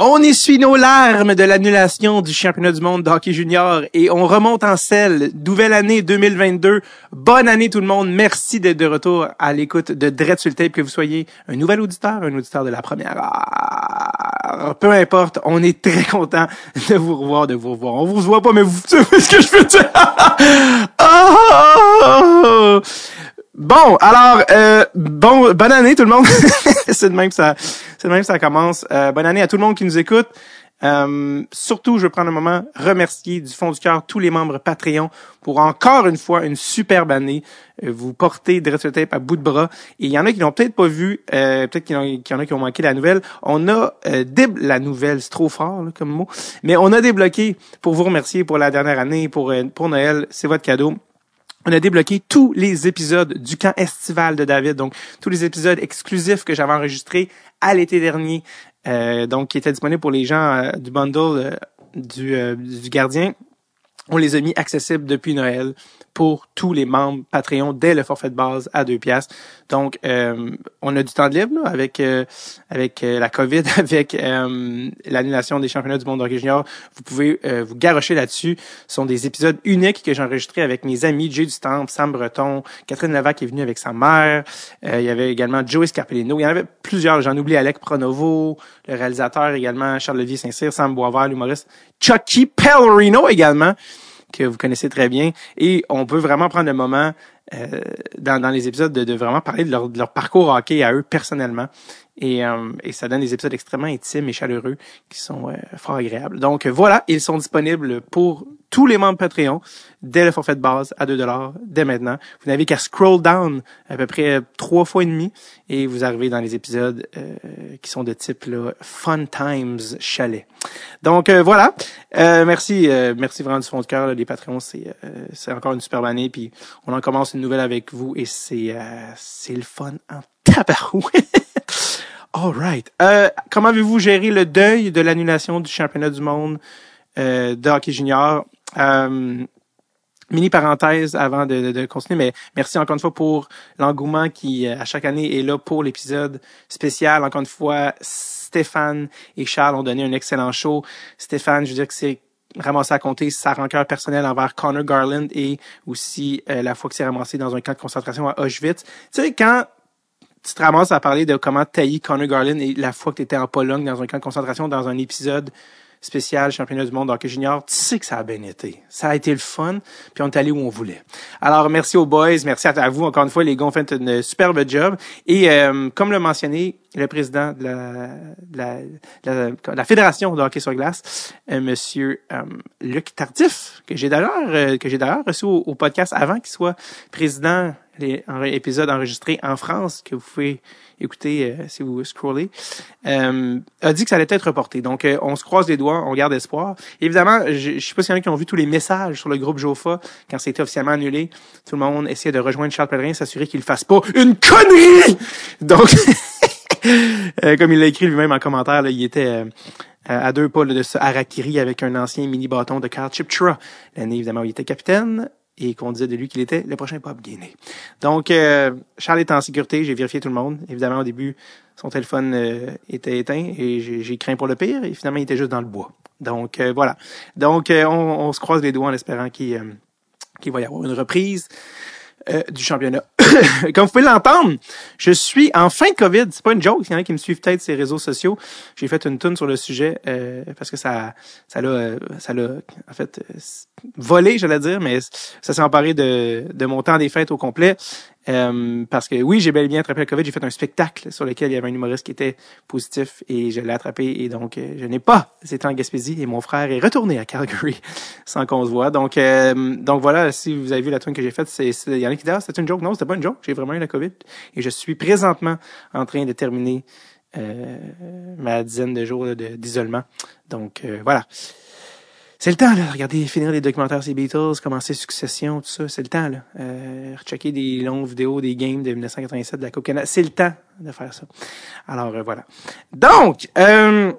On essuie nos larmes de l'annulation du championnat du monde de hockey junior et on remonte en selle. Nouvelle année 2022. Bonne année tout le monde. Merci d'être de retour à l'écoute de Dread sur tape, que vous soyez un nouvel auditeur, un auditeur de la première. Peu importe, on est très content de vous revoir, de vous revoir. On vous voit pas, mais vous savez ce que je veux dire. Oh! Bon, alors, euh, bon, bonne année tout le monde. c'est de même que ça, c'est de même ça commence. Euh, bonne année à tout le monde qui nous écoute. Euh, surtout, je veux prendre un moment remercier du fond du cœur tous les membres Patreon pour encore une fois une superbe année. Euh, vous portez Dress Tape à bout de bras. Et il y en a qui l'ont peut-être pas vu, euh, peut-être qu'il y, en a qui ont manqué la nouvelle. On a euh, la nouvelle, c'est trop fort comme mot, mais on a débloqué pour vous remercier pour la dernière année, pour, pour Noël. C'est votre cadeau on a débloqué tous les épisodes du camp estival de David, donc tous les épisodes exclusifs que j'avais enregistrés à l'été dernier, euh, donc qui étaient disponibles pour les gens euh, du bundle euh, du, du gardien. On les a mis accessibles depuis Noël pour tous les membres Patreon dès le forfait de base à deux piastres. Donc, euh, on a du temps de libre là, avec euh, avec euh, la COVID, avec l'annulation des championnats du monde hockey junior. Vous pouvez vous garrocher là-dessus. Ce sont des épisodes uniques que j'ai enregistrés avec mes amis Jay du Temple, Sam Breton, Catherine Levac qui est venue avec sa mère. il y avait également Joey Scarpellino. Il y en avait plusieurs. J'en oublie Alec Pronovo, le réalisateur également, Charles Levier Saint-Cyr, Sam Boisvert, l'humoriste, Chucky Pellerino également que vous connaissez très bien. Et on peut vraiment prendre le moment euh, dans, dans, les épisodes de, de, vraiment parler de leur, de leur parcours hockey à eux personnellement. Et, euh, et, ça donne des épisodes extrêmement intimes et chaleureux qui sont euh, fort agréables. Donc voilà, ils sont disponibles pour tous les membres Patreon dès le forfait de base à 2 dollars dès maintenant. Vous n'avez qu'à scroll down à peu près trois fois et demi et vous arrivez dans les épisodes euh, qui sont de type là, Fun Times Chalet. Donc euh, voilà, euh, merci, merci vraiment du fond de cœur les Patreons, c'est c'est encore une superbe année puis on en commence une nouvelle avec vous et c'est c'est le fun en tabarouette. All right. comment avez-vous géré le deuil de l'annulation du championnat du monde de hockey junior? Euh, mini parenthèse avant de, continuer, mais merci encore une fois pour l'engouement qui, euh, à chaque année, est là pour l'épisode spécial. Encore une fois, Stéphane et Charles ont donné un excellent show. Stéphane, je veux dire que c'est ramassé à compter sa rancœur personnelle envers Connor Garland et aussi euh, la fois que c'est ramassé dans un camp de concentration à Auschwitz. Tu sais, quand tu te ramasses à parler de comment tailler Connor Garland et la fois que tu étais en Pologne dans un camp de concentration dans un épisode spécial championnat du monde hockey junior, tu sais que ça a bien été. Ça a été le fun, puis on est allé où on voulait. Alors, merci aux boys, merci à, vous. Encore une fois, les gars ont fait une superbe job. Et euh, comme le mentionné, le président de la, de la, la, Fédération de hockey sur glace, euh, Monsieur euh, Luc Tardif, que j'ai d'ailleurs que j'ai d'ailleurs reçu au, podcast avant qu'il soit président, les épisodes enregistrés en France, que vous pouvez écoutez, euh, si vous scrollez, euh, a dit que ça allait être reporté. Donc, euh, on se croise les doigts, on garde espoir. Évidemment, je ne sais pas s'il y en a qui ont vu tous les messages sur le groupe Jofa quand c'était officiellement annulé. Tout le monde essayait de rejoindre Charles Pellerin, s'assurer qu'il ne fasse pas une connerie! Donc, comme il l'a écrit lui-même en commentaire, là, il était à deux pas de ce harakiri avec un ancien mini-bâton de Carl Chiptra. L'année, évidemment, où il était capitaine et qu'on disait de lui qu'il était le prochain Bob Gainey. Donc, euh, Charles est en sécurité, j'ai vérifié tout le monde. Évidemment, au début, son téléphone euh, était éteint et j'ai craint pour le pire et finalement, il était juste dans le bois. Donc, euh, voilà. Donc, on, on, se croise les doigts en espérant qu'il qu'il va y avoir une reprise. Euh, du championnat. Comme vous pouvez l'entendre, je suis en fin de COVID. C'est pas une joke. Il y en a qui me suivent peut-être sur les réseaux sociaux. J'ai fait une tune sur le sujet euh, parce que ça, ça l'a, euh, ça l'a, en fait, volé, j'allais dire, mais ça s'est emparé de, de mon temps des fêtes au complet. Euh, parce que oui, j'ai bel et bien attrapé le COVID. J'ai fait un spectacle sur lequel il y avait un humoriste qui était positif et je l'ai attrapé. Et donc, euh, je n'ai pas été en Gaspésie et mon frère est retourné à Calgary sans qu'on se voit. Donc, euh, donc voilà, si vous avez vu la tune que j'ai faite, c'est, il y en a qui disent, ah, c'était une joke. Non, c'était pas une joke. J'ai vraiment eu la COVID. Et je suis présentement en train de terminer ma dizaine de jours d'isolement. Donc, voilà c'est le temps, là, regarder, finir les documentaires sur les Beatles, commencer Succession, tout ça, c'est le temps, là. Euh, rechecker des longues vidéos des games de 1987 de la Coupe Canada, c'est le temps de faire ça. Alors, euh, voilà. Donc, euh,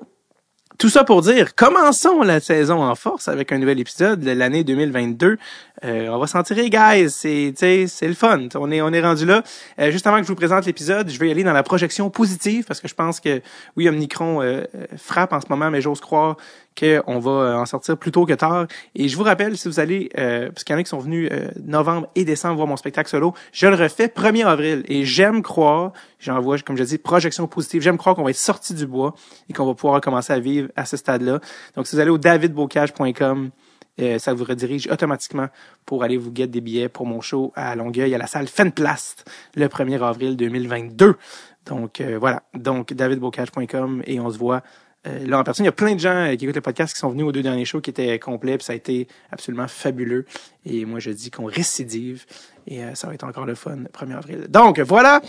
tout ça pour dire, commençons la saison en force avec un nouvel épisode de l'année 2022. On va s'en tirer, guys. C'est, c'est le fun. On est, on est rendu là. juste avant que je vous présente l'épisode, je vais aller dans la projection positive parce que je pense que oui, Omnicron frappe en ce moment, mais j'ose croire qu'on va en sortir plus tôt que tard. Et je vous rappelle, si vous allez, parce qu'il y en a qui sont venus novembre et décembre voir mon spectacle solo, je le refais 1er avril. Et j'aime croire, j'envoie, comme je dis, projection positive. J'aime croire qu'on va être sorti du bois et qu'on va pouvoir commencer à vivre à ce stade-là. Donc, si vous allez au davidbocage.com, euh, ça vous redirige automatiquement pour aller vous guetter des billets pour mon show à Longueuil à la salle Fenplast le 1er avril 2022. Donc euh, voilà, donc davidbocage.com et on se voit euh, là en personne. Il y a plein de gens qui écoutent le podcast qui sont venus aux deux derniers shows qui étaient complets, puis ça a été absolument fabuleux. Et moi je dis qu'on récidive et ça va être encore le fun le 1er avril. Donc voilà,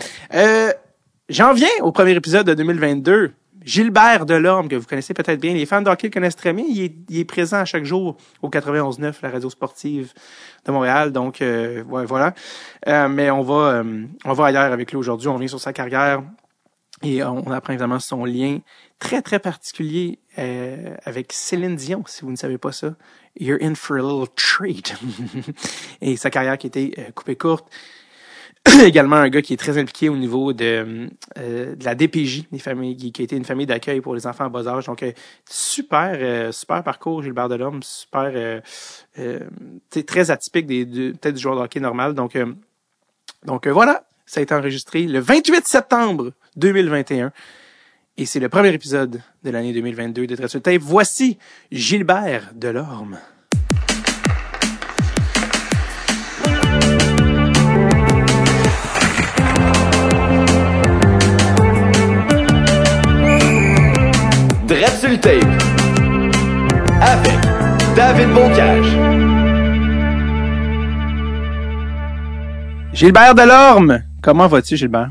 j'en viens au premier épisode de 2022. Gilbert Delorme, que vous connaissez peut-être bien, les fans d'hockey le connaissent très bien. Il est, il est, présent à chaque jour au 91.9, la radio sportive de Montréal. Donc euh, voilà. Euh, mais on va euh, on va ailleurs avec lui aujourd'hui. On vient sur sa carrière et on apprend évidemment son lien très très particulier avec Céline Dion, si vous ne savez pas ça. You're in for a little treat. et sa carrière qui était coupée courte. également un gars qui est très impliqué au niveau de, euh, de la DPJ, des familles, qui, a été une famille d'accueil pour les enfants en bas âge. Donc, euh, super, euh, super parcours, Gilbert Delhomme, super, euh, très atypique des, de, peut-être du joueur de hockey normal. Donc, donc voilà, ça a été enregistré le 28 septembre 2021. Et c'est le premier épisode de l'année 2022 de Dressel Tape. Voici Gilbert Delorme. Tape avec David Bocage. Gilbert Delorme, comment vas-tu, Gilbert?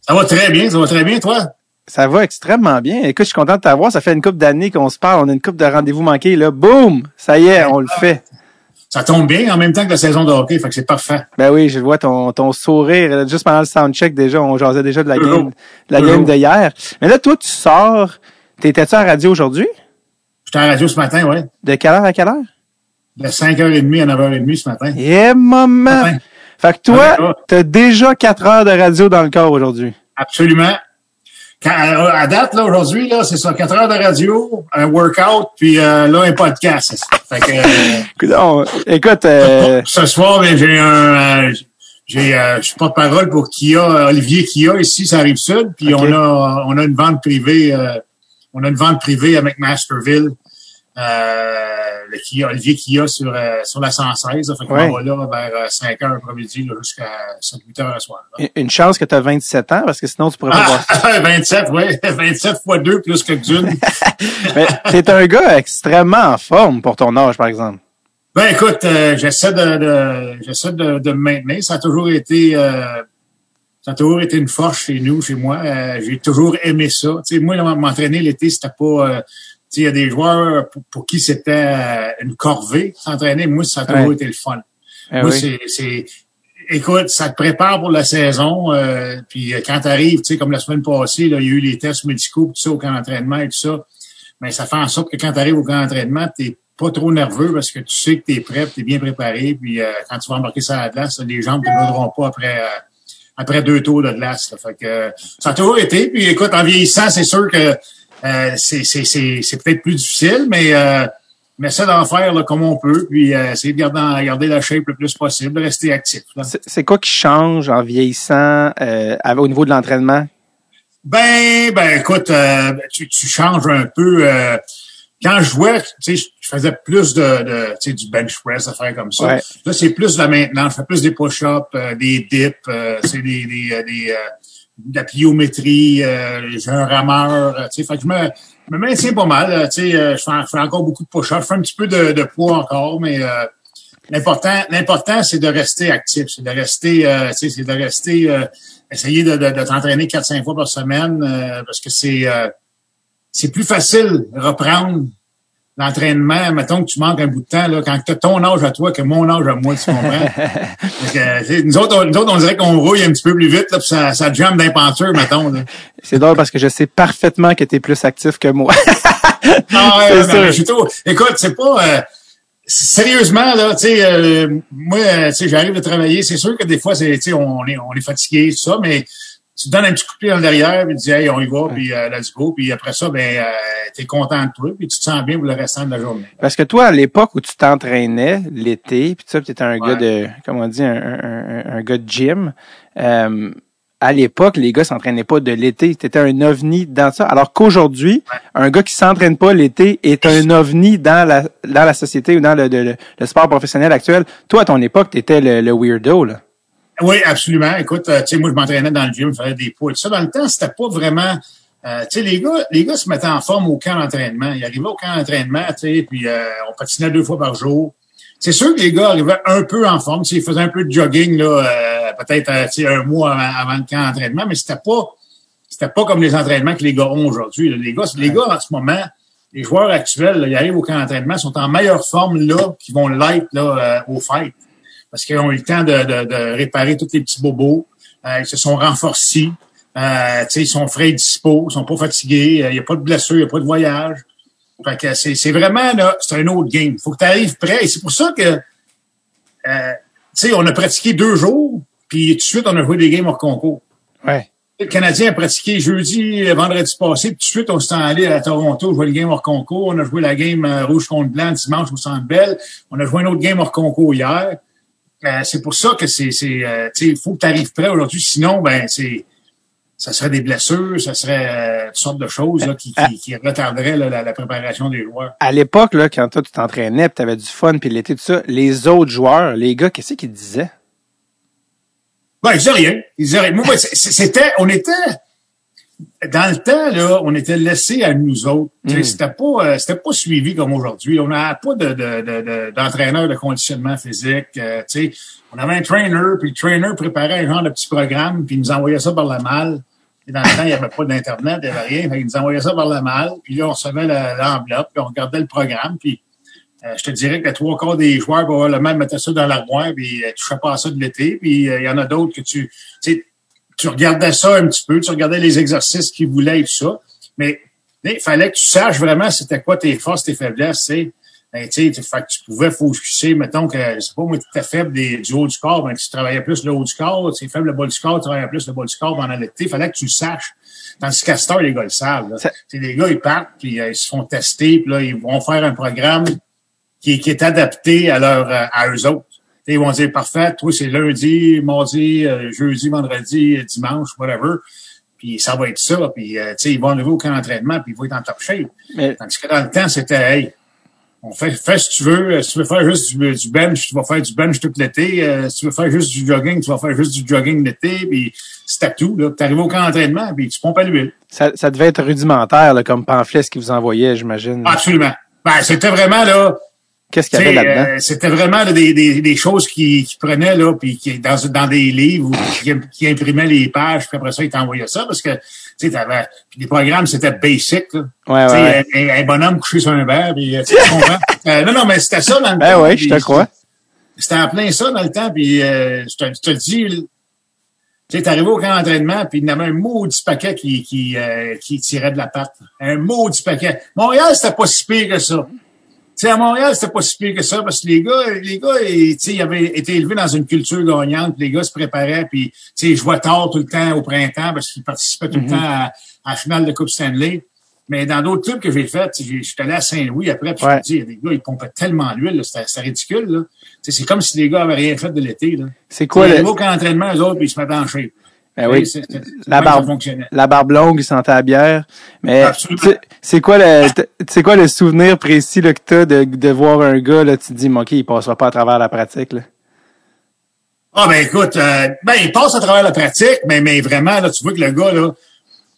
Ça va très bien, ça va très bien, toi? Ça va extrêmement bien. Écoute, je suis content de t'avoir. Ça fait une couple d'années qu'on se parle. On a une couple de rendez-vous manqués. Là, boum! Ça y est, on le fait. Ça tombe bien en même temps que la saison de hockey, fait que c'est parfait. Ben oui, je vois ton, ton sourire. Juste pendant le soundcheck, déjà, on jasait déjà de la game, de la game de hier. Mais là, toi, tu sors T'étais-tu en radio aujourd'hui? J'étais en radio ce matin, oui. De quelle heure à quelle heure? De 5h30 à 9h30 ce matin. Eh, maman! Fait que toi, t'as déjà 4 heures de radio dans le corps aujourd'hui. Absolument. à date, là, aujourd'hui, là, c'est ça, 4 heures de radio, un workout, puis euh, là, un podcast. Fait que, euh, écoute, euh... Ce soir, ben, j'ai un... Euh, j'ai, euh, je suis pas de parole pour Kia, Olivier Kia, ici, ça arrive sud, puis on a on a une vente privée on a une vente privée avec Masterville. Euh, le Kia, Olivier Kia sur, euh, sur la 116. Là, fait qu'on va là vers 5 euh, heures après-midi jusqu'à 7-8 heures le soir. Une chance que tu as 27 ans, parce que sinon tu pourrais pas voir ça. 27, oui. 27 fois 2 plus que d'une. Mais t'es un gars extrêmement en forme pour ton âge, par exemple. Ben écoute, euh, j'essaie de, de j'essaie de, de, me maintenir. Ça a toujours été euh, ça a toujours été une force chez nous, chez moi. Euh, j'ai toujours aimé ça. Tu sais, moi, m'entraîner l'été, c'était pas. Euh, tu sais, il y a des joueurs pour, qui c'était euh, une corvée s'entraîner. Moi, ça a toujours été le fun. Eh moi, c'est, écoute, ça te prépare pour la saison. puis quand tu arrives, tu sais, comme la semaine passée, là, il y a eu les tests médicaux, tout ça au camp d'entraînement et tout ça. Mais ça fait en sorte que quand tu arrives au camp d'entraînement, t'es pas trop nerveux parce que tu sais que tu es prêt, tu es bien préparé. Puis quand tu vas embarquer ça à la glace, les jambes ne te voudront pas après après deux tours de glace. Fait que, ça a toujours été. Puis écoute, en vieillissant, c'est sûr que euh, c'est peut-être plus difficile, mais euh, mais ça d'en faire là, comme on peut, puis euh, essayer de garder, garder la shape le plus possible, rester actif. C'est quoi qui change en vieillissant euh, au niveau de l'entraînement? Ben, ben écoute, euh, tu, tu changes un peu quand je jouais, tu sais, je faisais plus de, de tu sais, du bench press, faire comme ça. Là, c'est plus de la maintenance. Je fais plus des push-ups, euh, des dips, euh, c'est des, des, euh, des de la pliométrie, j'ai un rameur, tu sais, fait que je me, me maintiens pas mal, tu sais, je fais, encore beaucoup de push-ups, je fais un petit peu de, de poids encore, mais l'important, l'important, c'est de rester actif, c'est de rester, tu sais, c'est de rester, essayer de, de, de t'entraîner 4-5 fois par semaine, parce que c'est c'est plus facile de reprendre l'entraînement, mettons que tu manques un bout de temps, là, quand tu as ton âge à toi que mon âge à moi, tu comprends? que, nous, autres, on, nous autres, on dirait qu'on rouille un petit peu plus vite, là, puis ça, ça jambe d'impenture, mettons. C'est drôle parce que je sais parfaitement que tu es plus actif que moi. ah ouais, c'est sûr. Tout, écoute, c'est pas... Euh, sérieusement, là, tu sais, euh, moi, euh, tu sais, j'arrive de travailler. C'est sûr que des fois, c'est, tu sais, on est, on est fatigué, tout ça, mais tu te donnes un petit coup de pied le derrière, puis tu dis, hey, on y va, puis euh, let's go. Puis après ça, ben, euh, t'es content de toi, puis tu te sens bien pour le restant de la journée. Parce que toi, à l'époque où tu t'entraînais l'été, puis tu étais un Ouais. gars de, comment on dit, un, un, un, un gars de gym. Euh, à l'époque, les gars s'entraînaient pas de l'été. T'étais un ovni dans ça. Alors qu'aujourd'hui, un gars qui s'entraîne pas l'été est un ovni dans la, dans la société ou dans le, le, le sport professionnel actuel. Toi, à ton époque, t'étais le, le weirdo, là. Oui, absolument. Écoute, euh, tu sais, moi, je m'entraînais dans le gym, je faisais des poids et tout ça. Dans le temps, c'était pas vraiment... euh, tu sais, les gars, les gars se mettaient en forme au camp d'entraînement. Ils arrivaient au camp d'entraînement, tu sais, puis euh, on patinait deux fois par jour. C'est sûr que les gars arrivaient un peu en forme. Ils faisaient un peu de jogging, là, euh, peut-être un mois avant, avant le camp d'entraînement, mais c'était pas c'était pas comme les entraînements que les gars ont aujourd'hui. Les gars, les gars, en ce moment, les joueurs actuels, là, ils arrivent au camp d'entraînement, sont en meilleure forme là qu'ils vont l'être là, aux fêtes. Parce qu'ils ont eu le temps de, de, de réparer tous les petits bobos. Euh, ils se sont renforcés. Euh, tu sais, ils sont frais et dispo, ils sont pas fatigués. euh, Il n'y a pas de blessure, il n'y a pas de voyage. Fait que c'est, c'est vraiment là, c'est un autre game. faut que tu arrives prêt. Et c'est pour ça que euh, tu sais, on a pratiqué deux jours, puis tout de suite, on a joué des games hors concours. Ouais. Le Canadien a pratiqué jeudi, vendredi passé, puis tout de suite, on s'est allé à Toronto jouer le game hors concours. On a joué la game euh, rouge contre blanc dimanche au Centre Bell. On a joué un autre game hors concours hier. Euh, c'est pour ça que c'est, c'est, euh, tu sais, il faut que tu arrives prêt aujourd'hui. Sinon, ben, c'est, ça serait des blessures, ça serait euh, toutes sortes de choses là, qui, qui, qui retarderaient là, la, la préparation des joueurs. À l'époque, là, quand toi, tu t'entraînais, tu avais du fun, puis l'été, tout ça, les autres joueurs, les gars, qu'est-ce qu'ils disaient? Ben, ils disaient rien. Ils disaient rien. Moi, c'était, on était, dans le temps, là, on était laissés à nous autres. Tu Mm. C'était pas, euh, c'était pas suivi comme aujourd'hui. On n'avait pas de, de, de, de- d'entraîneur de conditionnement physique. euh, tu on avait un trainer, puis le trainer préparait un genre de petit programme, puis il nous envoyait ça par la malle. Et dans le temps, il n'y avait pas d'Internet, il n'y avait rien. Fait il nous envoyait ça par la malle, puis là, on recevait l'enveloppe, puis on regardait le programme, puis euh, je te dirais que les trois quarts des joueurs probablement mettaient ça dans l'armoire, puis euh, touchaient pas à ça de l'été. Puis euh, il y en a d'autres que tu, tu regardais ça un petit peu, tu regardais les exercices qu'ils voulaient et tout ça. Mais il fallait que tu saches vraiment c'était quoi tes forces, tes faiblesses, tu sais. Ben, tu sais, tu- fait que tu pouvais focuser, mettons que, je sais pas, moi, tu étais faible des, du haut du corps, ben, tu travaillais plus le haut du corps, tu faible le bas du corps, tu travaillais plus le bas du corps pendant l'été. Il fallait que tu le saches. Qu'à cette heure, les gars le savent. Là. Ça- les gars, ils partent, puis euh, ils se font tester, puis là, ils vont faire un programme qui, qui est adapté à leur euh, à eux autres. Ils vont dire parfait, toi c'est lundi, mardi, euh, jeudi, vendredi, dimanche, whatever. Puis ça va être ça. Puis euh, tu sais, ils vont arriver au camp d'entraînement, puis ils vont être en top shape. Mais, Tandis que dans le temps, c'était hey, on fait, fais ce que tu veux. Si tu veux faire juste du, du bench, tu vas faire du bench tout l'été. Euh, si tu veux faire juste du jogging, tu vas faire juste du jogging l'été. Puis c'était tout. Là. Tu arrives au camp d'entraînement, puis tu pompes à l'huile. ça, ça devait être rudimentaire, là, comme pamphlet, ce qu'ils vous envoyaient, j'imagine. Absolument. Ben, c'était vraiment là. Qu'est-ce qu'il y avait là-dedans? euh, c'était vraiment là, des, des, des choses qui, qui prenaient là, puis qui dans, dans des livres ou qui, qui imprimaient les pages, puis après ça, ils t'envoyaient ça parce que tu sais, les programmes, c'était basic. Là. Ouais, ouais. Un, un bonhomme couché sur un verre, puis euh? Euh, non, non, mais c'était ça dans le Ben temps. ouais, puis je te crois. C'était en plein ça dans le temps, puis euh, je, te, je te le dis, tu sais, arrivé au camp d'entraînement, puis il y en avait un maudit paquet qui, qui, euh, qui tirait de la patte. Un maudit paquet. Montréal, c'était pas si pire que ça. Tu sais, à Montréal, c'était pas si pire que ça, parce que les gars, les gars, ils, ils avaient été élevés dans une culture gagnante, les gars se préparaient, puis, ils jouaient tard tout le temps au printemps, parce qu'ils participaient tout le temps à, à la finale de Coupe Stanley. Mais dans d'autres clubs que j'ai fait, j'ai- j'étais allé à Saint-Louis après, puis Ouais. je te dis, les gars, ils pompaient tellement l'huile, c'était ridicule, c'est comme si les gars avaient rien fait de l'été, là. C'est quoi Ils le, arrivaient au camp d'entraînement, eux autres, puis ils se mettaient en shape. Ben oui, la barbe, la barbe longue, il sentait la bière. Mais, c'est quoi le, c'est quoi le souvenir précis, là, que t'as de, de voir un gars, là, tu te dis, OK, il passera pas à travers la pratique, là? Ah ben écoute, euh, ben il passe à travers la pratique, mais, mais vraiment, là, tu vois que le gars, là,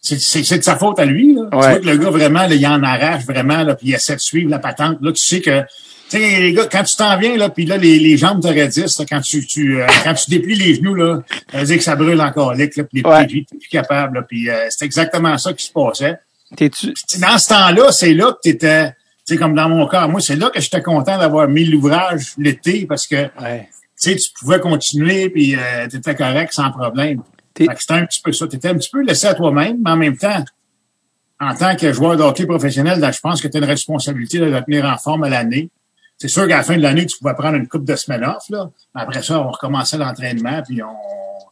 c'est, de sa faute à lui. Là. Tu vois que le gars, vraiment, là, il en arrache vraiment, là, puis il essaie de suivre la patente. Là, tu sais que. Tu sais, les gars, quand tu t'en viens, là, puis là, les, les jambes te raidissent, quand tu, tu euh, quand tu déplies les genoux, là, ça veut dire que ça brûle encore, là, puis les Ouais. pieds, t'es plus capable, là, puis euh, c'est exactement ça qui se passait. T'es-tu, Puis, tu dans ce temps-là, c'est là que tu étais, tu sais, comme dans mon cas, moi, c'est là que j'étais content d'avoir mis l'ouvrage l'été parce que ouais. tu sais, tu pouvais continuer puis euh, tu étais correct sans problème. T'es- Fait que C'était un petit peu ça. Tu étais un petit peu laissé à toi-même, mais en même temps, en tant que joueur de hockey professionnel, là, je pense que tu as une responsabilité de te tenir en forme à l'année. Tu c'est sûr qu'à la fin de l'année, tu pouvais prendre une coupe de semaines off, là? Mais après ça, on recommençait l'entraînement, puis on,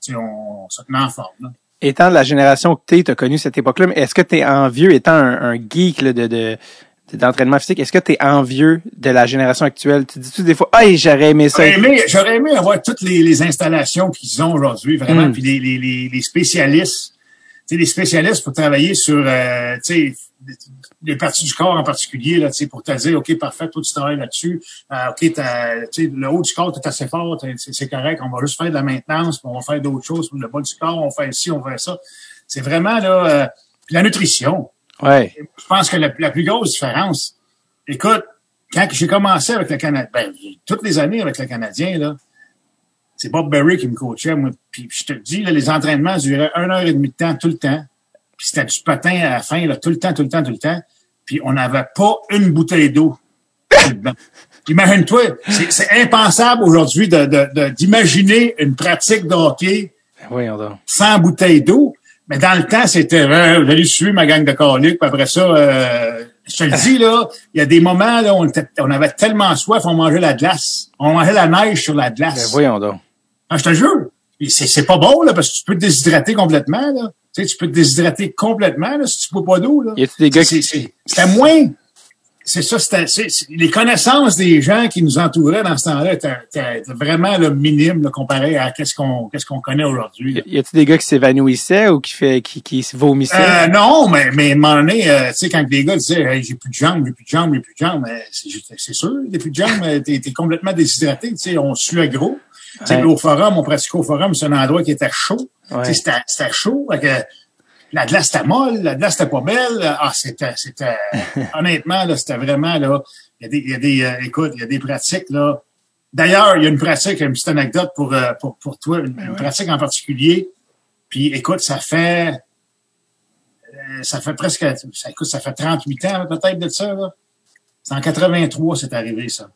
tu on se tenait en forme, là. Étant de la génération que t'es, t'as connu cette époque-là, mais est-ce que t'es envieux, étant un, un geek là, de, de d'entraînement physique, est-ce que t'es envieux de la génération actuelle? Tu dis-tu des fois, hey, j'aurais aimé ça? J'aurais aimé, j'aurais aimé avoir toutes les, les installations qu'ils ont aujourd'hui, vraiment, Mm. puis les, les, les, les spécialistes, tu sais, les spécialistes pour travailler sur, euh, tu sais, les parties du corps en particulier, là, tu pour te dire, OK, parfait, toi, tu travailles là-dessus. Euh, OK, tu le haut du corps, t'es assez fort, c'est correct, on va juste faire de la maintenance, puis on va faire d'autres choses. Le bas du corps, on fait ci, on fait ça. C'est vraiment, là, euh, la nutrition. Ouais. Je pense que la, la plus grosse différence, écoute, quand j'ai commencé avec le Canadien, ben, toutes les années avec le Canadien, là, c'est Bob Berry qui me coachait, moi. Puis je te dis, là, les entraînements duraient une heure et demie de temps tout le temps. Puis c'était du patin à la fin, là, tout le temps, tout le temps, tout le temps. Puis on n'avait pas une bouteille d'eau. Imagine-toi, c'est impensable aujourd'hui de- de- de- d'imaginer une pratique de hockey Ben sans bouteille d'eau. Mais dans le temps, c'était euh, j'allais suivre ma gang de coliques, puis après ça, euh, je te le dis, là, il y a des moments, là, on, était- on avait tellement soif, on mangeait la glace. On mangeait la neige sur la Ben glace. voyons donc. Ah, je te jure. C'est pas bon, là, parce que tu peux te déshydrater complètement, là. Tu sais, tu peux te déshydrater complètement, là, si tu bois pas d'eau, là. Y a-tu des gars C'est- qui... c'est- C'était moins. C'est ça, c'était, c'est- c'est- les connaissances des gens qui nous entouraient dans ce temps-là étaient, vraiment le minime là, comparé à qu'est-ce qu'on, qu'est-ce qu'on connaît aujourd'hui. Y a-tu des gars qui s'évanouissaient ou qui fait qui, qui se vomissaient? Euh, non, mais, mais à un moment donné, euh, tu sais, quand les gars disaient hey, j'ai plus de jambes, j'ai plus de jambes, j'ai plus de jambes, euh, c'est, sûr, j'ai plus de jambes, t'es, t'es complètement déshydraté, tu sais, on suait gros. Ouais. Au forum, on pratiquait au forum, c'est un endroit qui était chaud. Ouais. C'était, c'était chaud. fait que la glace était molle, la glace était pas belle. Ah, c'était, c'était, honnêtement, là, c'était vraiment, là, il y a des, il y a des, euh, écoute, il y a des pratiques, là. D'ailleurs, il y a une pratique, une petite anecdote pour, euh, pour, pour toi, une, une pratique en particulier. Puis, écoute, ça fait, euh, ça fait presque, ça, écoute, ça fait 38 ans, peut-être, de ça, là. C'est en 83, c'est arrivé, ça.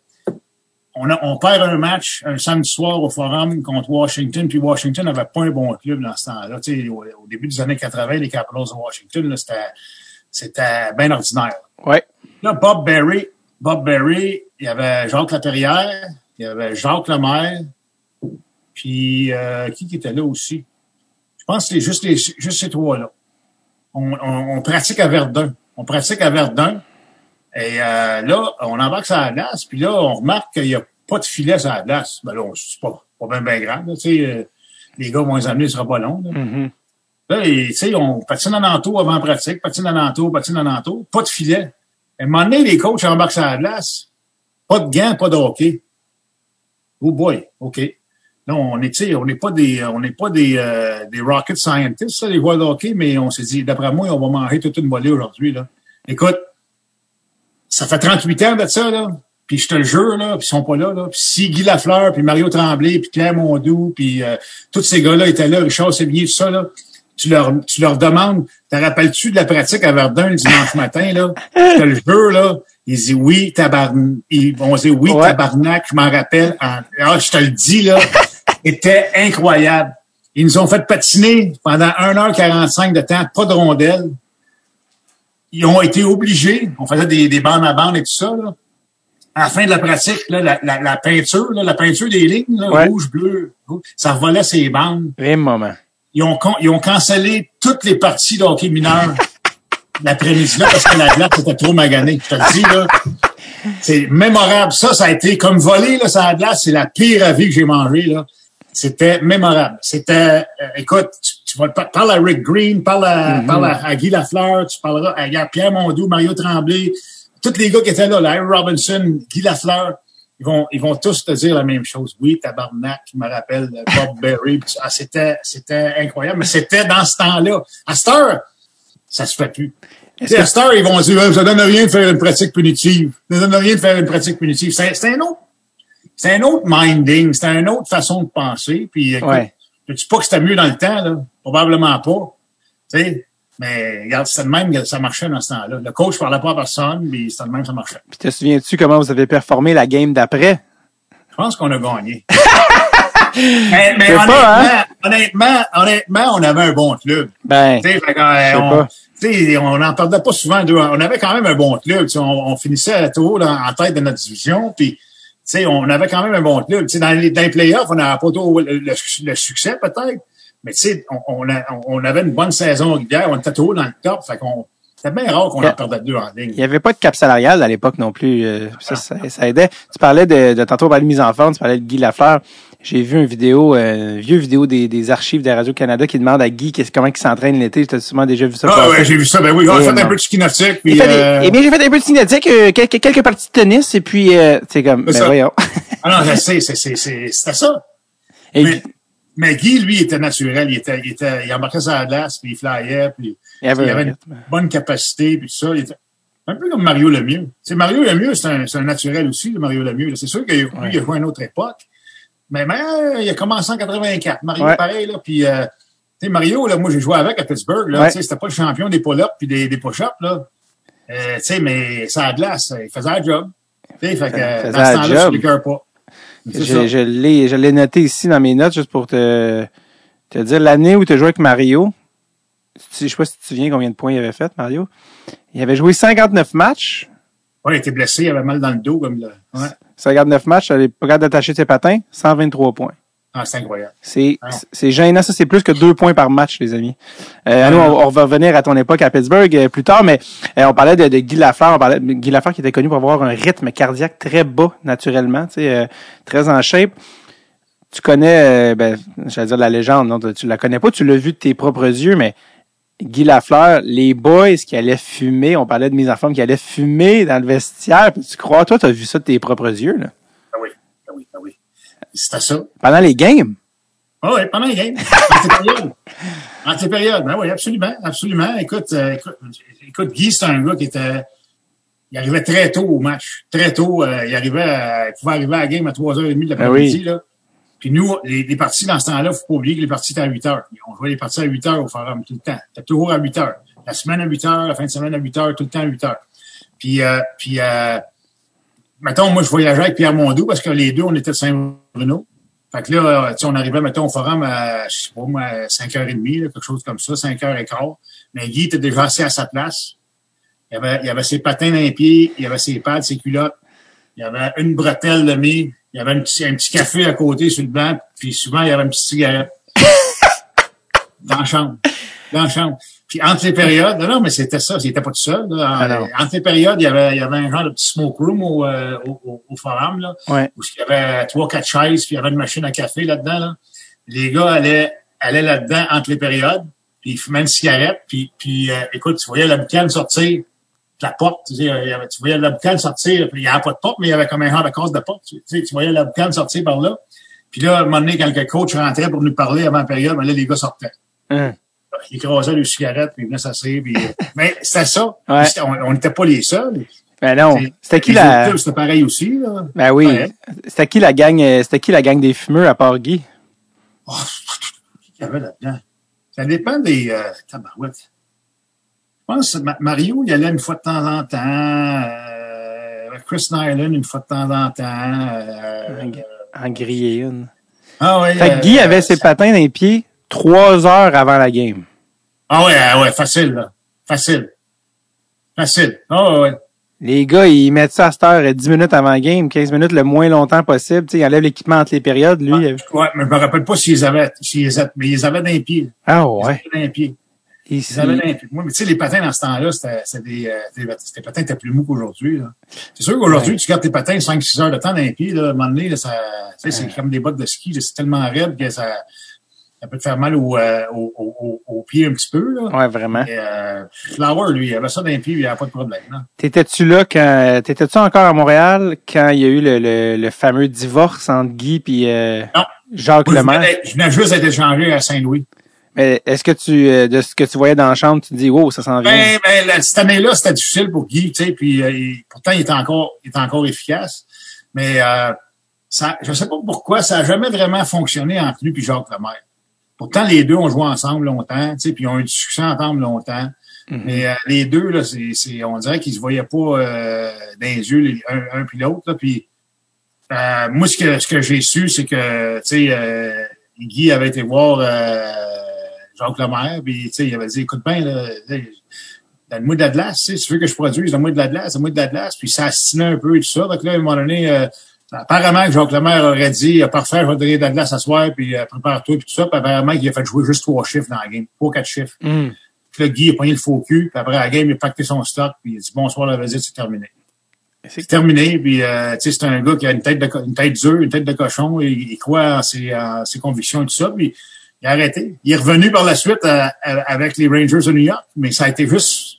On, a, on perd un match un samedi soir au Forum contre Washington, puis Washington n'avait pas un bon club dans ce temps-là. Au, au début des années 80, les Capitals de Washington, c'était, c'était bien ordinaire. Ouais. Là, Bob Berry, Bob Berry, il y avait Jacques Laperrière, il y avait Jacques Lemaire, puis euh, qui qui était là aussi? Je pense que c'est juste, les, juste ces trois-là. On, on, on pratique à Verdun. On pratique à Verdun. Et euh, là, on embarque sur la glace, puis là, on remarque qu'il n'y a pas de filet sur la glace. Ben là, on- c'est pas, pas bien, bien grave. là, euh, les gars vont les amener, ce sera pas long. Là. Mhm. Là, sais, on patine en entour avant pratique, patine en entour, patine en entour, pas de filet. À un moment donné, les coachs embarquent sur la glace, pas de gants, pas de hockey. Oh boy, OK. Là, on est, tu sais, on n'est pas des, on n'est pas des, euh, des rocket scientists, ça, les joueurs de hockey, mais on s'est dit, d'après moi, on va manger toute une volée aujourd'hui, là. Écoute, ça fait 38 ans de ça, là. Puis je te le jure, là, puis ils sont pas là, là. Puis si Guy Lafleur, puis Mario Tremblay, puis Claire Mondou, puis euh, tous ces gars-là étaient là, Richard Sévigné, tout ça, là, tu leur, tu leur demandes, te rappelles-tu de la pratique à Verdun le dimanche matin, là? Je te le jure, là. Ils disent oui, tabarnak. Ils vont dire oui, Ouais. tabarnak, je m'en rappelle. En- Ah, je te le dis, là. C'était incroyable. Ils nous ont fait patiner pendant 1h45 de temps, pas de rondelles. Ils ont été obligés, on faisait des, des bandes à bandes et tout ça, là. À la fin de la pratique, là, la, la, la peinture, là, la peinture des lignes, Ouais. rouge, bleu, rouge, ça revolait ces bandes. Vrai moment. Ils ont, ils ont cancellé toutes les parties de hockey mineur l'après-midi-là parce que la glace était trop maganée. Je te le dis, là. C'est mémorable. Ça, ça a été comme voler, là, sur la glace. C'est la pire avis que j'ai mangé, là. C'était mémorable. C'était, euh, écoute, tu, tu vas par- parle à Rick Green, parle à, parle à, à Guy Lafleur, tu parleras à, à Pierre Mondou, Mario Tremblay, tous les gars qui étaient là, Larry Robinson, Guy Lafleur, ils vont, ils vont tous te dire la même chose. Oui, tabarnak, je me rappelle Bob Berry. Ah, c'était, c'était incroyable. Mais c'était dans ce temps-là. À cette heure, ça se fait plus. À cette heure, ils vont dire, ça donne rien de faire une pratique punitive. Ça donne rien de faire une pratique punitive. C'est, c'est un autre, c'est un autre minding. C'est une autre façon de penser. Puis, écoute, Ouais. Je dis pas que c'était mieux dans le temps, là. Probablement pas. Tu sais. Mais, regarde, c'était de même que ça marchait dans ce temps-là. Le coach parlait pas à personne, mais c'était de même que ça marchait. Puis te souviens-tu comment vous avez performé la game d'après? Je pense qu'on a gagné. mais mais honnêtement, pas, hein? honnêtement, honnêtement, on avait un bon club. Ben, fait on- on n'en perdait pas souvent. On avait quand même un bon club. On, on, finissait à tout en tête de notre division. Puis, sais, on avait quand même un bon club. sais, dans les, dans les playoffs, on n'avait pas tout le, le, succès peut-être, mais tu on, on, on, avait une bonne saison régulière, on était toujours dans le top. Fait qu'on c'était bien rare qu'on en perdait deux en ligne. Il n'y avait pas de cap salarial à l'époque non plus. Euh, ça, ça, aidait. Tu parlais de, de tantôt de mise en forme, tu parlais de Guy Lafleur. J'ai vu une vidéo, euh, une vieux vidéo des, des archives de Radio-Canada qui demande à Guy comment il s'entraîne l'été. J'ai sûrement déjà vu ça. Ah ouais, j'ai vu ça. Ben oui, on a fait un peu de ski nautique. Puis, euh... Eh bien, j'ai fait un peu de ski nautique, euh, quelques, quelques parties de tennis, et puis, c'est comme, ben voyons. ah non, je sais, c'était ça. Et mais, mais, Guy, lui, était naturel. Il était, il était, il embarquait la glace, puis il flyait, puis il, avait, une bonne capacité, puis tout ça. Il était un peu comme Mario Lemieux. C'est Mario Lemieux, c'est un, un naturel aussi, le Mario Lemieux. C'est sûr qu'il ouais. il a joué à une autre époque. Mais, mais euh, il a commencé en 84. Mario, pareil, là. Puis, euh, tu sais, Mario, là, moi, j'ai joué avec à Pittsburgh, là. Tu sais, c'était pas le champion des pull-ups puis des, des push-ups, là. Euh, tu sais, mais ça a glace. Il faisait le job. Tu sais, fait que, dans ce temps-là, je ne pas. Je, je l'ai, je l'ai noté ici dans mes notes, juste pour te, te dire l'année où tu as joué avec Mario. Je sais pas si tu te souviens combien de points il avait fait, Mario. Il avait joué 59 matchs. Ouais, il était blessé, il avait mal dans le dos, comme là. Ouais. 59 matchs, elle est pas d'attacher ses patins, 123 points. Ah, c'est incroyable. C'est, ah c'est gênant. Ça, c'est plus que deux points par match, les amis. Euh, nous, on, va revenir à ton époque à Pittsburgh euh, plus tard, mais euh, on parlait de, de, Guy Lafleur. On parlait de Guy Lafleur qui était connu pour avoir un rythme cardiaque très bas, naturellement, tu sais, euh, très en shape. Tu connais, ben, j'allais dire la légende, non, tu la connais pas, tu l'as vu de tes propres yeux, mais Guy Lafleur, les boys qui allaient fumer, on parlait de mise en forme, qui allaient fumer dans le vestiaire. tu crois, toi, tu as vu ça de tes propres yeux, là? Ah oui, ah oui, ah oui. C'était ça. Pendant les games? Ah oui, pendant les games. Entre périodes. Ben oui, absolument, absolument. Écoute, euh, écoute, écoute, Guy, c'est un gars qui était, il arrivait très tôt au match. Très tôt, euh, il arrivait à, il pouvait arriver à la game à 3h30 de l'après-midi, ben oui. Puis nous, les, les parties dans ce temps-là, faut pas oublier que les parties étaient à 8 heures. On jouait les parties à 8 heures au forum tout le temps. C'était toujours à 8 heures. La semaine à 8 heures, la fin de semaine à 8 heures, tout le temps à 8 heures. Puis, euh, puis euh, mettons, moi, je voyageais avec Pierre Mondou parce que les deux, on était de Saint-Bruno. Fait que là, tu sais, on arrivait, mettons, au forum à, je sais pas moi, 5h30, là, quelque chose comme ça, 5h15. Mais Guy était déjà assis à sa place. Il avait, il avait ses patins dans les pieds, il avait ses pads, ses culottes. Il y avait une bretelle de mi il y avait un petit, un petit café à côté sur le banc, puis souvent, il y avait une petite cigarette. dans la chambre. Dans la chambre. Puis entre les périodes, non, non mais c'était ça, il était pas tout seul. Là. Ah entre les périodes, il y avait, il y avait un genre de petit smoke room au, euh, au, au, forum, là, ouais. où il y avait trois, quatre chaises, puis il y avait une machine à café là-dedans. Là. Les gars allaient, allaient là-dedans entre les périodes, puis ils fumaient une cigarette, puis, puis euh, écoute, tu voyais la boucane sortir la porte, tu, sais, il y avait, tu voyais la boucane sortir, puis il n'y avait pas de porte, mais il y avait comme un genre de case de porte. Tu, sais, tu voyais la boucane sortir par là. Puis là, à un moment donné, quand le coach rentrait pour nous parler avant la période, ben là, les gars sortaient. Hum. Ils écrasaient les cigarettes, puis ils venaient s'asseoir. Puis... mais c'était ça. On n'était pas les seuls. Ben non. C'était qui la. C'était pareil aussi, là. Ben oui. C'était qui la gang, euh, c'était qui la gang des fumeurs à part Guy? Oh, qu'il y avait là-dedans? Ça dépend des, euh, tabarouettes. Je pense que Mario, il allait une fois de temps en temps. Euh, Chris Nyland, une fois de temps en temps. Euh, en griller une. Ah oui. Fait que Guy euh, avait ses patins dans les pieds trois heures avant la game. Ah ouais, ah ouais, facile, là. Facile. Facile. Ah ouais. Les gars, ils mettent ça à cette heure 10 minutes avant la game, 15 minutes le moins longtemps possible. sais, ils enlèvent l'équipement entre les périodes. Lui, ouais, mais je me rappelle pas s'ils avaient, s'ils avaient, mais ils avaient dans les pieds. Ah ouais. Ils avaient dans les pieds. Ici. Moi, mais tu sais, les patins dans ce temps-là, c'était des, euh, des, patins étaient plus mous qu'aujourd'hui. C'est sûr qu'aujourd'hui, ouais. tu gardes tes patins 5-6 heures de temps dans les pieds, là, à un moment doné, là, ça, ouais. c'est comme des bottes de ski, c'est tellement raide que ça, ça peut te faire mal au, euh, au, au, au, pied un petit peu. Là. Ouais, vraiment. Et, euh, Flower, lui, il avait ça dans les pieds, il avait pas de problème. T'étais-tu là quand, t'étais-tu encore à Montréal quand il y a eu le, le, le fameux divorce entre Guy et euh, Jacques Lemaire? Je venais juste d'être échangé à Saint-Louis. Mais est-ce que tu, euh, de ce que tu voyais dans la chambre, tu te dis, wow, ça s'en vient? Ben, ben, cette année-là, c'était difficile pour Guy, tu sais, puis euh, pourtant, il était encore, il était encore efficace. Mais euh, ça, je sais pas pourquoi, ça a jamais vraiment fonctionné entre lui et Jacques Lemaire. Pourtant, les deux ont joué ensemble longtemps, tu sais, puis ils ont eu du succès ensemble longtemps. Mm-hmm. Mais euh, les deux, là, c'est, c'est, on dirait qu'ils se voyaient pas euh, dans les yeux, les, un, un puis l'autre. Puis moi, ce que, ce que j'ai su, c'est que, tu sais, Guy avait été voir Jacques Lemaire, puis tu sais, il avait dit, écoute bien, donne-moi de la glace, tu sais, si tu veux que je produise, donne-moi de la glace, donne-moi de la glace, puis ça assinait un peu et tout ça. Donc là, à un moment donné, euh, apparemment que Jacques Lemaire aurait dit, euh, parfait, je vais te donner de la glace à soir, puis euh, prépare-toi, puis tout ça. Puis apparemment qu'il a fait jouer juste trois chiffres dans la game, trois, quatre chiffres. Hmm. Puis là, Guy a pogné le faux cul, puis après la game, il a pacté son stock, puis il a dit, bonsoir, la visite, c'est terminé. C'est terminé, puis euh, tu sais, c'est un gars qui a une tête de une tête dure, une tête de cochon, et il croit en ses, ses convictions et tout ça, puis il a arrêté. Il est revenu par la suite à- à- avec les Rangers de New York, mais ça a été juste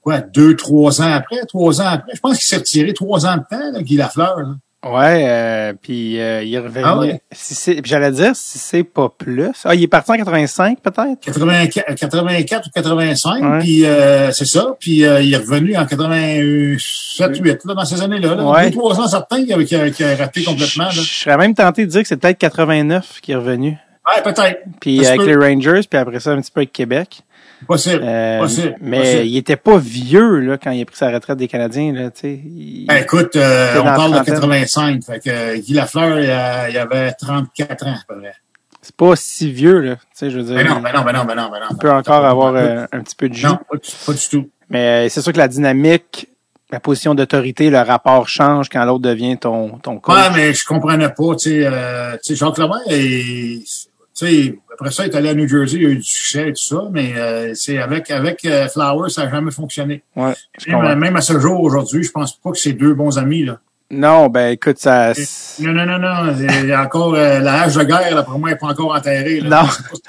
quoi, deux, trois ans après, trois ans après? Je pense qu'il s'est retiré trois ans de temps, là, Guy Lafleur. Là. Ouais, euh, puis euh, il est revenu. Ah ouais? Si j'allais dire si c'est pas plus. Ah, il est parti en 85 peut-être? 84, 84 ou 85, Ouais. puis euh, c'est ça. Puis euh, il est revenu en 87, 8, là, dans ces années-là. Là. Ouais. Deux, trois ans certains qu'il a, a raté complètement. Là. Je serais même tenté de dire que c'est peut-être 89 qui est revenu. Ouais, peut-être. Puis avec peut. les Rangers, puis après ça un petit peu avec Québec. Possible. Euh, possible. mais possible. il était pas vieux là quand il a pris sa retraite des Canadiens là. Il- Ben, écoute, euh, on parle de trentaine. 85. Fait que euh, Guy Lafleur, il, a- il avait 34 ans, à peu près. c'est pas si vieux là, tu sais, je veux dire. Ben non, ben non, ben non, ben non, ben non. il peut encore avoir euh, un petit peu de jus. Non, pas du, pas du tout. Mais euh, c'est sûr que la dynamique, la position d'autorité, le rapport change quand l'autre devient ton ton coach. Ouais, mais je comprenais pas, tu sais, euh, tu sais, Jacques Lemaire, il- tu sais, après ça, il est allé à New Jersey, il a eu du succès et tout ça, mais euh, c'est avec avec euh, Flowers, ça n'a jamais fonctionné. Ouais, Même, à ce jour, aujourd'hui, je pense pas que c'est deux bons amis, là. Non, ben écoute, ça. Non, non, non, non, il y a encore euh, la hache de guerre, là, pour moi, elle n'est pas encore enterrée. Là.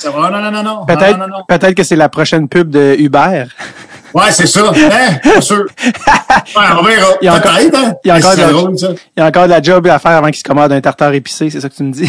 Non. Non, non, non, non. Peut-être, Non, non, non. peut-être que c'est la prochaine pub de Uber. Ouais, c'est ça. Hein? Pas sûr. Ouais, on verra. Il y a encore- hein? il y a encore de la- drôle, ça. Il y a encore de la job à faire avant qu'il se commande un tartare épicé, c'est ça que tu me dis.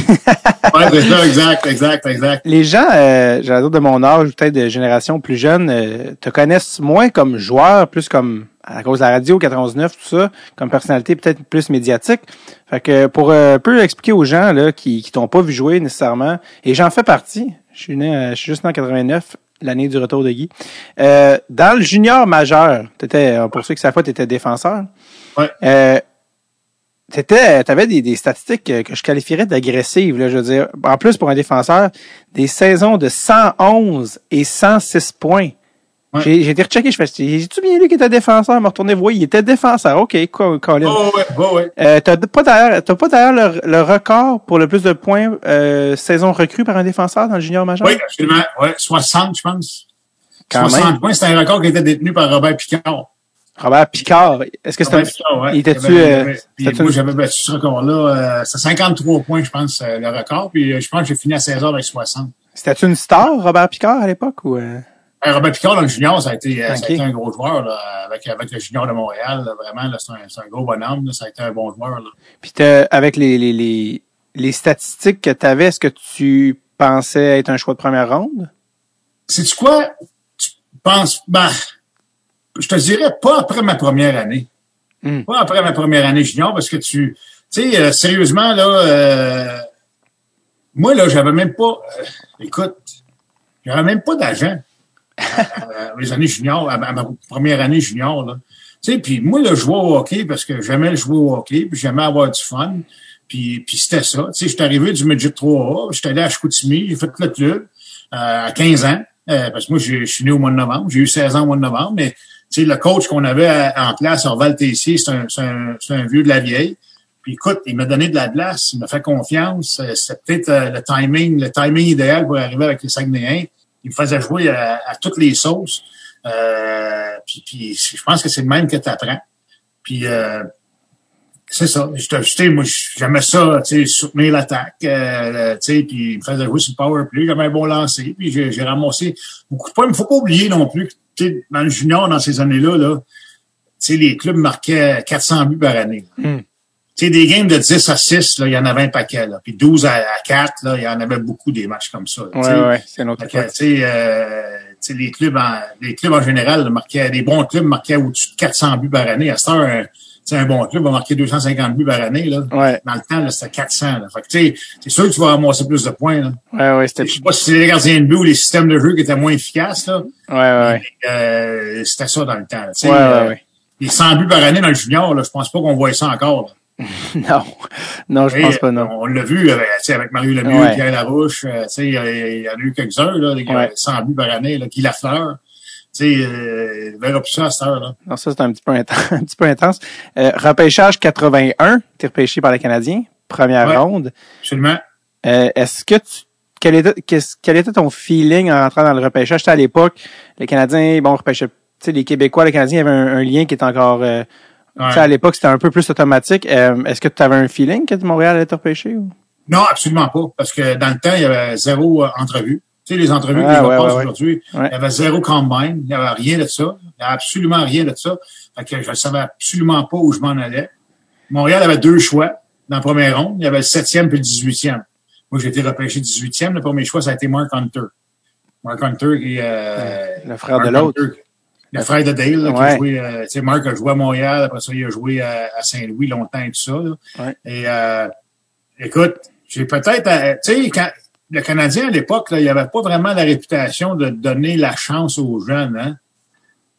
Ouais, c'est ça, exact, exact, exact. Les gens, euh, j'allais dire de mon âge, ou peut-être de génération plus jeune, euh, te connaissent moins comme joueur, plus comme à cause de la radio 99, tout ça, comme personnalité peut-être plus médiatique. Fait que pour euh, un peu expliquer aux gens là qui qui t'ont pas vu jouer nécessairement, et j'en fais partie. Je suis né, euh, je suis juste né en 89, l'année du retour de Guy. Euh, dans le junior majeur, t'étais, euh, pour ceux qui savent pas, t'étais défenseur. Ouais. Euh, T'étais, t'avais des, des statistiques que, que je qualifierais d'agressives, là, je veux dire. En plus, pour un défenseur, des saisons de 111 et 106 points. Ouais. J'ai, été rechecké, je fais, j'ai-tu bien lu qu'il était défenseur? Me retourner voir, il était défenseur. OK, quoi, Colin. Oh, ouais, ouais, ouais. Euh, t'as pas d'ailleurs, le, le record pour le plus de points, euh, saison recrue par un défenseur dans le junior majeur? Oui, absolument. Ouais, 60, je pense. Quand 60 même. points, c'était un record qui était détenu par Robert Picard. Robert Picard. Est-ce que c'était Picard, ouais. il était-tu, Il euh, il moi, j'avais battu ce record-là. Euh, c'est 53 points, je pense, le record. Puis je pense que j'ai fini à 16 heures avec 60. c'était une star, Robert Picard, à l'époque, ou, Robert Picard, dans le junior, ça a été, euh, ça a Ok. été un gros joueur, là, avec, avec le junior de Montréal. là, vraiment, c'est un, gros bonhomme. Là, ça a été un bon joueur. Là. Puis avec les, les, les, les statistiques que tu avais, est-ce que tu pensais être un choix de première ronde? Sais-tu quoi? Tu penses, ben, je te dirais pas après ma première année. Hmm. Pas après ma première année junior, parce que tu, tu sais, euh, sérieusement, là, euh, moi, là, j'avais même pas, euh, écoute, j'avais même pas d'agent. Euh, mes années juniors, à ma, première année junior. Tu sais, puis moi, là, je au hockey parce que j'aimais le jouer au hockey, puis j'aimais avoir du fun. Puis, puis c'était ça. Tu sais, j'étais arrivé du midget 3A, j'étais allé à Chicoutimi, j'ai fait le club euh, à 15 ans. euh, parce que moi, je suis né au mois de novembre. J'ai eu 16 ans au mois de novembre, mais tu sais, le coach qu'on avait en place, Orval Tessier, c'est un, un, un vieux de la vieille. Puis écoute, il m'a donné de la glace, il m'a fait confiance. Euh, C'était peut-être euh, le timing, le timing idéal pour arriver avec les Saguenayens. Il me faisait jouer à, toutes les sauces. Euh, puis, puis je pense que c'est le même que tu apprends. Puis euh, c'est ça. Sais, moi, j'aimais ça, tu sais, soutenir l'attaque, euh, tu sais, puis il me faisait jouer sur le power play, j'avais un bon lancer, puis j'ai ramassé beaucoup de points. Mais faut pas oublier non plus que, dans le junior, dans ces années-là, là, tu sais, les clubs marquaient 400 buts par année. là. Tu sais, des games de 10 à 6, là, il y en avait un paquet, là. Puis 12 à, à 4, là, il y en avait beaucoup des matchs comme ça. sais. ouais, c'est tu sais, euh, les clubs en, les clubs en général marquaient, les bons clubs marquaient au-dessus de 400 buts par année. À cette heure, sais, un bon club va marquer 250 buts par année, là. Ouais, Dans le temps, c'était 400, là. Fait que, c'est sûr que tu vas ramasser plus de points, là. ouais, ouais, c'était, Je sais pas si c'est les gardiens de but ou les systèmes de jeu qui étaient moins efficaces, là. ouais, ouais, Euh, c'était ça dans le temps, là. Ouais, ouais, euh, ouais. les 100 buts par année dans le junior, là, je pense pas qu'on voit ça encore, là. non, non, je Et, pense pas, non. On l'a vu avec, tu sais, avec Mario Lemieux, Ouais. Pierre Larouche, euh, tu sais, il y, en a eu quelques-uns, là, Ouais. 100 buts par année, là, qui la fleur. Tu sais, euh, il verra plus ça à cette heure, là. Non, ça, c'est un petit peu intense. un petit peu intense. Euh, repêchage 81, t'es repêché par les Canadiens, première Ouais. ronde. Absolument. Euh, est-ce que tu, quel était, quel était ton feeling en rentrant dans le repêchage? C'était à l'époque, les Canadiens, bon, repêchaient, tu sais, les Québécois, les Canadiens, il y avait un, un lien qui était encore, euh, Ouais. tu sais, à l'époque, c'était un peu plus automatique. Euh, est-ce que tu avais un feeling que Montréal allait être repêché ou? Non, absolument pas. Parce que dans le temps, il y avait zéro euh, entrevue. Tu sais, les entrevues Ah, que ouais, gars ouais, aujourd'hui, il y avait zéro combine. Il n'y avait rien de ça. Il n'y avait absolument rien de ça. Fait que je ne savais absolument pas où je m'en allais. Montréal avait deux choix dans la première ronde. Il y avait le septième puis le dix-huitième. Moi, j'ai été repêché 18e. Le premier choix, ça a été Mark Hunter. Mark Hunter, qui est... euh, Le frère de l'autre. Le frère de Dale, là, qui Ouais. a joué... euh, tu sais, Mark a joué à Montréal. Après ça, il a joué à, à Saint-Louis longtemps et tout ça. là. Ouais. Et euh, écoute, j'ai peut-être... euh, tu sais, quand le Canadien, à l'époque, il n'y avait pas vraiment la réputation de donner la chance aux jeunes. Hein?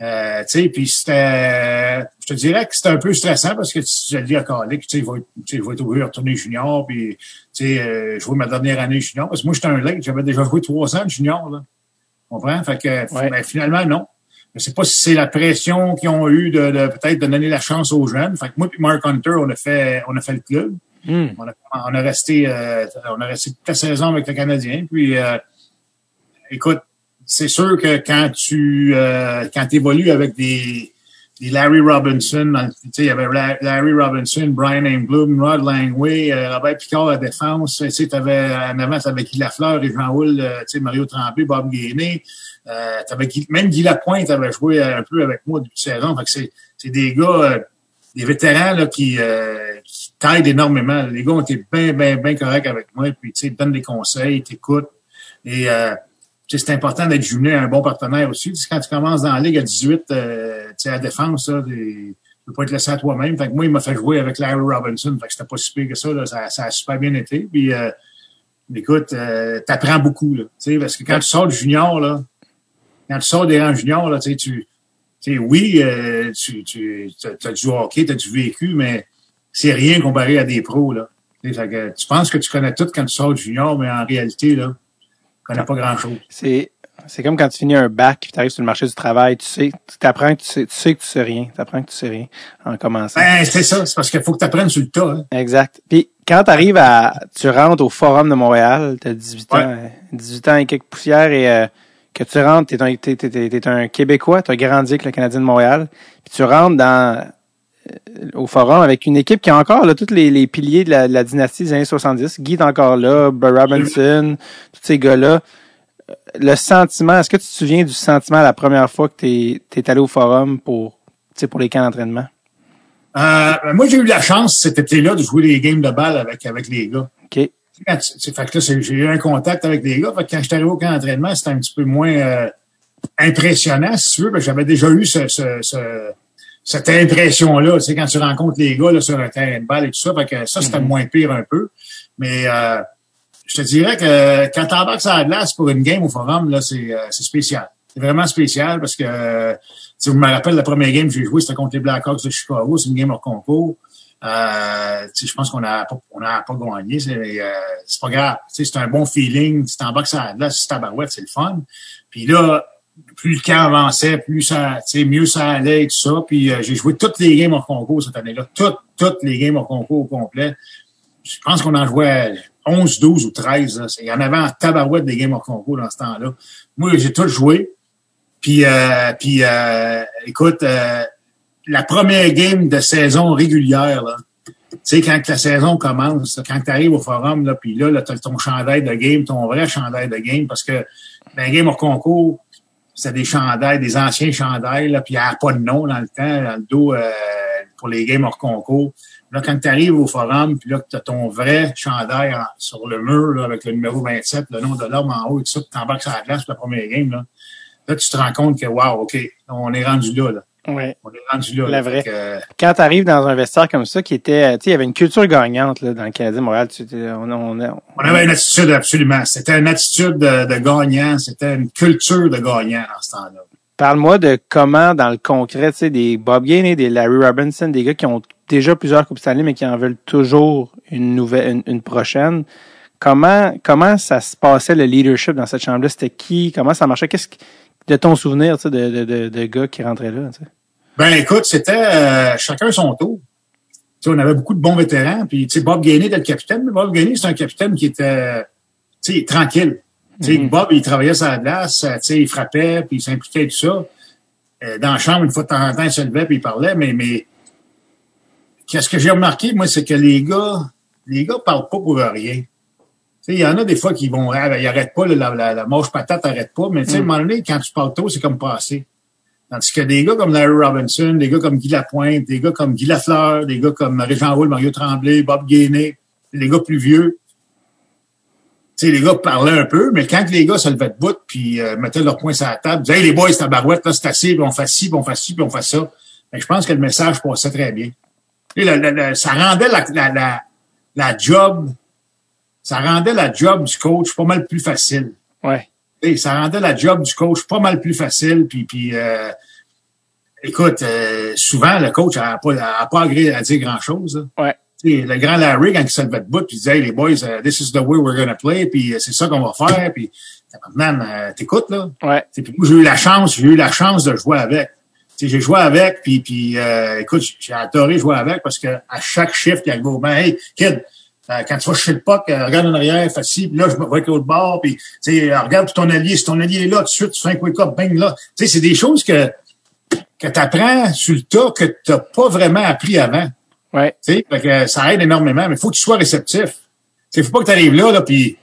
Euh, tu sais, puis c'était, je te dirais que c'était un peu stressant parce que tu dit à Calic, tu sais, il va, être- tu sais, il va être obligé de retourner junior, puis tu sais, euh, jouer ma dernière année junior. Parce que moi, j'étais un late, j'avais déjà joué trois ans de junior, là. Comprends? Fait que, Ouais. ben, finalement, non. Je sais pas si c'est la pression qu'ils ont eu de, de peut-être de donner la chance aux jeunes. Fait que moi puis Mark Hunter, on a fait, on a fait le club. Hmm. On a, on a resté, euh, on a resté toute la saison avec le Canadien. Puis, euh, écoute, c'est sûr que quand tu, euh, quand évolues avec des, des Larry Robinson, il y avait La- Larry Robinson, Brian Engblom, Rod Langway, Robert Picard à la défense. Tu sais, t'avais, en avant, Guy Lafleur et Jean Houle, tu sais, Mario Tremblay, Bob Gainé. Euh, même Guy Lapointe avait joué un peu avec moi au début de saison. Fait que c'est, c'est des gars, euh, des vétérans là, qui, euh, qui t'aident énormément. Les gars ont été bien, bien, bien corrects avec moi. Puis, tu sais, donnent des conseils, ils t'écoutent. Et euh, c'est important d'être jumelé un bon partenaire aussi. Tu sais, quand tu commences dans la ligue à 18, euh, tu à défense, là, des- tu peux pas être laissé à toi-même. Fait que moi, il m'a fait jouer avec Larry Robinson. Fait que c'était pas si pire que ça. Là. Ça, ça a super bien été. Puis, euh, écoute, euh, t'apprends beaucoup. Là, parce que quand tu sors du junior, là, quand tu sors des rangs juniors, là, tu sais, oui, euh, tu, tu as, du hockey, tu as du vécu, mais c'est rien comparé à des pros. Là. Tu que penses que tu connais tout quand tu sors du junior, mais en réalité, là, tu connais pas grand-chose. C'est, c'est comme quand tu finis un bac, puis tu arrives sur le marché du travail, tu sais, tu t'apprends que tu sais, tu sais que tu sais rien. Tu apprends que tu sais rien en commençant. Ben, c'est ça. C'est parce qu'il faut que tu apprennes sur le tas. Hein. Exact. Puis quand tu arrives à tu rentres au Forum de Montréal, tu as 18 ans, euh, 18 ans et quelques poussières et euh, que tu rentres, tu es un t'es, t'es- t'es- t'es un Québécois, tu as grandi avec le Canadien de Montréal, puis tu rentres dans euh, au Forum avec une équipe qui a encore là, tous les, les piliers de la, de la dynastie des années 70. Guy est encore là, Burr Robinson, tous ces gars-là. Le sentiment, est-ce que tu te souviens du sentiment la première fois que tu es, allé au Forum pour, tu sais, pour les camps d'entraînement? Euh, moi, j'ai eu la chance cet été-là de jouer les games de balle avec, avec les gars. OK. Quand tu- c'est- fait que là, c'est- j'ai eu un contact avec les gars. Fait que quand j'étais arrivé au camp d'entraînement, c'était un petit peu moins euh, impressionnant, si tu veux, parce que j'avais déjà eu ce, ce, ce- cette impression-là. Tu sais, quand tu rencontres les gars là, sur un terrain de balle et tout ça, fait que ça, c'était moins pire un peu. Mais euh, je te dirais que quand t'embarques sur la glace pour une game au forum, là, c'est euh, c'est spécial. C'est vraiment spécial parce que euh, tu sais, je me rappelle la première game que j'ai joué, c'était contre les Blackhawks de Chicago. C'est une game hors concours. Euh, je pense qu'on a pas, on a pas gagné, c'est euh, pas grave. C'est un bon feeling. Tu t'embarques sur la c'est tabarouette, c'est le fun. Puis là, plus le camp avançait, plus ça, mieux ça allait et tout ça. Puis euh, j'ai joué toutes les games hors concours cette année-là. Toutes, toutes les games hors concours au complet. Je pense qu'on en jouait 11, 12 ou 13. là. Il y en avait en tabarouette des games hors concours dans ce temps-là. Moi, j'ai tout joué. Puis, euh, puis euh, écoute, euh, la première game de saison régulière, là, tu sais, quand la saison commence, quand tu arrives au forum, là, puis là, là tu as ton chandail de game, ton vrai chandail de game, parce que dans les games hors concours, c'était des chandails, des anciens chandails, puis il n'y pas de nom dans le temps, dans le dos euh, pour les games hors concours. Là, quand tu arrives au forum, puis là, tu as ton vrai chandail sur le mur là, avec le numéro 27, le nom de l'homme en haut et tout ça, puis t'embarques sur la glace pour la première game, là, là, tu te rends compte que, wow, OK, on est rendu là, là. Ouais. On est rendu là. La vraie. Que, euh, quand tu arrives dans un vestiaire comme ça, qui était, tu sais, il y avait une culture gagnante là, dans le Canadien Montréal. Tu, on, on, on- on avait une attitude, absolument. C'était une attitude de, de gagnant. C'était une culture de gagnant dans ce temps-là. Parle-moi de comment, dans le concret, tu sais, des Bob Gainey, des Larry Robinson, des gars qui ont déjà plusieurs Coupes Stanley, mais qui en veulent toujours une nouvelle, une, une prochaine. Comment, comment ça se passait le leadership dans cette chambre-là? C'était qui? Comment ça marchait? Qu'est-ce que, de ton souvenir, tu sais, de, de, de, de gars qui rentraient là, tu sais? Ben écoute, c'était euh, chacun son tour. Tu sais, on avait beaucoup de bons vétérans. Puis Bob Gainey était le capitaine, mais Bob Gainey, c'est un capitaine qui était tu sais, tranquille. Tu sais, Mhm. Bob, il travaillait sur la glace, euh, tu sais, il frappait, puis il s'impliquait et tout ça. Euh, dans la chambre, une fois de temps en temps, il se levait puis il parlait, mais, mais qu'est-ce que j'ai remarqué, moi, c'est que les gars, les gars parlent pas pour rien. Tu sais, il y en a des fois qui vont, ah, ils arrêtent pas, la, la, la moche patate arrête pas, mais tu sais, à un Mm. moment donné, quand tu parles tôt, c'est comme passé. Tandis que des gars comme Larry Robinson, des gars comme Guy Lapointe, des gars comme Guy Lafleur, des gars comme Régent Roule, Mario Tremblay, Bob Gainey, les gars plus vieux, tu sais, les gars parlaient un peu, mais quand les gars se levaient de bout puis euh, mettaient leur poing sur la table, disaient, hey, les boys, c'est barouette, là, c'est assez, puis on fait ci, puis on fait ci, puis on fait ça. Ben, je pense que le message passait très bien. Et la- ça rendait la, la job, ça rendait la job du coach pas mal plus facile. Ouais. Et ça rendait la job du coach pas mal plus facile. Puis, puis euh, écoute, euh, souvent, le coach n'a pas, a pas agré à dire grand-chose. Ouais. Tu sais, le grand Larry, quand il se levait de bout, puis il disait, hey, les boys, uh, this is the way we're gonna play, puis euh, c'est ça qu'on va faire, puis maintenant, euh, t'écoutes, là. Ouais. Puis moi, j'ai eu la chance, j'ai eu la chance de jouer avec. J'ai joué avec, puis, puis euh, écoute, j'ai adoré jouer avec parce que à chaque shift, il y a le ben, hey, kid, euh, quand tu vas chez le puck, euh, regarde en arrière, ci, puis là, je me vois avec l'autre bord, puis tu sais, euh, regarde ton allié, si ton allié est là, tout de suite, tu fais un quick up, bang, là. Tu sais, c'est des choses que, que tu apprends sur le tas que tu n'as pas vraiment appris avant. Ouais. Tu sais, fait que ça aide énormément, mais il faut que tu sois réceptif. Il faut pas que tu arrives là, là, puis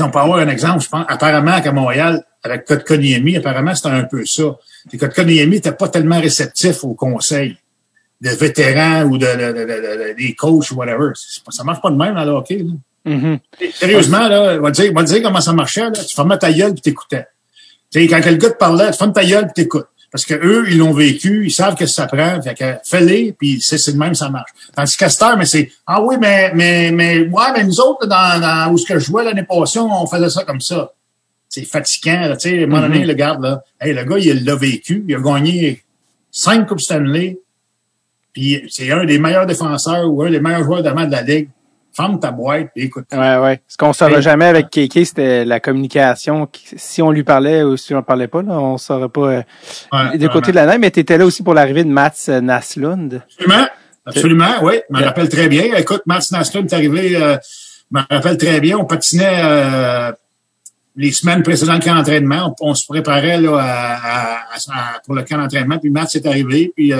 on peut avoir un exemple, je pense, apparemment qu'à Montréal, avec Kotkaniemi, apparemment, c'était un peu ça. Kotkaniemi n'était pas tellement réceptif aux conseils de vétérans ou de, de- de- de- de- des coachs ou whatever. Pas- Ça marche pas de même dans le hockey. Là. Mhm. Sérieusement, là, on va te dire, on va te dire comment ça marchait. Là. Tu fermais ta gueule puis t'écoutais. Quand quel gars te parlait, tu fermes ta gueule puis t'écoutes. Parce que eux, ils l'ont vécu, ils savent que ça prend. Fait que fais-les, puis c'est de même, ça marche. Tandis qu'à cette heure, mais c'est Ah oui, mais mais mais ouais, mais nous autres, dans, dans où ce que je jouais l'année passée, on faisait ça comme ça. C'est fatigant, tu sais, à un moment donné, le gars, là, hey, le gars, il l'a vécu, il a gagné cinq Coupes Stanley, puis c'est un des meilleurs défenseurs ou un des meilleurs joueurs d'avant de la Ligue. Ferme ta boîte, puis écoute. Ouais, ouais. Ce qu'on saura Hey. jamais avec Kéké, c'était la communication. Si on lui parlait ou si on parlait pas, là, on saurait pas euh, Ouais, des côtés de la neige, mais tu étais là aussi pour l'arrivée de Mats euh, Naslund. Absolument. Absolument, oui. Je me rappelle très bien. Écoute, Mats Naslund est arrivé, euh, je me rappelle très bien. On patinait euh, les semaines précédentes camp d'entraînement. On, on se préparait là, à, à- à- pour le camp d'entraînement. Puis Mats est arrivé. Puis,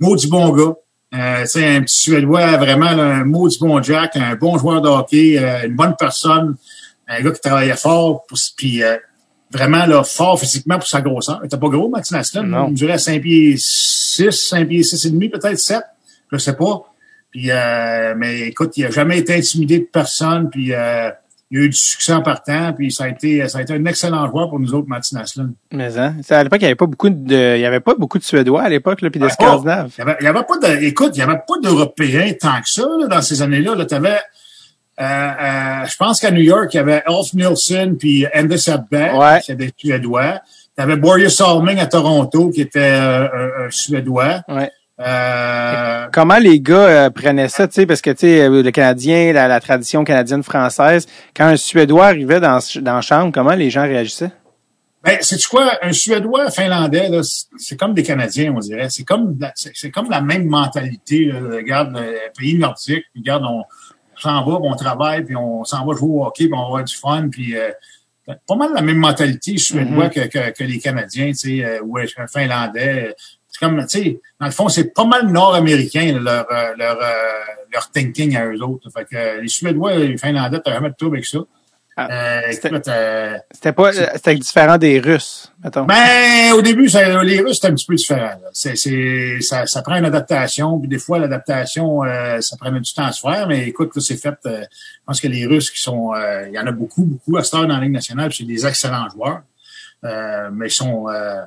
euh, maudit bon gars. Euh, c'est un petit Suédois, vraiment là, un maudit bon Jack, un bon joueur de hockey, euh, une bonne personne, un gars qui travaillait fort, pour, puis euh, vraiment là, fort physiquement pour sa grosseur. Il était pas gros, Naslund. Non. Il mesurait 5 pieds 6, 5 pieds 6 et demi, peut-être 7. Je sais pas. Puis, euh, mais écoute, il a jamais été intimidé de personne. Puis, euh, il a eu du succès en partant. Puis, ça a été, ça a été un excellent joueur pour nous autres, Naslund. Mais hein, à l'époque, il y avait pas beaucoup de, il y avait pas beaucoup de Suédois à l'époque, là, puis de Ouais, Scandinaves. Il y avait, y pas de, écoute, il y avait pas d'Européens tant que ça, là, dans ces années-là. Là, t'avais, euh, euh, je pense qu'à New York, il y avait Ulf Nielsen puis Anders Abbeck, Ouais. qui étaient des Suédois. T'avais Boris Salming à Toronto, qui était euh, un, un Suédois. Ouais. Euh, Comment les gars euh, prenaient ça, tu sais, parce que tu sais, euh, le Canadien, la, la tradition canadienne française, quand un Suédois arrivait dans, dans la chambre, comment les gens réagissaient? Ben, c'est quoi, un Suédois, un Finlandais, là, c'est- comme des Canadiens, on dirait. C'est comme, la- c'est c'est comme la même mentalité. Là. Regarde, le pays nordique, puis regarde, on s'en va, puis on travaille, puis on s'en va jouer au hockey, puis on va avoir du fun, puis euh, pas mal la même mentalité suédois que, que, que les Canadiens, tu sais, ou un Finlandais. C'est comme, tu sais, dans le fond, c'est pas mal nord-américain, leur, euh, leur, euh, leur thinking à eux autres. Fait que euh, les Suédois et les Finlandais, t'as jamais de trouble avec ça. Ah, Euh, c'était- euh, C'était pas, c'était différent des Russes, mettons. ben, au début, ça- les Russes, c'est un petit peu différent. C'est, c'est, ça, ça prend une adaptation, puis des fois, l'adaptation, euh, ça prenait du temps à se faire, mais écoute, c'est fait. je pense que les Russes qui sont, il y en a beaucoup, beaucoup à cette heure dans la Ligue nationale, puis c'est des excellents joueurs, mais ils sont, euh,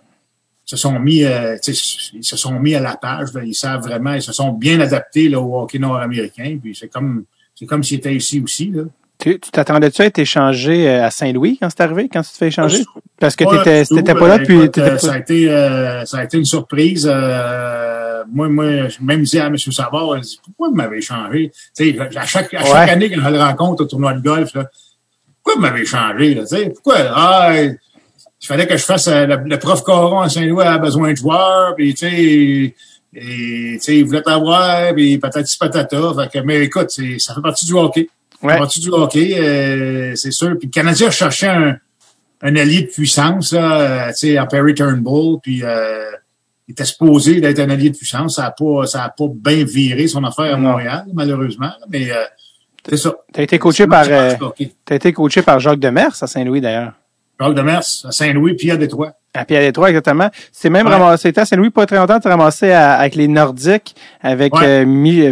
se sont mis, euh, tu ils se sont mis à la page. ils savent vraiment, ils se sont bien adaptés là, au hockey nord-américain, puis c'est comme, c'est comme s'ils étaient ici aussi là. Tu tu t'attendais-tu à être échangé euh, à Saint-Louis quand c'est arrivé, quand tu te fais échanger? Parce que tout. t'étais pas là écoute, t'étais euh, pas- ça a été euh, ça a été une surprise. Euh, moi, moi, j'ai même dit à M. Savard, dit, pourquoi vous m'avez changé? Tu sais, à chaque, à chaque Ouais. année quand je le rencontre au tournoi de golf, là, pourquoi vous m'avez changé? Là, tu pourquoi? Ah, il fallait que je fasse euh, le, le prof Caron à Saint-Louis a besoin de joueurs, puis tu sais, et, tu sais, il voulait t'avoir, puis patati patata. Fait que, mais écoute, c'est- ça fait partie du hockey. Ça Ouais. fait partie du hockey, euh, c'est sûr. Puis le Canadien cherchait un, un allié de puissance, là, euh, tu sais, en Perry Turnbull, puis euh, il était supposé d'être un allié de puissance. Ça a pas, ça a pas bien viré son affaire à. Montréal, malheureusement. Mais euh, c'est ça. T'as été coaché par, euh, t'as été coaché par Jacques Demers à Saint-Louis d'ailleurs. Jacques Demers, à Saint-Louis, puis à Détroit. À Pierre Détroit, exactement. C'est même Ouais. ramassé, à Saint-Louis pas très longtemps, tu ramassé à- avec les Nordiques, avec Ouais. euh, Mi-.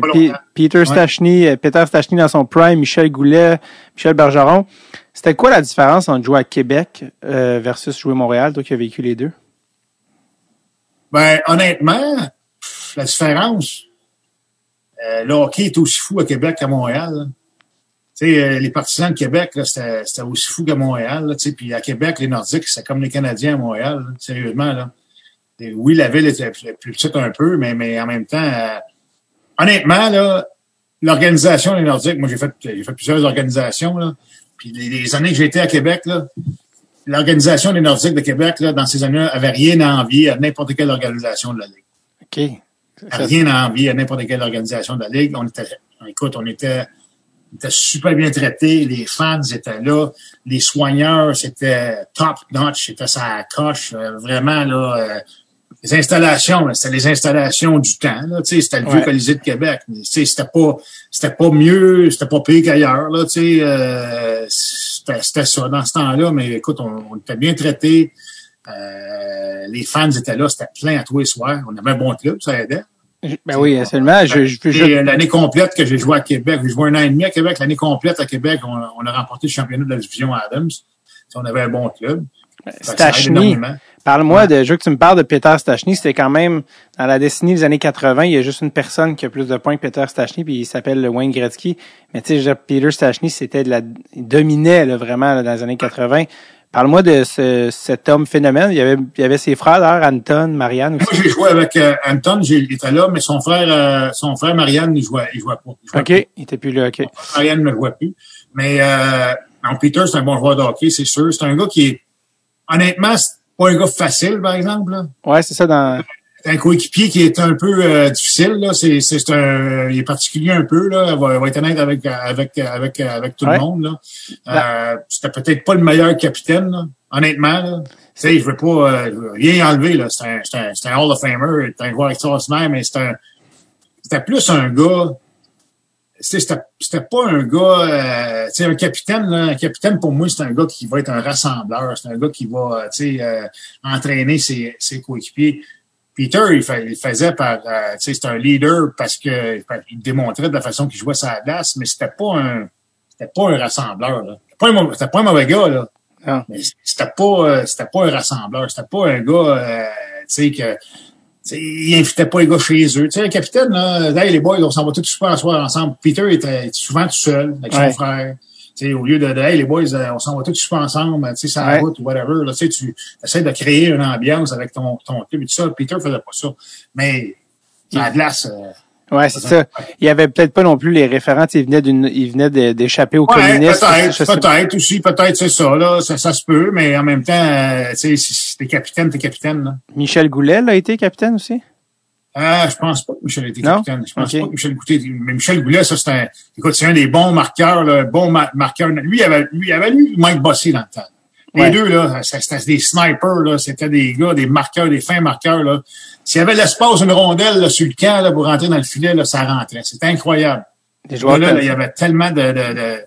Peter Stachny, euh, Peter Stachny dans son prime, Michel Goulet, Michel Bergeron. C'était quoi la différence entre jouer à Québec euh, versus jouer à Montréal, toi qui as vécu les deux? Ben, honnêtement, pff, la différence, euh, le hockey est aussi fou à Québec qu'à Montréal. là. Sais, euh, les partisans de Québec, c'était aussi fou qu'à Montréal. Là, puis à Québec, les Nordiques, c'est comme les Canadiens à Montréal, là, sérieusement. Là. Et oui, la ville était plus, petite un peu, mais, mais en même temps, euh, honnêtement, là, l'organisation des Nordiques, moi j'ai fait, j'ai fait plusieurs organisations, là, puis les, les années que j'ai été à Québec, là, l'organisation des Nordiques de Québec, là, dans ces années-là, avait rien à envier à n'importe quelle organisation de la Ligue. OK. Rien à envier à n'importe quelle organisation de la Ligue. On était, écoute, on était, on était super bien traités. Les fans étaient là. Les soigneurs, c'était top notch. C'était ça coche. euh, vraiment, là, euh, les installations, c'était les installations du temps, là. Tu sais, c'était le vieux Ouais. Colisée de Québec. Mais, c'était pas, c'était pas mieux, c'était pas pire qu'ailleurs, là. Tu sais, euh, c'était, c'était ça dans ce temps-là. Mais écoute, on, on était bien traités. Euh, les fans étaient là, c'était plein à tous les soirs. On avait un bon club, ça aidait. Ben oui, absolument. Je, je, je- Et, euh, l'année complète que j'ai joué à Québec, j'ai joué un an et demi à Québec, l'année complète à Québec, on, on a remporté le championnat de la division Adams. On avait un bon club. Aide Stachny, parle-moi de, je veux que tu me parles de Peter Stachny. C'était quand même, dans la décennie des années 80, il y a juste une personne qui a plus de points que Peter Stachny, puis il s'appelle Wayne Gretzky. Mais tu sais, Peter Stachny, c'était de la, il dominait, là, vraiment, là, dans les années 80. Parle-moi de ce, cet homme phénomène. Il y avait, il y avait ses frères, d'ailleurs, Anton, Marianne aussi. Moi, j'ai joué avec euh, Anton, était là, mais son frère, euh, son frère Marianne, il jouait, il jouait pas. Il jouait OK. Il était plus là, OK. Marianne ne jouait plus. Mais euh, non, Peter, c'est un bon joueur de hockey, c'est sûr. C'est un gars qui est, honnêtement, c'est pas un gars facile, par exemple. Là. Ouais, c'est ça dans, un coéquipier qui est un peu euh, difficile. Là. C'est, c'est, un, il est particulier un peu. Là. Il va, va être honnête avec, avec, avec, avec tout Ouais. le monde. Là. Euh, c'était peut-être pas le meilleur capitaine, là, honnêtement. Là. Tu sais, je veux pas euh, je veux rien enlever. Là. C'est, un, c'est, un, c'est un Hall of Famer, c'est un joueur extraordinaire, mais c'est un, c'était plus un gars. C'était, c'était pas un gars, euh, un capitaine. Là, un capitaine pour moi, c'est un gars qui va être un rassembleur. C'est un gars qui va, euh, entraîner ses, ses coéquipiers. Peter, il, fa- il faisait par, euh, tu sais, c'était un leader parce que il démontrait de la façon qu'il jouait sa glace, mais c'était pas un, c'était pas un rassembleur. Là. C'était pas un, pas un mauvais gars là. Mais c'était pas, euh, c'était pas un rassembleur. C'était pas un gars, euh, tu sais que, tu sais, il invitait pas les gars chez eux. Tu sais, le capitaine là, hey, les boys, on s'en va tous super soir ensemble. Peter était souvent tout seul avec Ouais. son frère. Au lieu de, de, hey, les boys, euh, on s'en va tous super ensemble, tu sais, Ouais. route ou whatever. Là, tu essaies de créer une ambiance avec ton, ton club et tout ça. Peter faisait pas ça. Mais, la glace, euh, Ouais, c'est ça. Il y avait peut-être pas non plus les référents. Il venait d'une, il venait d'échapper aux Ouais, communistes. peut-être, peut-être aussi, peut-être c'est ça, là, ça, ça se peut, mais en même temps, euh, tu sais, si si t'es capitaine, t'es capitaine, là. Michel Goulet a été capitaine aussi? Ah, je pense pas que Michel était capitaine. Je pense pas que Michel Goulet, mais Michel Goulet, ça, c'est un, écoute, c'est un des bons marqueurs, là, bon ma- marqueur. Lui, il avait, lui, il avait lui, Mike Bossy dans le temps. Les Ouais. deux, là, c'était des snipers, là, c'était des gars, des marqueurs, des fins marqueurs, là. S'il y avait l'espace, une rondelle, là, sur le camp, là, pour rentrer dans le filet, là, ça rentrait. C'était incroyable. Des Là, joueurs là, de- il y avait tellement de, de, de-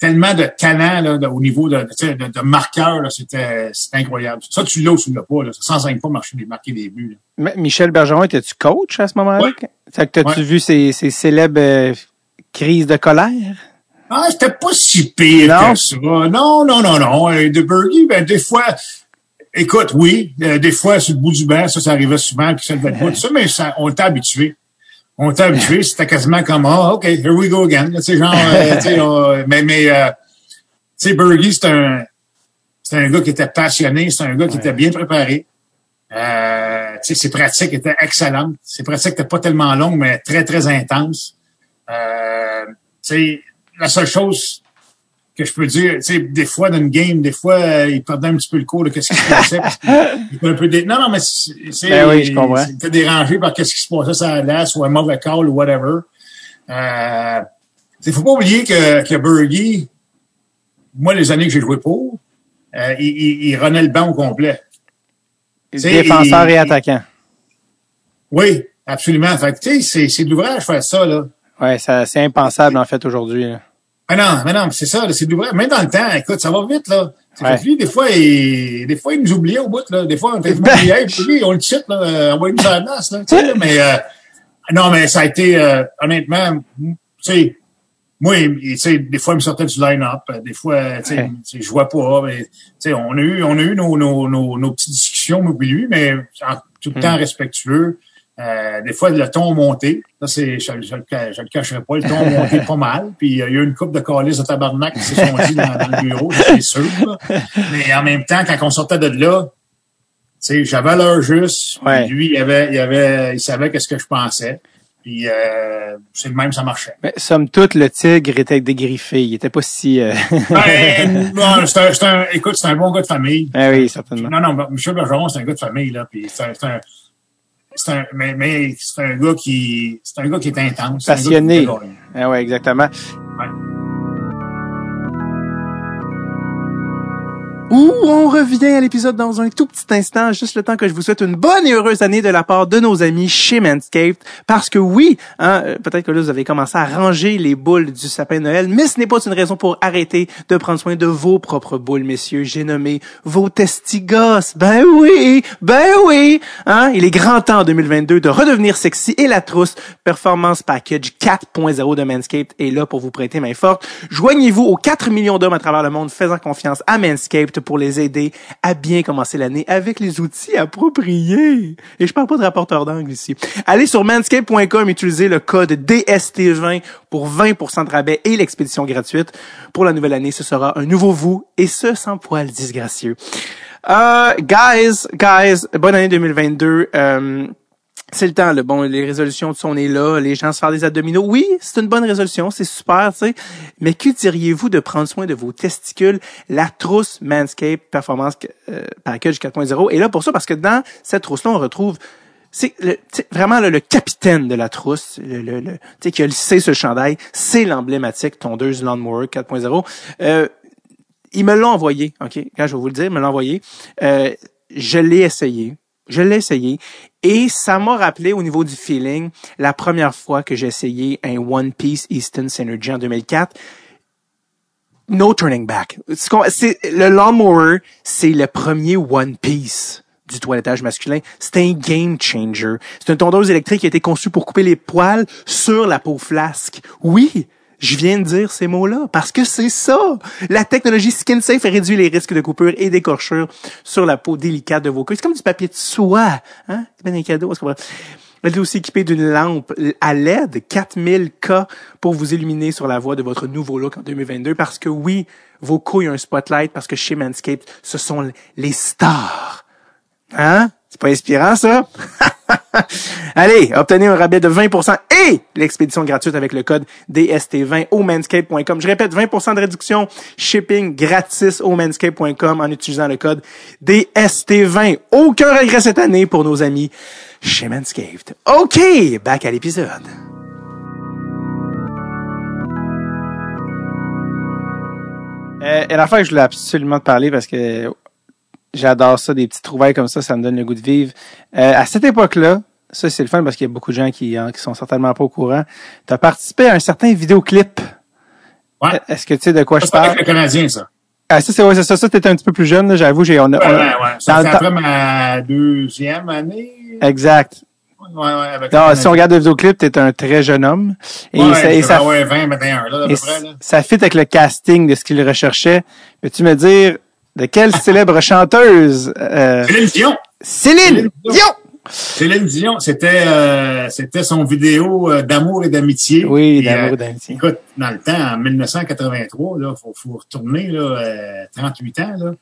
tellement de talent là, de- au niveau de, de, de marqueurs, c'était, incroyable. Ça, tu l'as ou tu l'as pas. Là. Ça s'enseigne pas marcher des marquer des buts. Là. Michel Bergeron, étais-tu coach à ce moment-là? Ouais. Fait que t'as-tu Ouais. vu ces, ces célèbres euh, crises de colère? Ah, c'était pas si pire Non? que ça. Non, non, non, non. Euh, De Bergie, ben, des fois, écoute, oui, euh, des fois, sur le bout du banc, ça, ça arrivait souvent, puis ça bout, tout ça, mais ça, on était habitué. On était habitué, c'était quasiment comme, ah, OK, here we go again. Tu sais, genre, euh, tu sais, on- mais, mais, euh, sais, Bergie, c'est un, c'est un gars qui était passionné, c'est un gars qui était bien préparé. Euh, tu sais, ses pratiques étaient excellentes. Ses pratiques étaient pas tellement longues, mais très, très intenses. Euh, tu sais, la seule chose que je peux dire, tu sais, des fois dans une game, des fois, euh, il perdait un petit peu le cours de qu'est-ce qui se passait. un peu dé... Non, non, mais c'est, Ben oui, je comprends. il était dérangé par qu'est-ce qui se passait sur la glace ou un mauvais call ou whatever. Euh, il faut pas oublier que, que Bergie, moi, les années que j'ai joué pour, euh, il, il, il renait le banc au complet. sais, Défenseur et attaquant. Oui, absolument. Fait que, tu sais, c'est, c'est de l'ouvrage faire ça, là. Ouais, ça, c'est impensable, en fait, aujourd'hui. là. Mais non, mais non, mais c'est ça, c'est de l'ouvrage. Même dans le temps, écoute, ça va vite, là. Ouais. lui, des fois, il, des fois, il nous oubliait au bout, là. Des fois, on était hey, on le cite, là, euh, on va nous à la là. Tu sais, là, mais, euh, non, mais ça a été, euh, honnêtement, tu sais, moi, tu sais, des fois, il me sortait du line-up. euh, Des fois, tu sais, Ouais. je vois pas, mais, tu sais, on a eu, on a eu nos, nos, nos, nos petites discussions, moi, lui, mais en- tout le temps respectueux. Euh, des fois, le ton monté. Ça, c'est, je, je, je le cacherai pas. Le ton monté pas mal. Puis, il y a eu une coupe de calices de tabarnak qui se sont dit dans, dans le bureau, c'est sûr. là. Mais en même temps, quand on sortait de là, tu sais, j'avais l'heure juste. Ouais. Lui, il avait, il avait, il savait qu'est-ce que je pensais. Puis, euh, c'est le même, ça marchait. Mais, somme toute, le tigre était dégriffé. Il était pas si... Euh... Ben, non, c'est un, c'est un, écoute, c'est un bon gars de famille. ah oui, certainement. Non, non, Michel Bergeron, c'est un gars de famille, là, puis c'est un, c'est un, c'est un, mais, mais c'est un gars qui, c'est un gars qui est intense. Passionné. gagner. Ah ouais, exactement. Ouais. Où on revient à l'épisode dans un tout petit instant, juste le temps que je vous souhaite une bonne et heureuse année de la part de nos amis chez Manscaped. Parce que oui, hein, euh, peut-être que là, vous avez commencé à ranger les boules du sapin Noël, mais ce n'est pas une raison pour arrêter de prendre soin de vos propres boules, messieurs. J'ai nommé vos testigos. Ben oui, ben oui. Hein, il est grand temps en 2022 de redevenir sexy et la trousse Performance Package 4.0 de Manscaped est là pour vous prêter main forte. Joignez-vous aux 4 millions d'hommes à travers le monde faisant confiance à Manscaped pour les aider à bien commencer l'année avec les outils appropriés. Et je parle pas de rapporteur d'angle ici. Allez sur manscaped.com, utilisez le code DST20 pour 20% de rabais et l'expédition gratuite. Pour la nouvelle année, ce sera un nouveau vous et ce sans poil disgracieux. Euh, guys, guys, bonne année 2022. Euh, c'est le temps, là. Bon, les résolutions, on est là. Les gens se faire des abdominaux. Oui, c'est une bonne résolution. C'est super, tu sais. Mais que diriez-vous de prendre soin de vos testicules? La trousse Manscaped Performance euh, Package 4.0 est là pour ça parce que dans cette trousse-là, on retrouve c'est vraiment là, le capitaine de la trousse, le, le, le- tu sais, qui a C sur le chandail, c'est l'emblématique tondeuse Lawnmower 4.0. Euh, ils me l'ont envoyé, ok, quand je vais vous le dire, ils me l'ont envoyé. Euh, je l'ai essayé, je l'ai essayé, et ça m'a rappelé au niveau du feeling la première fois que j'ai essayé un One Piece Easton Synergy en 2004. No turning back. C'est- le lawnmower, c'est le premier One Piece du toilettage masculin. C'est un game changer. C'est une tondeuse électrique qui a été conçue pour couper les poils sur la peau flasque. Oui, je viens de dire ces mots-là parce que c'est ça. La technologie Skin Safe réduit les risques de coupure et d'écorchure sur la peau délicate de vos queues. C'est comme du papier de soie. Hein? C'est bien un cadeau. est-ce elle est aussi équipée d'une lampe à LED 4000K pour vous illuminer sur la voie de votre nouveau look en 2022 parce que oui, vos couilles ont un spotlight parce que chez Manscaped, ce sont les stars. Hein? C'est pas inspirant, ça? Allez, obtenez un rabais de 20% et l'expédition gratuite avec le code DST20 au. Je répète, 20% de réduction, shipping gratis au manscape.com en utilisant le code DST20. Aucun regret cette année pour nos amis chez Manscaped. OK, back à l'épisode. Euh, et l'affaire que je voulais absolument parler parce que j'adore ça, des petits trouvailles comme ça, ça me donne le goût de vivre. Euh, à cette époque-là, ça c'est le fun parce qu'il y a beaucoup de gens qui, hein, qui sont certainement pas au courant. Tu as participé à un certain vidéoclip. Ouais. Est-ce que tu sais de quoi Ça, je c'est avec parle? le Canadien, ça. Ah, ça, c'est ouais, c'est ça. Ça, t'étais un petit peu plus jeune, là, j'avoue. J'ai, on a, Ouais, on a- ouais, ouais. Ça temps- après ma deuxième année. Exact. Ouais, ouais, avec Non, si on regarde le vidéoclip, t'es un très jeune homme. Et ouais, ça, et ça, ouais, 20, 21, là, à peu et près, là. ça fit avec le casting de ce qu'il recherchait. Peux-tu me dire de quelle célèbre chanteuse euh, Céline Dion. Céline Dion. Céline Dion, c'était euh, c'était son vidéo euh, d'amour et d'amitié. Oui, d'amour et d'amitié. Écoute, dans le temps, en 1983, là, faut, faut retourner là, euh, 38 ans. Là.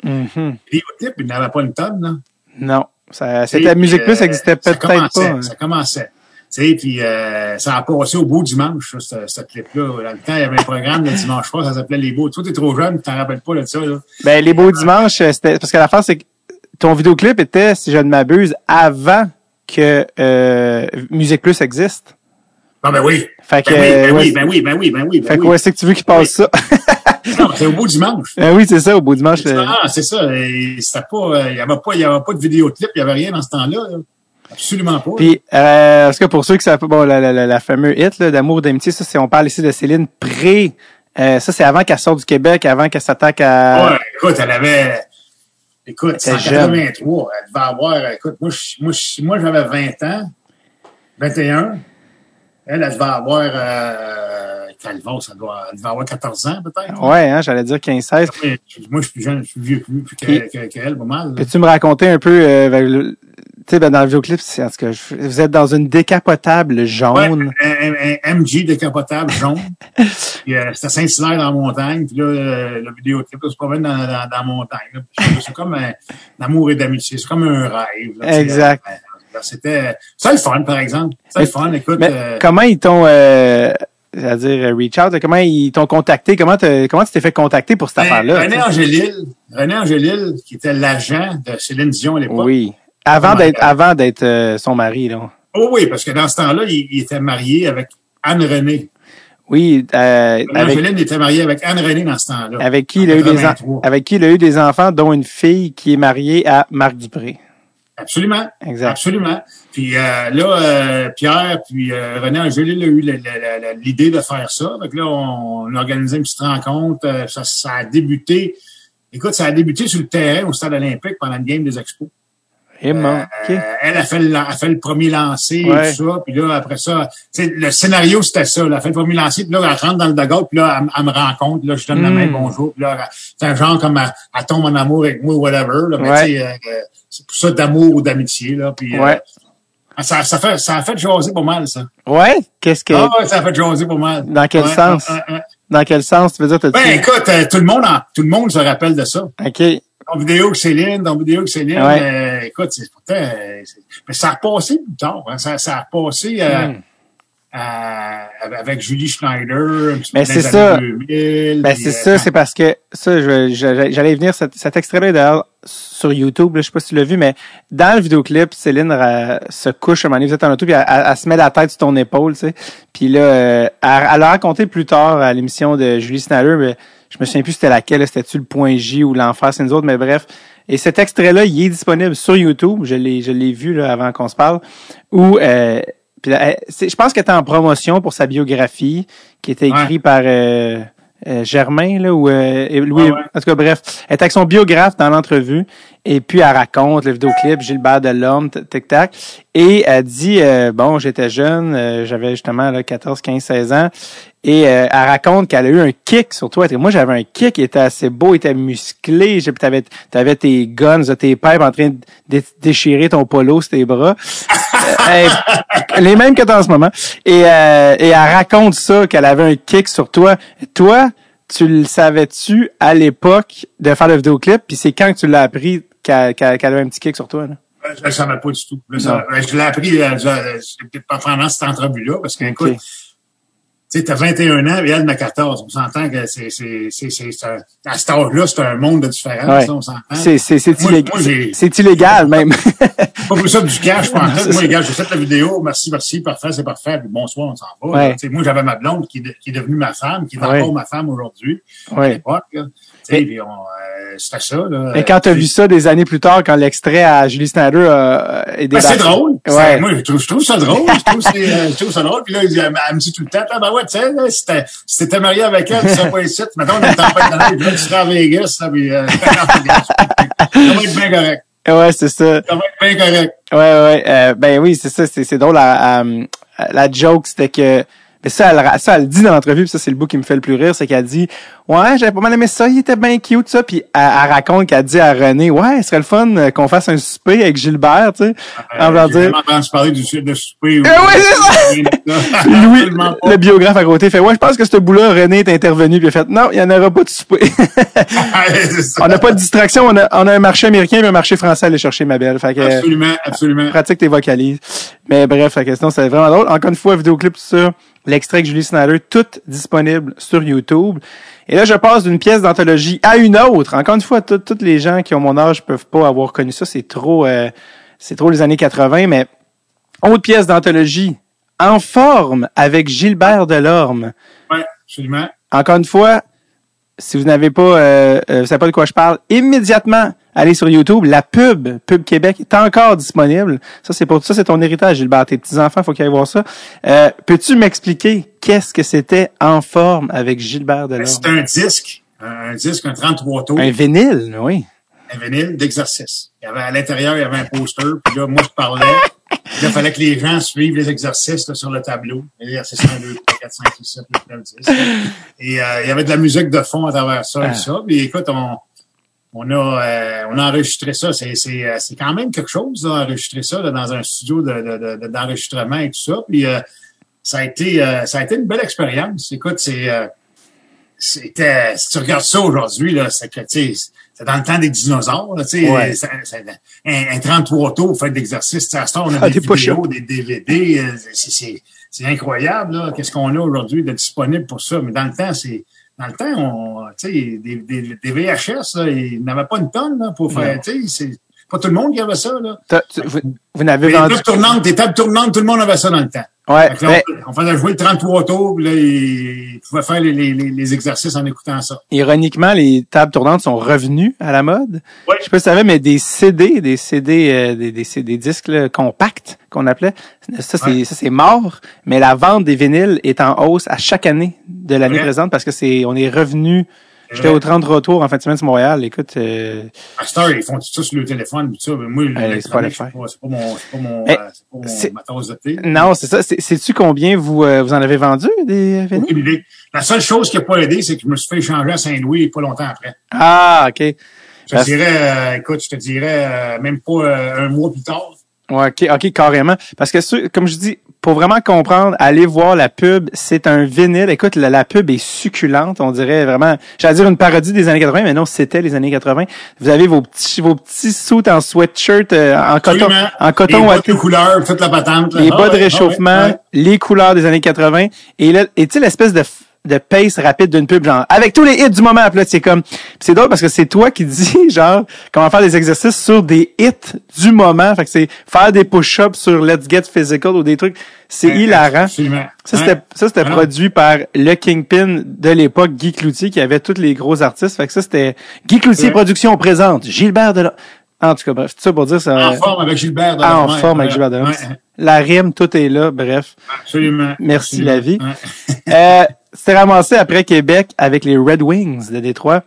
Les clips, il n'avait pas une tonne. Là. Non. Ça, c'était Musique puis, Plus, ça existait ça peut-être pas. hein. Ça commençait. Tu sais, puis euh, ça a passé au beau dimanche, ça, ce, ce clip-là. Dans le temps, il y avait un programme le dimanche soir, ça s'appelait Les Beaux. Toi, t'es trop jeune, tu t'en rappelles pas de ça. Là. Ben, les beaux dimanches, euh, c'était, parce que l'affaire, c'est que ton vidéoclip était, si je ne m'abuse, avant que, euh, Musique Plus existe. Ah ben oui. Fait que, Ben oui, ben oui, ben oui, ben oui, ben oui. Ben fait que, ouais, c'est que tu veux qu'il passe ça? Non, c'est au beau dimanche. Ben oui, c'est ça, au beau dimanche. euh, Ah, c'est ça. C'était pas, euh, il y avait pas, il y avait pas de vidéoclip, il y avait rien dans ce temps-là. là. Absolument pas. Puis, euh, parce que pour ceux qui savent bon, la, la, la, la fameuse hit, là, d'amour, d'amitié, ça, c'est, on parle ici de Céline pré, euh, ça, c'est avant qu'elle sorte du Québec, avant qu'elle s'attaque à, Ouais, écoute, elle avait, écoute, Elle en était jeune. 83, elle devait avoir, écoute, moi, moi, moi, j'avais 20 ans, 21. Elle, elle devait avoir, euh, Calvon, ça doit, elle devait avoir 14 ans, peut-être. ouais, hein, j'allais dire 15-16. Ouais, Moi, je suis plus jeune, je suis vieux plus, plus que- que- qu'elle, pas mal. Peux-tu me raconter un peu, euh, ben, le- tu sais, ben, dans le vidéoclip, c'est, cas, je- vous êtes dans une décapotable Ouais, jaune. un, un- un MG décapotable jaune. puis, euh, c'était Saint-Hilaire dans la montagne. Puis là, euh, le vidéoclip, là, se promène dans, dans, dans la montagne. C'est comme un, amour et d'amitié. C'est comme un rêve. là. Exact. Euh, euh, C'était, c'est le fun, par exemple. C'est le fun. Écoute, Mais euh, comment ils t'ont, euh, c'est-à-dire euh, reach out, comment ils t'ont contacté, comment, comment tu t'es fait contacter pour cette ben, affaire-là? René? Angélil, René Angélil, qui était l'agent de Céline Dion à l'époque. Oui. Avant Comment- d'être, avant d'être euh, son mari, là. Oh oui, parce que dans ce temps-là, il, il était marié avec Anne René. Oui, euh, avec, était marié avec Anne René dans ce temps-là. avec qui il a eu des, en- 83. avec qui il a eu des enfants, dont une fille qui est mariée à Marc Dupré. Absolument. Exact. Absolument. Puis euh, là, euh, Pierre, puis euh, René Angélil a eu l'idée de faire ça. Donc là, on, on a organisé une petite rencontre. Euh, ça, ça a débuté. Écoute, ça a débuté sur le terrain au stade olympique pendant le game des expos. Bon, ok. Euh, elle a fait, le, a fait le premier lancer Ouais. et tout ça. Puis là, après ça, le scénario, c'était ça. Elle a fait le premier lancer. Puis là, elle rentre dans le dugout. Puis là, elle, elle me rencontre. Là, je donne la main, bonjour. Puis là, c'est un genre comme elle, elle tombe en amour avec moi, whatever. Là, mais Ouais. tu sais, euh, euh, c'est pour ça d'amour ou d'amitié. Là, puis, euh, Ouais. ça, ça, fait, ça a fait jaser pas mal, ça. Ouais? Qu'est-ce que, Ah ça a fait jaser pas mal. Dans quel sens? dans quel sens tu veux dire, t'as Ben, écoute, euh, tout le monde en- tout le monde se rappelle de ça. OK. Ton vidéo que Céline, ton vidéo que Céline, Ouais. euh, écoute, c'est pourtant, mais ça a repassé plus tard. Hein, ça, ça a repassé euh, Hmm. à- avec Julie Schneider. dans c'est ça. années 2000, Ben, c'est euh, ça, c'est parce que ça, j'allais venir cet, cet extrait-là d'ailleurs sur YouTube, là, je sais pas si tu l'as vu, mais dans le vidéoclip, Céline se couche un moment donné, vous êtes en auto, puis elle, elle- elle se met la tête sur ton épaule, tu sais. Puis là, euh, elle, a raconté plus tard à l'émission de Julie Snyder, mais je me souviens plus c'était laquelle, c'était-tu le point J ou l'enfer, c'est nous autres, mais bref. Et cet extrait-là, il est disponible sur YouTube, je l'ai, je l'ai vu là, avant qu'on se parle, où euh, puis là, c'est- je pense qu'elle était en promotion pour sa biographie, qui était Ouais. écrite par euh, euh, Germain, là, ou euh, Louis. Ouais, ouais. En tout cas, bref, elle est avec son biographe dans l'entrevue, et puis elle raconte le vidéoclip Gilbert Delorme, tic tac, et elle dit euh, bon, j'étais jeune, euh, j'avais justement là 14, 15, 16 ans, et euh, elle raconte qu'elle a eu un kick sur toi. Moi, j'avais un kick, il était assez beau, il était musclé, j'ai- t'avais avais tes guns, tes pipes en train de dé- déchirer ton polo sur tes bras. Euh, les mêmes que t'as en ce moment. Et, euh, et elle raconte ça, qu'elle avait un kick sur toi. Toi, tu le savais-tu à l'époque de faire le vidéoclip, puis c'est quand que tu l'as appris qu'elle qu'elle- qu'elle avait un petit kick sur toi? Là? Je ne savais pas du tout. Ça- ben, je l'ai appris euh, je- c'est peut-être pas pendant cette entrevue-là, parce que, écoute, Ok. Tu sais, t'as 21 ans et elle en a 14. On s'entend que c'est, c'est, c'est, c'est, à cet âge-là, c'est un monde de différence, Ouais. ça, on s'entend. C'est c'est- c'est Moi- illégal. moi, C'est illégal même. pas pour ça du cash, tête. C'est Moi, les gars, j'ai fait la vidéo, merci, merci, parfait, c'est parfait, puis bonsoir, on s'en va. Ouais. Moi, j'avais ma blonde qui, qui est devenue ma femme, qui est Ouais. encore ma femme aujourd'hui, à l'époque. Tu puis on, euh, c'était ça. Là. Et quand t'as Euh, vu ça des années plus tard, quand l'extrait à Julie Snyder euh, est Ben, c'est drôle. Ouais. Moi, je trouve, je trouve ça drôle. Je trouve, euh, je trouve ça drôle. Puis là, elle, elle me dit tout le temps, ah, ben ouais, tu sais, là, si t'étais marié avec elle, tu serais pas ici. Mettons, on est en fait de l'année, tu serais à Vegas, là, puis, euh, ça va être bien correct. Ouais, c'est ça. Ça va être bien correct. Ouais, ouais. euh, ben oui, c'est ça. C'est, drôle. La, la, la joke, c'était que Mais ça, elle, ça, elle dit dans l'entrevue, puis ça, c'est le bout qui me fait le plus rire, c'est qu'elle dit, ouais, j'avais pas mal aimé ça, il était bien cute, ça, puis elle, elle raconte qu'elle dit à René, ouais, ce serait le fun euh, qu'on fasse un souper avec Gilbert, tu sais. en voulant J'ai dire, entendu parler du de souper. Eh oui, c'est ça! Louis, le biographe à côté, fait, ouais, je pense que ce bout-là, René est intervenu, puis il a fait, non, il y en aura pas de souper. on n'a pas de distraction, on a, on a un marché américain et un marché français à aller chercher, ma belle. Fait que, Absolument, absolument. pratique tes vocalises. Mais bref, la question, c'est vraiment drôle. Encore une fois, vidéoclip sur l'extrait de Julie Snyder, tout disponible sur YouTube. Et là, je passe d'une pièce d'anthologie à une autre. Encore une fois, tous les gens qui ont mon âge peuvent pas avoir connu ça. C'est trop, euh, c'est trop les années 80, mais autre pièce d'anthologie en forme avec Gilbert Delorme. Oui, absolument. Encore une fois, si vous n'avez pas, euh, euh, vous savez pas de quoi je parle, immédiatement allez sur YouTube. La pub, Pub Québec, est encore disponible. Ça, c'est pour ça, c'est ton héritage, Gilbert. Tes petits enfants, faut qu'ils aillent voir ça. Euh, Peux-tu m'expliquer qu'est-ce que c'était en forme avec Gilbert Delorme? C'est un disque, un disque, un 33 tours. Un vinyle, oui. Un vinyle d'exercice. Il y avait à l'intérieur, il y avait un poster. Puis là, moi, je parlais. Là, il fallait que les gens suivent les exercices là, sur le tableau. Exercice 1, 2, 3, 4, 5, 6, 7, 8, 9, 10. Et euh, il y avait de la musique de fond à travers ça Ah. et ça. Puis écoute, on, on a euh, on a enregistré ça. C'est c'est euh, c'est quand même quelque chose d'enregistrer ça là, dans un studio de, de, de- de- d'enregistrement et tout ça. Puis euh, ça a été euh, ça a été une belle expérience. Écoute, c'est euh, c'était si tu regardes ça aujourd'hui là, c'est que tu c'est dans le temps des dinosaures, là, Ouais. ça- ça- un, un 33 tours fait d'exercice, à ce temps, on a Ah, des, des vidéos, des DVD, euh, c'est- c'est c'est incroyable là, qu'est-ce qu'on a aujourd'hui de disponible pour ça, mais dans le temps c'est dans le temps on tu sais des, des, des VHS là, ils n'avaient pas une tonne là, pour faire, tu sais, c'est pas tout le monde qui avait ça là. Vous, vous n'avez vendu. tables tournantes, les tables tournantes, tout le monde avait ça dans le temps. Ouais, là, mais on, faisait jouer le 33 tours, là, ils pouvaient faire les, les, les, exercices en écoutant ça. ironiquement, les tables tournantes sont revenues à la mode. Ouais. Je sais pas si tu savais, mais des CD, des CD, euh, des, des, des disques là, compacts qu'on appelait, ça c'est Ouais. ça c'est mort. Mais la vente des vinyles est en hausse à chaque année de l'année Ouais. présente parce que c'est on est revenu. J'étais au 30 retour en fin de semaine sur Montréal. Écoute, euh, À heure, ils font tout ça sur le téléphone, tout ça. Moi, l'électronique, c'est pas c'est pas, pas mon, c'est pas mon, euh, c'est pas mon ma tasse de thé. non, c'est ça. C'est- Sais-tu combien vous euh, vous en avez vendu des idée. La seule chose qui n'a pas aidé, c'est que je me suis fait échanger à Saint-Louis pas longtemps après. Ah, ok. Je te dirais, euh, écoute, je te dirais, euh, même pas euh, un mois plus tard. Ouais, ok, ok, carrément. Parce que comme je dis, pour vraiment comprendre, allez voir la pub. C'est un vinyle. Écoute, la, la pub est succulente. On dirait vraiment, j'allais dire une parodie des années 80, mais non, c'était les années 80. Vous avez vos petits, vos petits suits en sweatshirt, euh, en coton, en coton Les bottes ouaté, de couleur, toute la patente. les Ah bas de ah réchauffement, ouais, ouais. les couleurs des années 80. Et là, et tu sais l'espèce de de pace rapide d'une pub, genre, avec tous les hits du moment, puis là, c'est comme, c'est drôle parce que c'est toi qui dis, genre, comment faire des exercices sur des hits du moment. Fait que c'est faire des push-ups sur Let's Get Physical ou des trucs. C'est Ouais, hilarant. Absolument. Ça, c'était, ça, c'était Ah produit par le Kingpin de l'époque, Guy Cloutier, qui avait tous les gros artistes. Fait que ça, c'était Guy Cloutier Ouais. Productions présente, Gilbert de En tout cas, bref, tout ça pour dire ça. En forme avec Gilbert. Ah, en forme avec Gilbert Delorme. La rime, tout est là, bref. Absolument. Merci, Absolument. la vie. Ouais. Euh, c'était ramassé après Québec avec les Red Wings de Détroit.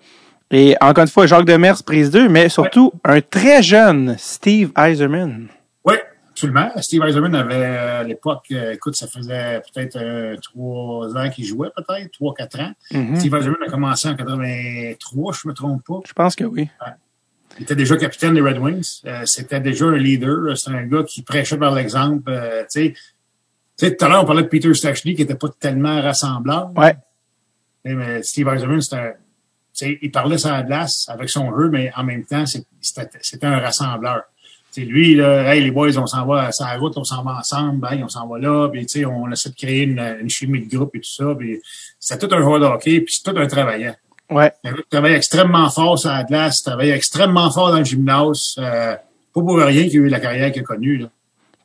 Et encore une fois, Jacques Demers, prise 2, mais surtout un très jeune Steve Eiserman. Oui, absolument. Steve Eiserman avait, euh, à l'époque, euh, écoute, ça faisait peut-être euh, trois ans qu'il jouait, peut-être, trois, quatre ans. Mhm. Steve Eiserman a commencé en 83, je me trompe pas. Je pense que oui. Il était déjà capitaine des Red Wings. Euh, C'était déjà un leader. C'est un gars qui prêchait par l'exemple. Euh, tu sais, tout à l'heure, on parlait de Peter Stachny qui était pas tellement rassembleur. Ouais. Mais, mais Steve c'était sais, il parlait sur la glace avec son jeu, mais en même temps, c'était un rassembleur. Lui, là, hey, les boys, on s'en va sur la route, on s'en va ensemble, hey, on s'en va là, puis on essaie de créer une, une chimie de groupe et tout ça. C'était tout un joueur de hockey, puis c'est tout un travaillant. Ouais. Qui travaille extrêmement fort sur la glace, travaille extrêmement fort dans le gymnase. Euh, pas pour rien qu'il a eu la carrière qu'il a connue. Là.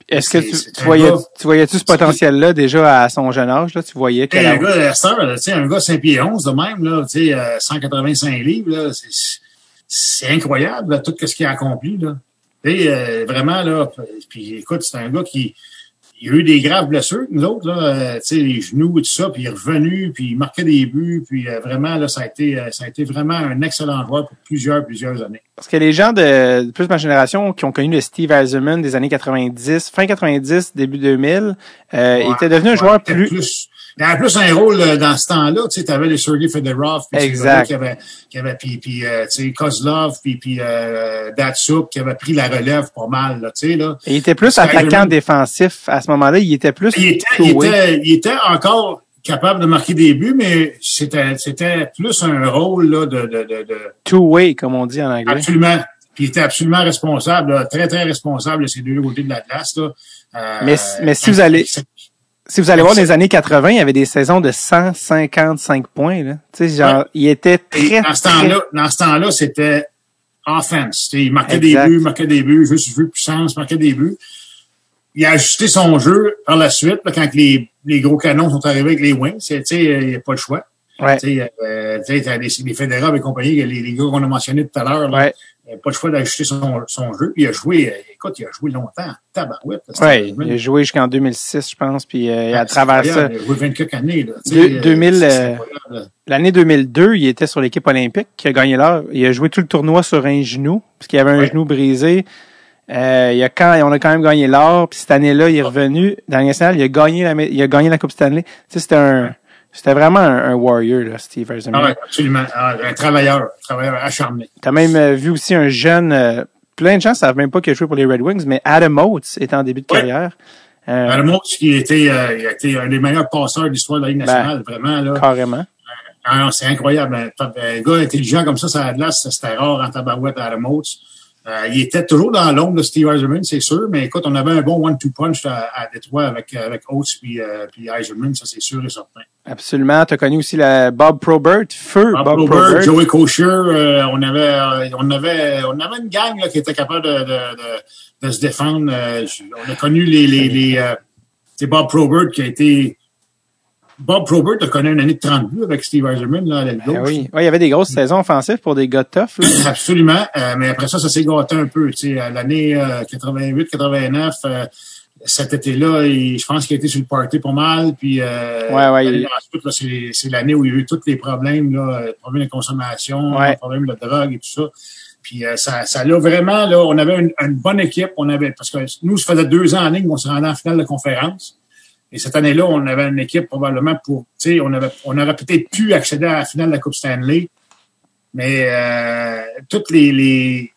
Est-ce que tu, tu un voyais, gars- tu voyais-tu ce potentiel-là déjà à son jeune âge, là? Tu voyais qu'elle un gars, à cette heure, tu sais, un gars 5 pieds 11 de même, là, tu sais, euh, 185 livres, là, c'est- c'est incroyable, là, tout ce qu'il a accompli. Là. Sais, euh, vraiment, là, puis écoute, c'est un gars qui il a eu des graves blessures, nous autres, là, euh, tu sais, les genoux et tout ça, puis il est revenu, puis il marquait des buts, puis euh, vraiment, là, ça a été euh, ça a été vraiment un excellent joueur pour plusieurs, plusieurs années. Parce que les gens de, plus de ma génération qui ont connu le Steve Eiserman des années 90, fin 90, début 2000, euh, il Ouais, était devenu un ouais, joueur plus... Il avait plus un rôle euh, dans ce temps-là. Tu sais, t'avais les Sergei Fedorov, puis Exact. qui avaient, qui avaient, puis, puis euh, tu sais, Kozlov, puis, puis euh, Datsuk, qui avait pris la relève pas mal, là, tu sais, là. Et il était plus attaquant défensif à ce moment-là. Il était plus Il était, il était, il était encore capable de marquer des buts, mais c'était, c'était plus un rôle, là, de, de, de, de two-way, comme on dit en anglais. absolument, puis il était absolument responsable, là, très, très responsable de ces deux côtés de la glace, là. Euh, Mais- mais si vous allez- Si vous allez voir les années 80, il y avait des saisons de 155 points. Là. Tu sais, genre, il était Et très, dans ce temps-là, dans ce temps-là, c'était offense. Tu sais, Il marquait Exact. des buts, marquait des buts, juste jeu puissance, marquait des buts. Il a ajusté son jeu par la suite, là, quand les, les gros canons sont arrivés avec les wings. Tu sais, il n'y a pas le choix. Ouais, Tu sais, euh, tu sais, t'as les, les Fédéraux et compagnie, les, les gars qu'on a mentionnés tout à l'heure, ouais, il n'a pas le choix d'ajuster son, son jeu. Il a joué, euh, écoute, il a joué longtemps. Tabarouette. c'était- Il a joué jusqu'en 2006, je pense, puis euh, à c'est travers ça, Il a joué 24 années. Là, euh, 2000, c'est euh, l'année 2002, il était sur l'équipe olympique qui a gagné l'or. Il a joué tout le tournoi sur un genou, parce qu'il avait un Ouais. genou brisé. Euh, il a quand, on a quand même gagné l'or, puis cette année-là, il est revenu dans nationale, il a gagné la, il a gagné la Coupe Stanley. Tu sais, c'était un, c'était vraiment un, un warrior, là, Steve Eisenman. Ah ouais, absolument. Ah, un travailleur, un travailleur acharné. T'as même euh, vu aussi un jeune, euh, plein de gens savent même pas qu'il a joué pour les Red Wings, mais Adam Oates est en début de Ouais. carrière. Euh, Adam qui était, euh, il a été un des meilleurs passeurs de l'histoire de la Ligue Ben, nationale, vraiment. Là. carrément. Ah c'est incroyable. Un, gars intelligent comme ça, ça a de c'était rare en tabarouette Adam Oates. Euh, il était toujours dans l'ombre de Steve Eiserman, c'est sûr, mais écoute, on avait un bon one-two punch à, à Détroit avec, avec Oates puis, euh, puis Eiserman, ça c'est sûr et certain. Absolument. T'as connu aussi la Bob Probert, feu Bob Bob, Probert, Probert. Joey Kosher, euh, on avait, euh, on avait, on avait une gang là, qui était capable de, de, de, de se défendre. Euh, on a connu les, les, les euh, c'est Bob Probert qui a été, Bob Probert a connu une année de 30 buts avec Steve Eiserman là à l'aile Ah gauche. oui. Ouais, il y avait des grosses saisons offensives pour des gars tough. Là. Absolument. Euh, mais après ça, ça s'est gâté un peu. Tu sais, à l'année 88-89, euh, cet été-là, je pense qu'il a été sur le party pas mal. Puis euh, Ouais, ouais, il- ensuite, là, c'est, c'est l'année où il y a eu tous les problèmes, là, euh, problèmes de consommation, Ouais. problèmes de drogue et tout ça. Puis euh, ça, ça l'a vraiment, là, on avait une, une bonne équipe. On avait, parce que nous, ça faisait deux ans en ligne qu'on se rendait en finale de conférence. Et cette année-là, on avait une équipe probablement pour, tu sais, on avait, on aurait peut-être pu accéder à la finale de la Coupe Stanley. Mais euh, toutes les, les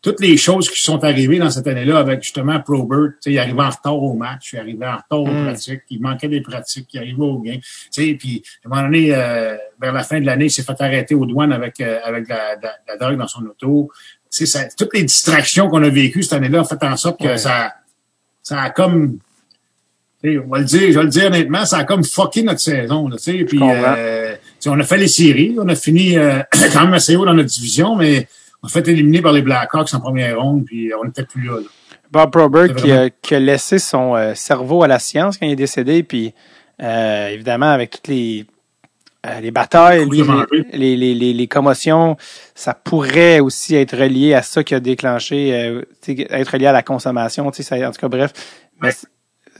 toutes les choses qui sont arrivées dans cette année-là avec justement Probert, tu sais, il arrivait en retard au match, il arrivait en retard aux Mm. pratiques, il manquait des pratiques, il arrivait au gain. Tu sais, puis à un moment donné, euh, vers la fin de l'année, il s'est fait arrêter aux douanes avec euh, avec la, la, la drogue dans son auto. Tu sais, ça, toutes les distractions qu'on a vécues cette année-là ont fait en sorte que Ouais. ça ça a comme on va le dire, je vais le dire honnêtement, ça a comme fucké notre saison. Là, tu sais, puis, euh, on a fait les séries, on a fini euh, quand même assez haut dans notre division, mais on s'est fait éliminer par les Blackhawks en première ronde, puis on n'était plus là. là. Bob Probert C'est qui a, qui a laissé son euh, cerveau à la science quand il est décédé, puis euh, évidemment avec toutes les euh, les batailles, les, les, les, les commotions, ça pourrait aussi être relié à ça qui a déclenché, euh, être relié à la consommation, tu sais, ça- en tout cas, bref. Mais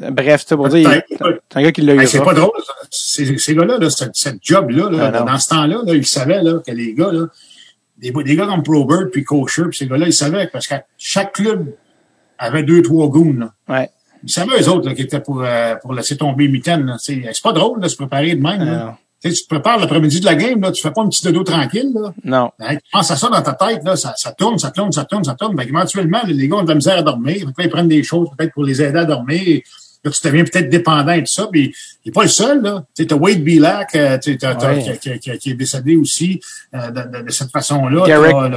Bref, c'est pour dire, c'est un gars qui l'a eu. C'est pas drôle. Ces, gars-là, là, cette, cette job-là, là, Ah, dans ce temps-là, là, ils savaient là, que les gars, là, des, des gars comme Probert puis Kosher, puis ces gars-là, ils savaient parce que chaque club avait deux, trois goons. Là. Ouais. Ils savaient eux autres là, qui étaient pour, euh, pour laisser tomber mitaine. C'est pas drôle de se préparer de même. Là. Tu te prépares l'après-midi de la game, là, tu fais pas un petit dodo tranquille. Là. Non. Tu penses à ça dans ta tête, là, ça, ça tourne, ça tourne, ça tourne, ça tourne. Ben, éventuellement, les gars ont de la misère à dormir. Fait que là, ils prennent des choses peut-être pour les aider à dormir. Là, tu deviens peut-être dépendant et tout ça. Puis, il n'est pas le seul. Là. Tu as Wade Bilac euh, Ouais. qui, qui- est décédé aussi euh, de, de- de cette façon-là. Euh,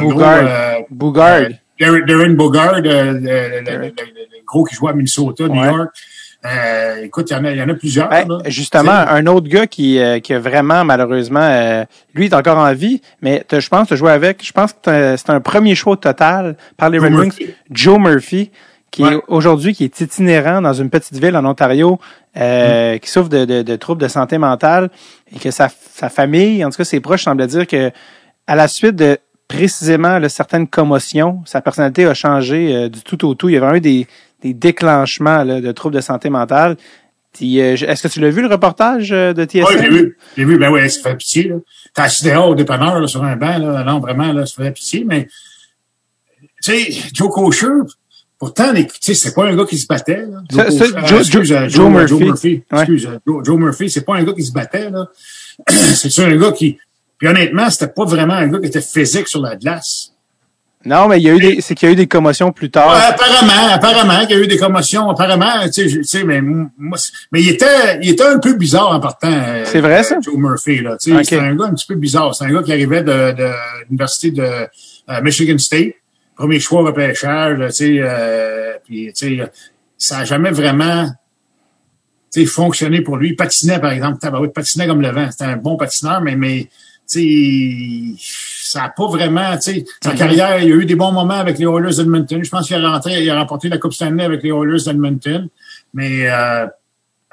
Bogard. euh, Darren Bogard, euh, le, le- le- le- le gros qui joue à Minnesota, New Ouais. York. Euh, écoute, il y en a, il y en a plusieurs. Là. justement, un autre gars qui, euh, qui a vraiment, malheureusement, euh, lui est encore en vie, mais je pense que tu joué avec, je pense que c'est un premier choix total par les Joe Red Wings. Joe Murphy, qui Ouais. est aujourd'hui, qui est itinérant dans une petite ville en Ontario, euh, qui souffre de, de, de troubles de santé mentale et que sa, sa famille, en tout cas ses proches, semblaient dire que à la suite de précisément là, certaines commotions, sa personnalité a changé euh, du tout au tout. Il y avait vraiment eu des, des déclenchements là, de troubles de santé mentale. Euh, Est-ce que tu l'as vu le reportage euh, de TSN? Oui, j'ai vu. J'ai vu, ben oui, ça fait pitié. Là. T'es assis dehors au dépanneur là, sur un banc, là. Non, vraiment, là, ça fait pitié, mais tu sais, Joe Kosher, Pourtant, tu sais, c'est pas un gars qui se battait. Là. Ça, Joe, c'est euh, Joe- excuse, Joe- euh, Joe Murphy. Joe Murphy. Ouais. Excuse, euh, Joe, Joe Murphy, c'est pas un gars qui se battait. là. c'est un gars qui... Puis honnêtement, c'était pas vraiment un gars qui était physique sur la glace. Non, mais il y a eu des, c'est qu'il y a eu des commotions plus tard. Ouais, apparemment, apparemment qu'il y a eu des commotions, apparemment, tu sais, tu sais, mais moi, mais il était, il était un peu bizarre en partant. euh, C'est vrai, ça? Joe Murphy, là, tu sais, c'est un gars un petit peu bizarre. C'est un gars qui arrivait de, de l'université de euh, Michigan State, premier choix repêchage, tu sais, euh, puis tu sais, ça a jamais vraiment, tu sais, fonctionné pour lui. Il patinait, par exemple, Tabarouette patinait comme le vent. C'était un bon patineur, mais, mais, tu sais, ça a pas vraiment, tu sais, sa carrière, il y a eu des bons moments avec les Oilers d'Edmonton. Je pense qu'il a rentré, il a remporté la Coupe Stanley avec les Oilers d'Edmonton. Mais, euh,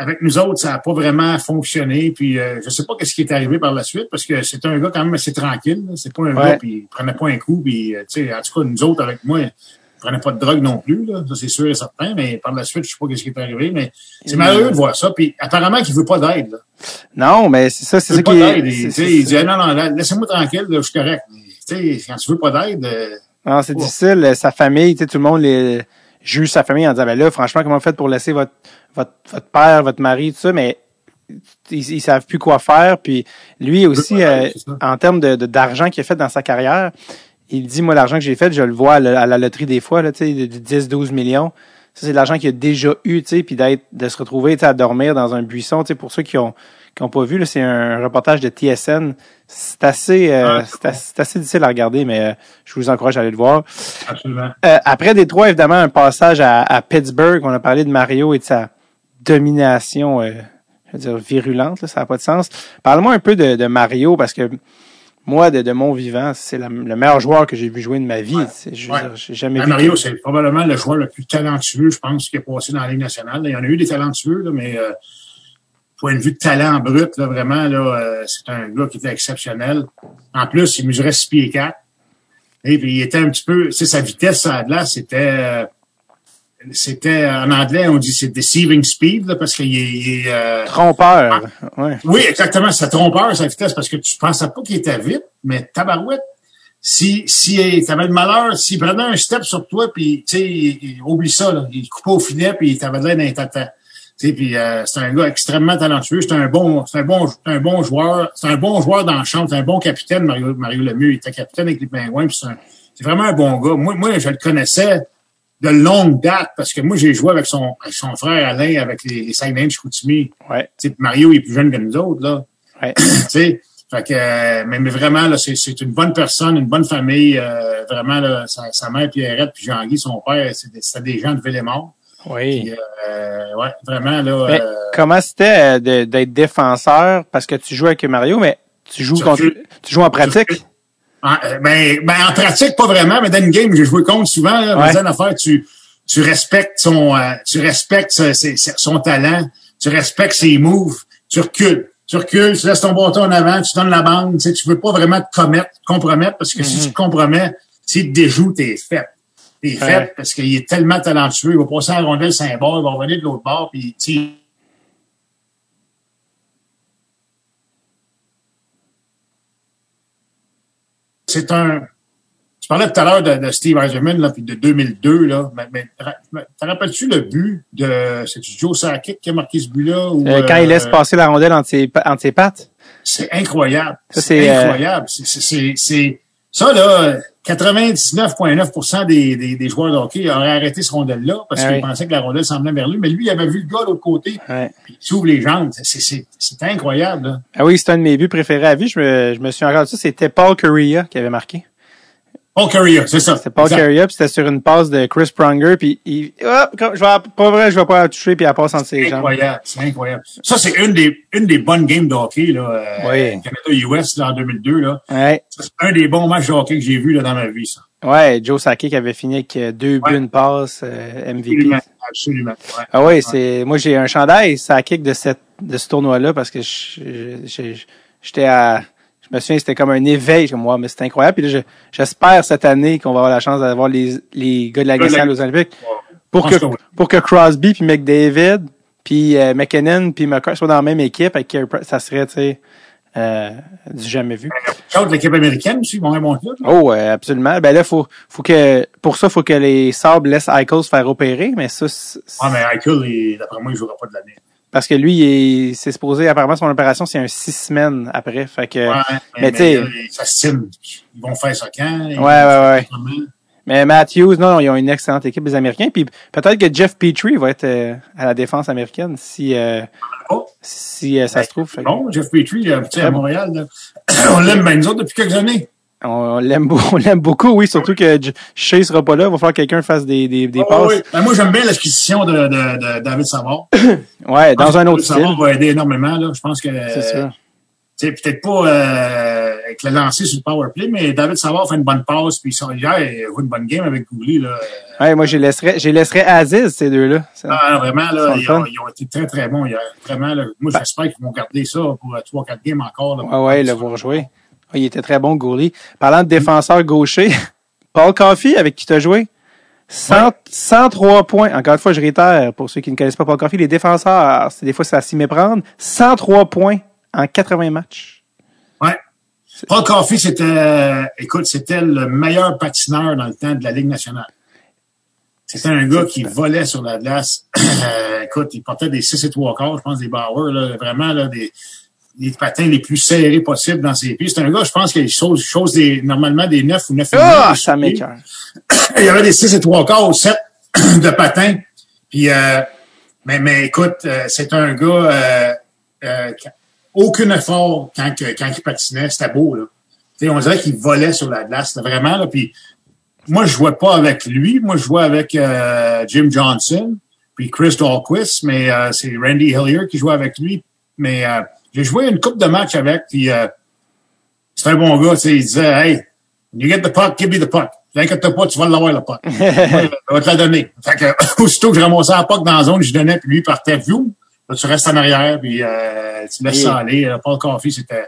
avec nous autres, ça n'a pas vraiment fonctionné. Puis, euh, je sais pas qu'est-ce qui est arrivé par la suite parce que c'est un gars quand même assez tranquille. C'est pas un Ouais. gars, puis il prenait pas un coup. Puis, euh, tu sais, en tout cas, nous autres, avec moi, il prenait pas de drogue non plus. Là. Ça, c'est sûr et certain. Mais par la suite, je sais pas qu'est-ce qui est arrivé. Mais c'est malheureux de voir ça. Puis, apparemment qu'il veut pas d'aide. Non, mais c'est ça, c'est ça qui d'aide. est. Il, c'est- il dit, Ah, non, non, laissez-moi tranquille, là, je suis correct. Mais, quand tu veux pas d'aide, euh, Non, c'est difficile. euh, Sa famille, tout le monde les juge sa famille en disant, ben là, franchement, comment vous faites pour laisser votre, votre, votre père, votre mari, tout ça, mais ils, ils savent plus quoi faire. Puis lui aussi, euh, en termes de, d'argent qu'il a fait dans sa carrière, il dit, moi, l'argent que j'ai fait, je le vois à la, à la loterie des fois, là, tu sais, de, de 10, 12 millions. Ça, c'est de l'argent qu'il a déjà eu, tu sais, puis d'être, de se retrouver, tu sais, à dormir dans un buisson, tu sais, pour ceux qui ont, qui ont pas vu, là, c'est un reportage de TSN. C'est assez, euh, Ouais, c'est assez, difficile à regarder, mais euh, je vous encourage à aller le voir. absolument. Euh, après Détroit, évidemment, un passage à, à Pittsburgh. On a parlé de Mario et de sa domination, euh, je veux dire, virulente. Là, ça n'a pas de sens. Parle-moi un peu de, de Mario, parce que moi, de, de mon vivant, c'est le meilleur joueur que j'ai vu jouer de ma vie. Je Ouais. dire, j'ai jamais Ah, vu. Mario, c'est probablement le joueur le plus talentueux, je pense, qui est passé dans la Ligue nationale. Il y en a eu des talentueux, là, mais euh, point de vue de talent brut, là, vraiment, là, euh, c'est un gars qui était exceptionnel. En plus, il mesurait 6 pieds 4. Et puis, il était un petit peu, tu sais, sa vitesse à la glace, c'était, euh, c'était, en anglais, on dit c'est deceiving speed, là, parce qu'il est, il est, euh, Trompeur. Ouais. oui, exactement. Ça trompeur, sa vitesse, parce que tu pensais pas qu'il était vite, mais tabarouette, si, si t'avais le malheur, s'il prenait un step sur toi, puis, tu sais, il- il- oublie ça, là. Il coupait au filet, puis il t'avait l'air d'un tata. Puis euh, c'est un gars extrêmement talentueux. C'est un bon, c'est un bon, un bon joueur. C'est un bon joueur dans le champ. C'est un bon capitaine, Mario, Mario Lemieux. Il était capitaine avec les Pingouins, puis c'est vraiment un bon gars. Moi, moi, je le connaissais de longue date, parce que moi, j'ai joué avec son, avec son frère Alain, avec les, les Saguenay de Chicoutimi. Ouais. Mario il est plus jeune que nous autres, là. Ouais. fait que, euh, mais, mais vraiment, là, c'est, une bonne personne, une bonne famille. euh, vraiment, là, sa, sa mère Pierrette puis Jean-Guy, son père, c'était, des gens de Villemort. Oui. Puis, euh, ouais, vraiment, là. Mais euh, comment c'était euh, d'être défenseur? Parce que tu joues avec Mario, mais tu joues Tu contre, tu joues en pratique? en, euh, ben, ben, en pratique, pas vraiment, mais dans une game, j'ai joué contre souvent, là, Ouais. affaire, tu, tu respectes son, euh, tu respectes ce- ses- ses- son talent, tu respectes ses moves, tu recules. Tu recules, tu laisses ton bâton en avant, tu donnes la bande, tu sais, tu veux pas vraiment te commettre, compromettre, parce que si tu te compromets, s'il te déjoue, t'es fait. T'es Ouais. fait parce qu'il est tellement talentueux, il va passer en rondelle saint bord, il va revenir de l'autre bord, puis tu sais, c'est un. Tu parlais tout à l'heure de, de Steve Eiserman, là, puis de 2002, là. Mais, mais te rappelles-tu le but de. C'est Joe Sakic qui a marqué ce but-là? ou, Euh, quand il laisse euh, passer la rondelle entre ses, entre ses pattes? C'est incroyable. C'est euh, incroyable. C'est- c'est- C'est, c'est, ça, là, 99,9 des, des, des joueurs de hockey auraient arrêté ce rondelle-là parce Ah qu'ils pensaient que la rondelle semblait vers lui. Mais lui, il avait vu le gars de l'autre côté, Ouais. puis il s'ouvre les jambes. C'est, c'est, c'est incroyable, là. Ah oui, c'est un de mes buts préférés à vie. Je me, je me suis encore dit. C'était Paul Correa qui avait marqué. Paul Carrier, c'est ça. C'était Paul. Correa, puis c'était sur une passe de Chris Pronger, puis il, hop, je vais, pas vrai, je vais pas la toucher, puis elle passe entre ses C'est jambes. incroyable, c'est incroyable. Ça, c'est une des, une des bonnes games de hockey, là, euh, Oui. Canada-US, en 2002, là. Ouais. C'est un des bons matchs de hockey que j'ai vu, là, dans ma vie, ça. Ouais, Joe Sakic avait fini avec deux buts, Ouais. une passe, euh, MVP. Absolument, absolument. Ouais. Ah ouais, c'est, moi j'ai un chandail Sakic de cette, de ce tournoi-là parce que j'étais à, me souviens, c'était comme un éveil, comme moi, mais c'était incroyable. Puis là, je- j'espère cette année qu'on va avoir la chance d'avoir les, les gars de la Gars de la- nationale aux Olympiques pour que, pour que Crosby puis McDavid puis euh, McKinnon puis McCarr soient dans la même équipe avec Carey Price. ça serait, tu sais, euh, du jamais vu. L'équipe américaine aussi, là. Oh, euh, absolument. Ben là, faut, faut que, pour ça, faut que les Sabres laissent Eichel se faire opérer, mais ça, c'est- Ah, mais Eichel, il- d'après moi, il jouera pas de l'année. Parce que lui, c'est supposé, apparemment, son opération, c'est un six semaines après. Fait que, Ouais, mais mais, tu sais-. Ils vont faire ça quand? ouais, ouais, ouais. Mais Matthews, non, non, ils ont une excellente équipe, les Américains. Puis peut-être que Jeff Petrie va être euh, à la défense américaine si, euh, Oh. si euh, ça se trouve. Bon, Jeff Petrie, euh, tu sais, à Montréal, là, on l'aime bien nous autres depuis quelques années. On l'aime beau- on l'aime beaucoup, oui, surtout que Shea sera pas là. Il va falloir que quelqu'un fasse des, des, des Oh, passes. oui. Ben, moi, j'aime bien l'acquisition de, de, de David Savard. Ouais, dans un autre Savard style. va aider énormément. Là. Je pense que C'est sûr. peut-être pas euh, avec le lancer sur le power play, mais David Savard fait une bonne passe, puis ça, hier, il joue une bonne game avec Gouli. Là. Ouais, moi, je les laisserais, les laisserais Aziz, ces deux-là. Ah, vraiment, Ils là, ils, ont, ils ont été très, très bons hier. Vraiment, là, moi, j'espère qu'ils vont garder ça pour euh, trois, quatre games encore. Là, Ouais, ouais, le voir jouer. Ouais, il était très bon, Gourley. Parlant de défenseur gaucher, Paul Coffey, avec qui tu as joué, 100 103 points. Encore une fois, je réitère, pour ceux qui ne connaissent pas Paul Coffey, les défenseurs, c'est des fois, c'est à s'y méprendre. 103 points en 80 matchs. Ouais. Paul Coffey, c'était, euh, écoute, c'était le meilleur patineur dans le temps de la Ligue nationale. C'était un gars qui volait sur la glace. Euh, écoute, il portait des 6 et 3 quarts, je pense, des Bauer, là, vraiment, là, des, des patins les plus serrés possibles dans ses pieds. C'est un gars, je pense, qu'il chose, chose des, normalement des 9 ou 9 et Ah, ça m'écoeure. Il y avait des 6 et 3 quarts ou 7 de patins. Puis, euh, mais, mais écoute, euh, c'est un gars, euh, euh, aucun effort quand, quand il patinait. C'était beau, là. On dirait qu'il volait sur la glace, c'était vraiment, là. Puis, moi, je jouais pas avec lui. Moi, je jouais avec euh, Jim Johnson, puis Chris Dahlquist, mais euh, c'est Randy Hillier qui jouait avec lui. Mais euh, j'ai joué une coupe de match avec, puis euh, c'est un bon gars. Tu sais, il disait, hey, you get the puck, give me the puck. T'inquiète pas, tu vas l'avoir le puck. On va te la donner. Fait que, aussitôt que je ramassais la puck dans la zone, je donnais, puis lui partait, view. Là, tu restes en arrière, puis euh, tu laisses ça aller. Paul Coffey, c'était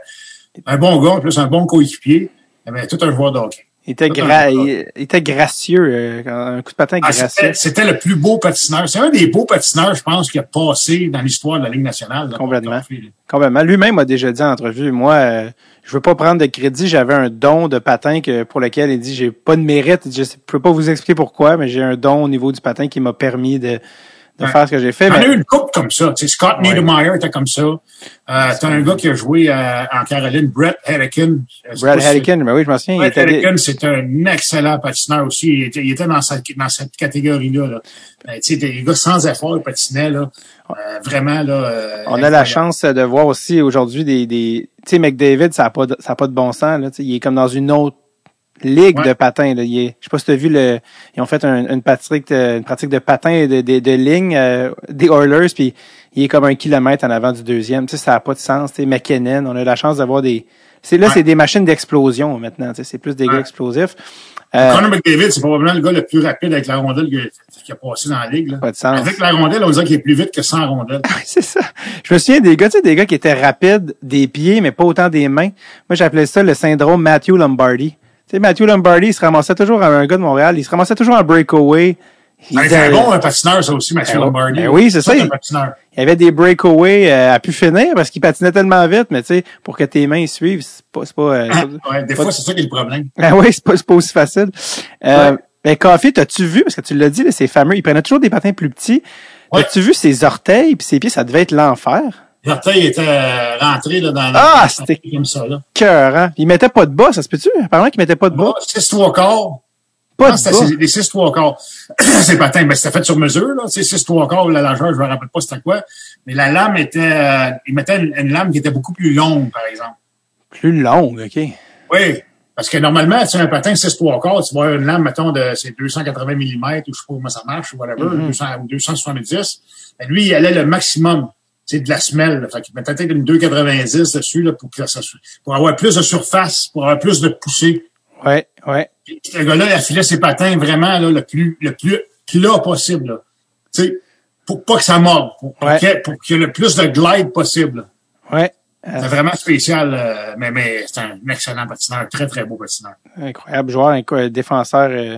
un bon gars, en plus un bon coéquipier. Il avait tout un joueur de hockey. Il était, gra- il, était gracieux, euh, un coup de patin Ah, gracieux. c'était, le plus beau patineur. C'est un des beaux patineurs, je pense, qui a passé dans l'histoire de la Ligue nationale. là, Complètement. Complètement. Lui-même a déjà dit en entrevue, moi, euh, je veux pas prendre de crédit, j'avais un don de patin que, pour lequel il dit, j'ai pas de mérite, je peux pas vous expliquer pourquoi, mais j'ai un don au niveau du patin qui m'a permis de, de Ouais. faire ce que j'ai fait. Il y en Mais, a eu une coupe comme ça. Tu sais, Scott Ouais. Niedermeyer était comme ça. Euh, t'as un gars qui a joué euh, en Caroline, Brett Harrigan. Si- Harrigan, ben oui, je me souviens, Brett Harrigan, c'est un excellent patineur aussi. Il était, il était dans, cette, dans cette catégorie-là. Là. Ben, tu sais, des gars sans effort, ils patinaient. Là. Euh, vraiment, là. euh, on a la chance de voir aussi aujourd'hui des, des, tu sais, McDavid, ça a pas, de- ça a pas de bon sens, là, il est comme dans une autre ligue Ouais. de patin, là. Il est, je sais pas si t'as vu le, ils ont fait un- une pratique, de, une pratique de patin de, de, de ligne, euh, des Oilers, puis il est comme un kilomètre en avant du deuxième, tu sais, ça a pas de sens, tu sais, McKinnon, on a la chance d'avoir des, c'est là, Ouais. c'est des machines d'explosion maintenant, tu sais, c'est plus des gars explosifs. Euh, Connor McDavid, c'est probablement le gars le plus rapide avec la rondelle qui a, qui a passé dans la ligue. Là. pas de sens. Avec la rondelle, on dirait qu'il est plus vite que sans rondelle. c'est ça. Je me souviens des gars, tu sais, des gars qui étaient rapides des pieds, mais pas autant des mains. Moi, j'appelais ça le syndrome Matthew Lombardi. Sais, Matthew Lombardi, il se ramassait toujours à un gars de Montréal, il se ramassait toujours en breakaway. Il, était un bon un patineur, ça aussi, Mathieu Ben, Lombardi. ben oui, c'est ça, il- il y avait des breakaways euh, à pu finir parce qu'il patinait tellement vite, mais tu sais, pour que tes mains suivent, c'est pas, pas, euh, Ouais, des pas- fois, c'est ça qui est le problème. Ah oui, c'est pas, pas aussi facile. Euh, Ouais. Ben, Coffee, t'as-tu vu, parce que tu l'as dit, là, c'est fameux, il prenait toujours des patins plus petits. Ouais. T'as-tu vu ses orteils puis ses pieds, ça devait être l'enfer? L'orteil était euh, rentré là, dans Ah, c'était- comme ça. Là. Cœur, hein? Il mettait pas de bas, ça se peut-tu? Apparemment qu'il mettait pas de bas. Bon, 6 3 quarts. Pas de bas. des 6 3 quarts. c'est patins, mais c'était fait sur mesure. là. C'est 6 3 quarts, la largeur, je me rappelle pas c'était quoi. Mais la lame était... euh, il mettait une, une lame qui était beaucoup plus longue, par exemple. Plus longue, OK. Oui. Parce que normalement, tu as un patin 6 3 quarts, tu vois une lame, mettons, de c'est 280 mm, ou je sais pas comment ça marche, ou whatever, Mm-hmm. 200, ou 270. Mais lui, il allait le maximum. C'est de la semelle. là. Fait qu'il mettait peut-être une 290 dessus là, pour, que ça, pour avoir plus de surface, pour avoir plus de poussée. Ouais, ouais. Puis le gars-là, il affilait ses patins vraiment là, le plus le plus plat possible. Là. Tu sais, pour pas que ça morde, pour, pour Ouais. qu'il y ait- pour qu'il y ait le plus de glide possible. Ouais. C'est vraiment spécial, euh, mais, mais c'est un excellent patineur, très, très beau patineur. Incroyable joueur, un, un défenseur euh,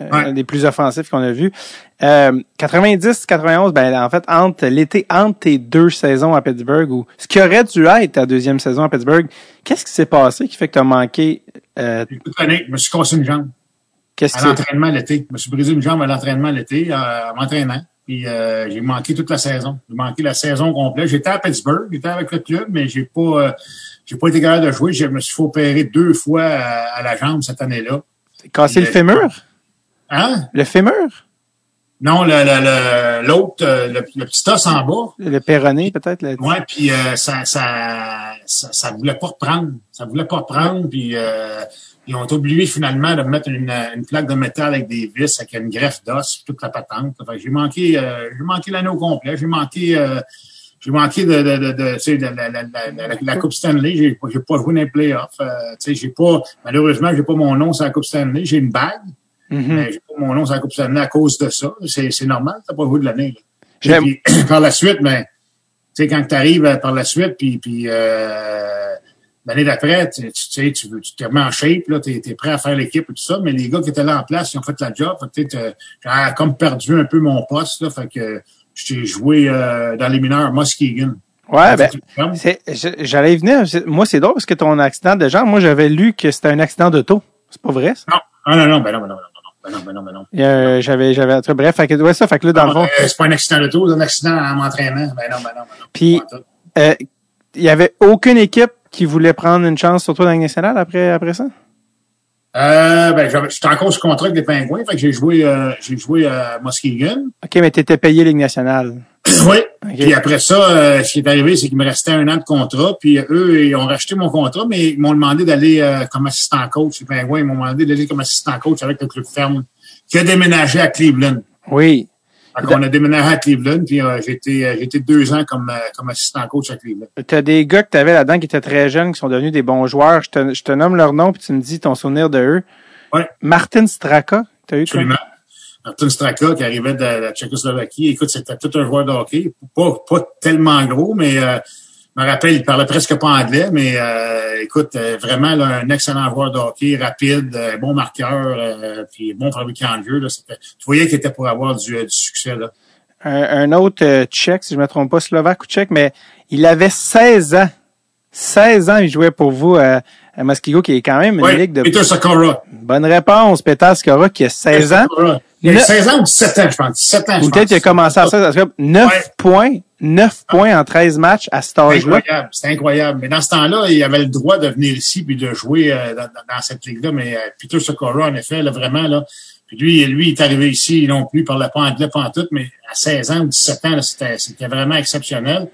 euh, Ouais. un des plus offensifs qu'on a vu. Euh, 90-91, ben en fait, entre l'été, entre tes deux saisons à Pittsburgh, ou ce qui aurait dû être ta deuxième saison à Pittsburgh, qu'est-ce qui s'est passé qui fait que tu as manqué euh, je me suis cassé une jambe qu'est-ce à l'entraînement l'été. Je me suis brisé une jambe à l'entraînement l'été, euh, en m'entraînant. Puis euh, j'ai manqué toute la saison. J'ai manqué la saison complète. J'étais à Pittsburgh, j'étais avec le club, mais j'ai pas euh, j'ai pas été capable de jouer. Je me suis fait opérer deux fois à, à la jambe cette année-là. cassé le Le- fémur? Hein? Le fémur? Non, le- le- le- l'autre, euh, le, le petit os en bas. Le péroné, peut-être? le- Ouais, puis euh, ça, ça, ça, ça voulait pas reprendre. Ça voulait pas reprendre, puis euh, ils ont obligés finalement de me mettre une, une plaque de métal avec des vis, avec une greffe d'os, toute la patente. J'ai manqué, euh, j'ai manqué l'année au complet. J'ai manqué, euh, j'ai manqué de, de, de, de, de la, la, la, Coupe Stanley. J'ai, pas- j'ai pas joué dans les playoffs. Euh, tu sais, j'ai pas, malheureusement, j'ai pas mon nom sur la Coupe Stanley. J'ai une bague, Mhm. mais mon nom la Coupe Stanley à cause de ça. C'est, normal. T'as pas joué de l'année. Puis, par la suite, ben, tu sais, quand tu arrives par la suite, puis, puis euh, l'année d'après, tu sais, tu veux- tu te remets en shape, là, t'es es prêt à faire l'équipe et tout ça, mais les gars qui étaient là en place, ils ont fait la job. Fait que, j'ai comme perdu un peu mon poste, là, fait que j'ai joué euh, dans les mineurs Muskegon. Ouais, ben, j'allais y venir. Moi, c'est drôle parce que ton accident de jambe, moi, j'avais lu que c'était un accident d'auto. C'est pas vrai, ça? Non, ah, non, non, ben non, ben non, ben non, ben non, ben non, ben non. A- J'avais, j'avais, bref, fait que, ouais, ça, fait que là, dans le fond, euh, c'est pas un accident de tour, c'est un accident en m'entraînant. Ben non, ben non, ben non. Puis- euh, il y avait aucune équipe qui voulait prendre une chance sur toi dans la nationale après, après ça? Euh, ben, j'avais- j'étais encore sous contrat avec les Pingouins, fait que j'ai joué, euh, j'ai joué à Muskegon. OK, mais t'étais payé Ligue nationale. Oui. OK. Puis après ça, euh, ce qui est arrivé, c'est qu'il me restait un an de contrat. Puis eux, ils ont racheté mon contrat, mais ils m'ont demandé d'aller euh, comme assistant coach. Les Pingouins, ils m'ont demandé d'aller comme assistant coach avec le club ferme qui a déménagé à Cleveland. Oui. Qu'on a déménagé à Cleveland, puis euh, j'ai été, euh, deux ans comme, euh, comme assistant coach à Cleveland. T'as des gars que t'avais là-dedans qui étaient très jeunes, qui sont devenus des bons joueurs. Je te, je te nomme leur nom, puis tu me dis ton souvenir de eux. Ouais. Martin Straka, t'as eu quoi? Absolument. Martin Straka, qui arrivait de la Tchécoslovaquie. Écoute, c'était tout un joueur de hockey. Pas, pas tellement gros, mais euh, me rappelle, il parlait presque pas anglais, mais euh, écoute, euh, vraiment là, un excellent joueur de hockey, rapide, euh, bon marqueur, euh, puis bon fabricant de jeu. Là, tu voyais qu'il était pour avoir du, du succès. Là. Un, un autre euh, tchèque, si je me trompe pas, slovaque ou tchèque, mais il avait 16 ans. 16 ans, il jouait pour vous euh, à Muskego, qui est quand même une ligue de... Peter Sakura. Bonne réponse, Peter Skora, qui a 16 ans. Sakura. Il a Ne- 16 ans ou 17 ans, je pense. 17 ans, je peut-être qu'il a commencé à 16 ans. En tout cas, 9 Ouais. points, 9 points en 13 matchs à cet C'est âge-là. incroyable, c'est incroyable. Mais dans ce temps-là, il avait le droit de venir ici puis de jouer euh, dans, dans- cette ligue-là. Mais euh, Peter Socorro, en effet, là, vraiment, là, puis lui, lui, il est arrivé ici non plus, il parlait pas anglais, pas en tout, mais à 16 ans ou 17 ans, c'était vraiment exceptionnel.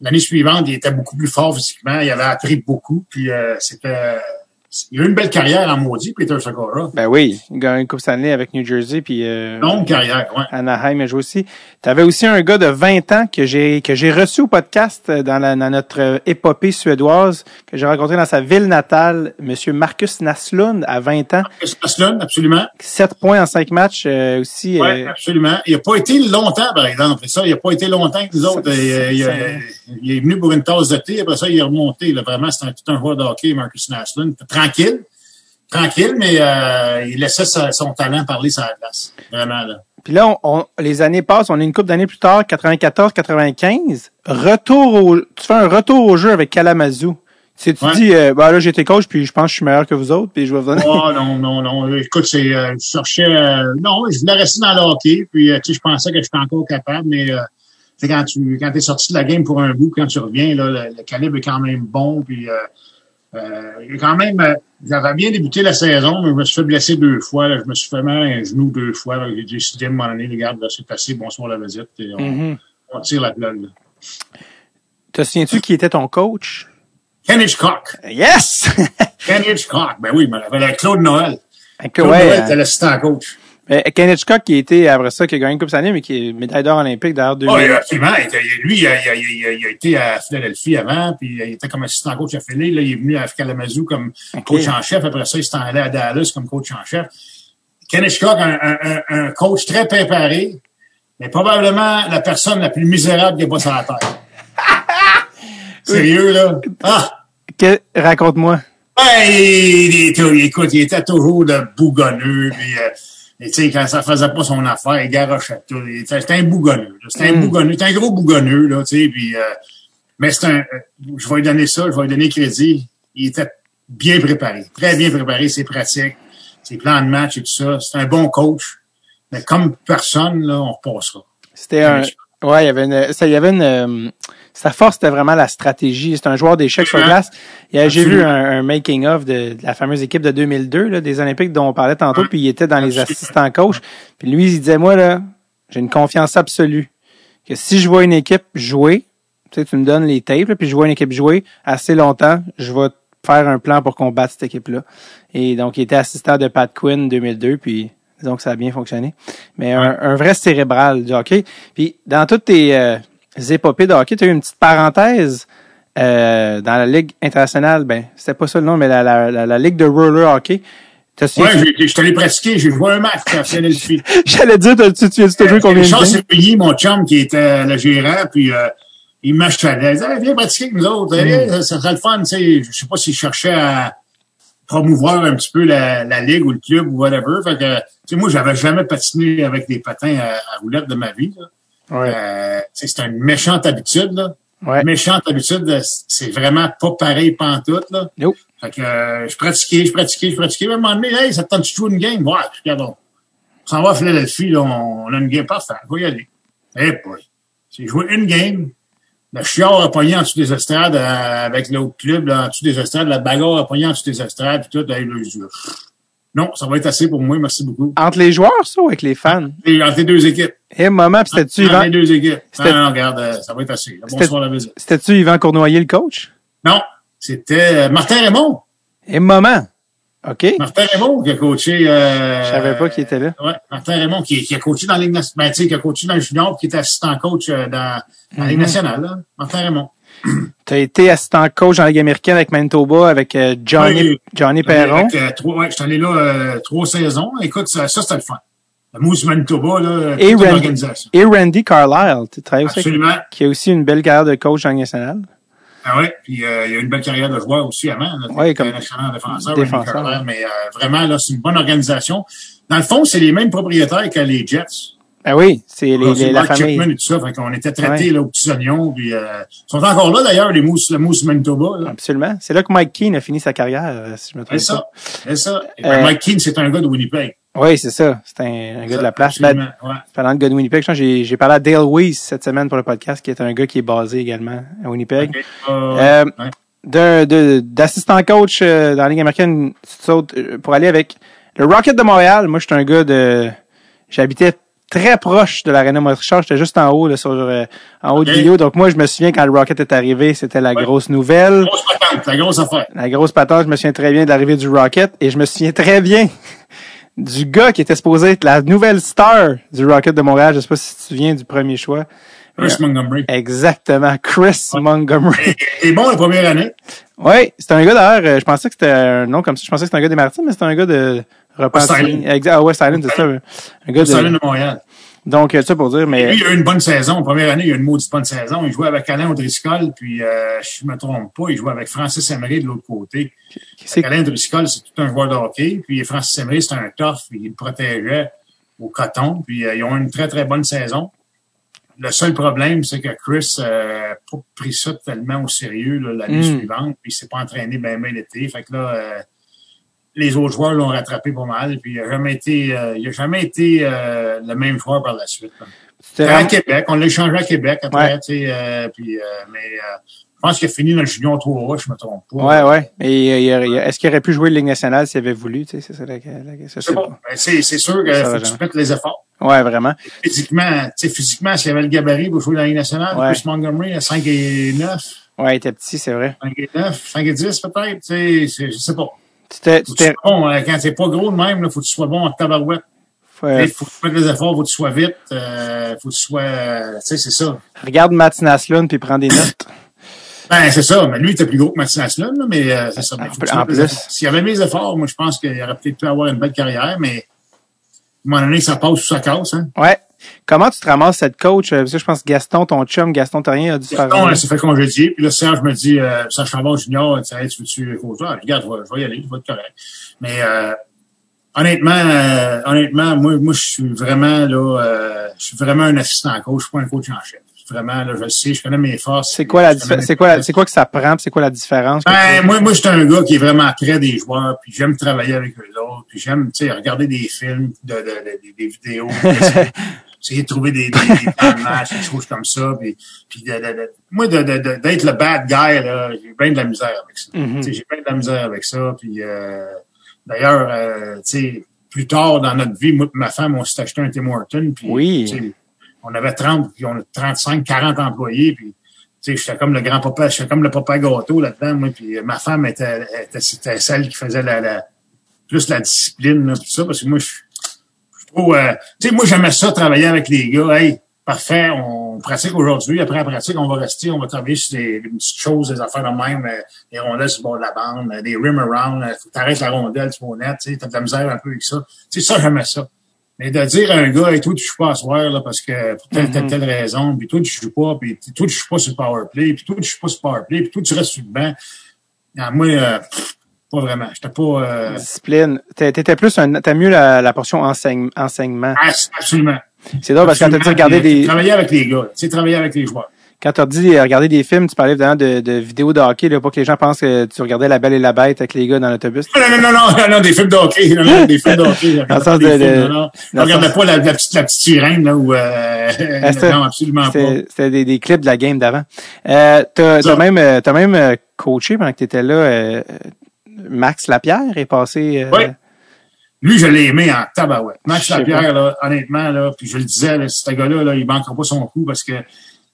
L'année suivante, il était beaucoup plus fort physiquement, il avait appris beaucoup, puis euh, c'était... Il a eu une belle carrière en maudit, Peter Socorro. Ben oui, il a gagné une Coupe Stanley avec New Jersey, puis euh, Longue carrière. Anaheim a joué aussi. Tu avais aussi un gars de 20 ans que j'ai que j'ai reçu au podcast euh, dans, la, dans notre euh, épopée suédoise, que j'ai rencontré dans sa ville natale, Monsieur Marcus Naslund, à 20 ans. Aslund, absolument. 7 points en 5 matchs euh, aussi. Oui, euh, absolument. Il n'a pas été longtemps, par exemple. Ça, il n'a pas été longtemps que nous autres. Ça, Il, il est venu pour une tasse de thé, après ça, il est remonté. Là. Vraiment, c'est un, tout un joueur de hockey, Marcus Naslund. Tranquille. Tranquille, mais euh, il laissait sa- son talent parler sur la glace. Vraiment, là. Puis là, on, on- les années passent, on est une couple d'années plus tard, 94-95. Retour au, tu fais un retour au jeu avec Kalamazoo. Tu, sais, tu Ouais. dis, euh, bah là, été coach, puis je pense que je suis meilleur que vous autres, puis je vais vous donner. Oh non, non, non. Écoute, c'est, euh, je cherchais... euh, non, je voulais rester dans le hockey, puis tu sais, je pensais que j'étais encore capable, mais... Euh, sais, quand tu quand es sorti de la game pour un bout, quand tu reviens, là, le, le calibre est quand même bon. Puis euh, euh, quand même, euh, j'avais bien débuté la saison, mais je me suis fait blesser deux fois. là. je me suis fait mal à un genou deux fois. J'ai décidé à un moment donné, là, c'est assez, bonsoir la visite. Et on, Mhm. on tire la là. Te souviens-tu qui était ton coach? Ken Hitchcock. Yes! Ken Hitchcock. Ben oui, il m'appelait Claude Noël. Que, Claude ouais, Noël euh, était l'assistant coach. Euh, Ken Hitchcock qui était après ça, qui a gagné une Coupe Stanley, mais qui est médaille d'or olympique d'ailleurs Oh, 2000. absolument. Il était- lui, il a, il, a, il, a, il a été à Philadelphie avant, puis il était comme assistant coach à Philly. Là, il est venu à Kalamazoo comme coach en chef. Après ça, il s'est allé à Dallas comme coach en chef. Ken Hitchcock, un, un, un, un coach très préparé, mais probablement la personne la plus misérable qui a pas sur la terre. Sérieux, là? Ah! Que- Raconte-moi. Ben, il, était- écoute, il était toujours de bougonneux, puis euh, Et tu sais, quand ça faisait pas son affaire, il garochait tout. C'était un bougonneux. C'était un Mm. bougonneux. C'était un gros bougonneux, là, tu sais. Puis, euh, mais c'est un, euh, je vais lui donner ça, je vais lui donner crédit. Il était bien préparé. Très bien préparé, ses pratiques, ses plans de match et tout ça. C'est un bon coach. Mais comme personne, là, on repassera. C'était un. Ouais, il y avait une. Ça, il y avait une. Sa force, c'était vraiment la stratégie. C'est un joueur d'échecs sur glace. J'ai vu un, un making of de, de la fameuse équipe de 2002, là, des Olympiques dont on parlait tantôt, puis il était dans les assistants coach. Puis lui, il disait moi là, j'ai une confiance absolue que si je vois une équipe jouer, tu sais, tu me donnes les tapes, là, puis je vois une équipe jouer assez longtemps, je vais faire un plan pour combattre cette équipe-là. Et donc, il était assistant de Pat Quinn 2002, puis disons que ça a bien fonctionné. Mais un, un vrai cérébral du hockey. Puis dans toutes tes euh, épopées de hockey, tu as eu une petite parenthèse euh, dans la Ligue internationale. Ben, c'était pas ça le nom, mais la, la, la, la Ligue de roller hockey. J'ai- je suis allé pratiquer. J'ai joué un match à Philadelphie. J'allais dire, tu, tu, as joué combien de Charles temps? Sépigny, mon chum, qui était le gérant, puis euh, il m'achetait. Il disait, viens pratiquer avec nous autres. Mm. Ça serait le fun. Tu sais, je sais pas s'il cherchait à promouvoir un petit peu la, la ligue ou le club ou whatever. Fait que, moi, j'avais jamais patiné avec des patins à, à roulettes de ma vie. là. Ouais, Euh, c'est une méchante habitude. Là. ouais. Méchante habitude, euh, c'est vraiment pas pareil pantoute. Là. Nope. Fait que euh, je pratiquais, je pratiquais, je pratiquais. À un moment donné, hey, ça te tente de jouer une game? Ouais, regardons. On s'en va à Philadelphie, là, on, on a une game parfaite. On va y aller. Eh boy. J'ai joué une game. Le chiard a pogné en dessous des estrades euh, avec l'autre club, là, en dessous des estrades. La bagarre a pogné en dessous des estrades, puis tout. Là, dis, non, ça va être assez pour moi, merci beaucoup. Entre les joueurs, ça, ou avec les fans? Et entre les deux équipes. Et moment, puis c'était-tu Entre Yvan, les deux équipes. Non, non, regarde, euh, ça va être assez. Bonsoir la visite. c'était-tu Yvan Cournoyer, le coach? Non, c'était euh, Martin Raymond. Et moment. OK. Martin Raymond qui a coaché. Euh, Je savais pas qu'il était là. Ouais, Martin Raymond qui, qui a coaché dans la Ligue nationale, ben, tu sais, qui a coaché dans le junior, qui était assistant coach euh, dans, dans la Ligue Mhm. nationale. Là. Martin Raymond. Tu as été assistant coach dans la Ligue américaine avec Manitoba, avec euh, Johnny, Oui. Johnny Perron. Avec, euh, trois, ouais, j'étais allé là euh, trois saisons. Écoute, ça, ça c'était le fun. Moose Manitoba, là, Et toute une Randy, organisation. et Randy Carlisle. Tu travailles aussi avec- Absolument. qui a aussi une belle carrière de coach Ligue nationale. Ah ouais, puis euh, il y a une belle carrière de joueur aussi avant. Ouais, comme national défenseur, défenseur, Randy mais euh, vraiment, là, c'est une bonne organisation. Dans le fond, c'est les mêmes propriétaires que les Jets. Ben oui, c'est les, c'est la Mark famille. Chapman et tout ça. Fait qu'on était traités Ouais. là, aux petits oignons. Puis, euh, ils sont encore là, d'ailleurs, les mousses, le mousse Manitoba. Là. Absolument. C'est là que Mike Keane a fini sa carrière, euh, si je me trompe C'est ça. C'est ça. Et Euh, ben, Mike Keane, c'est un gars de Winnipeg. Oui, c'est ça. C'est un, un gars de la place. Ben, ouais. parlant de gars de Winnipeg, j'ai parlé à Dale Weiss cette semaine pour le podcast, qui est un gars qui est basé également à Winnipeg. Euh, ouais. de- d'assistant coach dans la Ligue américaine pour aller avec le Rocket de Montréal. Moi, je suis un gars de... J'habitais très proche de l'aréna Maurice-Richard. J'étais juste en haut, là, sur, euh, en haut de vidéo. Donc, moi, je me souviens quand le Rocket est arrivé, c'était la Ouais. grosse nouvelle. Grosse patente, la grosse affaire. La grosse patente, je me souviens très bien de l'arrivée du Rocket. Et je me souviens très bien du gars qui était supposé être la nouvelle star du Rocket de Montréal. Je sais pas si tu te souviens du premier choix. Chris Montgomery. Exactement. Chris Montgomery. Et, bon la première année. Oui, c'était un gars d'ailleurs, euh, je pensais que c'était un nom comme ça, je pensais que c'était un gars des Maritimes, mais c'était un gars de West Island. Ah, West Island, c'est ça. Un gars de, de Montréal. donc, euh, ça pour dire, mais, Lui, il a eu une bonne saison. Première année, il a eu une maudite bonne saison. Il jouait avec Alain Audriscoll, puis euh, je me trompe pas, il jouait avec Francis Emery de l'autre côté. Alain Driscoll, c'est tout un joueur de hockey. Puis Francis Emery, c'est un tough. puis Il le protégeait au coton. Puis euh, ils ont eu une très, très bonne saison. Le seul problème, c'est que Chris n'a pas pris ça tellement au sérieux l'année Mm. suivante. Puis il s'est pas entraîné bien bien l'été. Fait que là, les autres joueurs l'ont rattrapé pas mal. Puis il n'a jamais été, euh, il a jamais été euh, le même joueur par la suite. là. c'était à Québec, on l'a échangé à Québec après, Ouais. tu sais, euh, puis, euh, mais euh, je pense qu'il a fini dans le junior 3 je me trompe pas. ouais, ouais. Mais est-ce qu'il aurait pu jouer Ligue nationale s'il avait voulu, tu sais, c'est ça la, C'est bon. Ben, c'est, sûr qu'il faut que tu mettes les efforts. Ouais, vraiment. Physiquement, tu sais, physiquement, s'il y avait le gabarit pour jouer dans la Ligue nationale, Ouais. Chris Montgomery à 5 et 9, Ouais, il était petit, c'est vrai. 5 et 9, 5 et 10 peut-être, tu sais, je sais pas. Tu t'es, bon, hein, quand t'es pas gros de même, là, faut que tu sois bon en tabarouette. Il faut que tu mettes les efforts, faut que tu sois vite, euh, faut que tu sois, euh, tu sais, c'est ça. regarde Matt Naslund puis prends des notes. Ben, c'est ça. Mais lui, il était plus gros que Mathias Lund, là, mais euh, c'est ça. En tu plus- en les plus. S'il avait mis les efforts, moi, je pense qu'il aurait peut-être pu avoir une belle carrière, mais à un moment donné, ça passe ou ça casse. Hein. Ouais. Comment tu te ramasses cette coach? Euh, Parce que je pense que Gaston, ton chum, Gaston Terrien, a dû se faire. Gaston, elle s'est fait congédier. Puis là, Serge me dit, euh, Serge Chambon Junior, tu sais, Hey, tu veux-tu coacher? Ah, regarde, je vais, y aller, je vais être correct. Mais euh, honnêtement, euh, honnêtement, moi, moi, je suis vraiment là, euh, je suis vraiment un assistant coach, je suis pas un coach en chef. Vraiment, là, je le sais, je connais mes forces. C'est quoi la c'est quoi c'est quoi que ça prend, c'est quoi la différence? Ben, tu- moi, moi, je suis un gars qui est vraiment près des joueurs, puis j'aime travailler avec eux autres, puis j'aime, tu sais, regarder des films, de, de, de- des- vidéos, essayer, de trouver des, des, des plans de match, des choses comme ça, puis, puis de, de- de- moi, de, de, de- d'être le bad guy, là, j'ai bien de la misère avec ça. Tu sais, J'ai bien de la misère avec ça, puis euh, d'ailleurs, euh, tu sais, plus tard dans notre vie, moi et ma femme, on s'est acheté un Tim Horton, puis Oui. on avait 30, puis on a 35, 40 employés, puis tu sais, j'étais comme le grand papa, j'étais comme le papa gâteau là-dedans, moi, puis ma femme était, était, c'était celle qui faisait la, la plus la discipline, là, tout ça, parce que moi, je trop, euh, tu sais, moi, j'aimais ça, travailler avec les gars, hey, parfait, on pratique aujourd'hui, après la pratique, on va rester, on va travailler sur des, des petites choses, des affaires de même, euh, des rondelles sur le bord de la bande, euh, des rim around, euh, t'arrêtes la rondelle sur mon net, tu t'as de la misère un peu avec ça. Tu sais, ça, j'aimais ça. Mais de dire à un gars, hey, toi, tu joues pas à soir, là, parce que pour telle, telle, telle raison, puis toi, tu joues pas, puis toi, tu joues pas sur le power play, puis toi, tu joues pas sur le power play, puis toi, tu restes sur le banc. Ah, moi, euh, pff, pas vraiment. J'étais pas, euh, Discipline. T'étais plus un, t'as mieux la, la portion enseigne- enseignement. absolument. C'est drôle parce que quand t'as dit regarder des, Travailler avec les gars, tu sais, travailler avec les joueurs. quand t'as dit euh, regarder des films, tu parlais évidemment de, de vidéos de hockey, là, pas que les gens pensent que tu regardais La Belle et la Bête avec les gars dans l'autobus. Non, non, non, non, non, non, des films de hockey. Non, non, des films de hockey. Dans le sens de- Je regardais pas la, la petite, la petite sirène, là, où, euh, c'était- non, absolument pas. C'était des, des clips de la game d'avant. Euh, t'as, même, euh, t'as même euh, coaché pendant que t'étais là. euh, Max Lapierre est passé. euh, Oui. Lui, je l'ai aimé en tabarouette. Max Lapierre, là, honnêtement, là, puis je le disais, là, ce gars-là, là, il manquera pas son coup parce que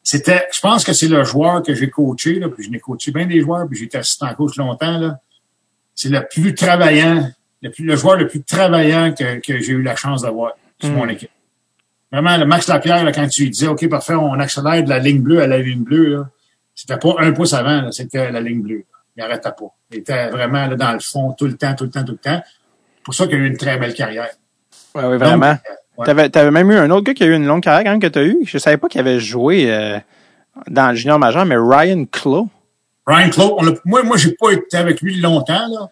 c'était, je pense que c'est le joueur que j'ai coaché, là, puis je n'ai coaché bien des joueurs, puis j'ai été assistant coach longtemps, là. C'est le plus travaillant, le, plus, le joueur le plus travaillant que, que j'ai eu la chance d'avoir sur Mm. mon équipe. Vraiment, le Max Lapierre, là, quand tu lui disais, OK, parfait, on accélère de la ligne bleue à la ligne bleue, là, c'était pas un pouce avant, c'était la ligne bleue. Il arrêtait pas. Il était vraiment là, dans le fond tout le temps, tout le temps, tout le temps. pour ça qu'il a eu une très belle carrière. Ouais, oui, vraiment. Donc, euh, ouais. T'avais, t'avais même eu un autre gars qui a eu une longue carrière quand même que t'as eu. Je savais pas qu'il avait joué euh, dans le junior majeur, mais Ryan Clough. Ryan Clough, on a, moi, moi, j'ai pas été avec lui longtemps, là.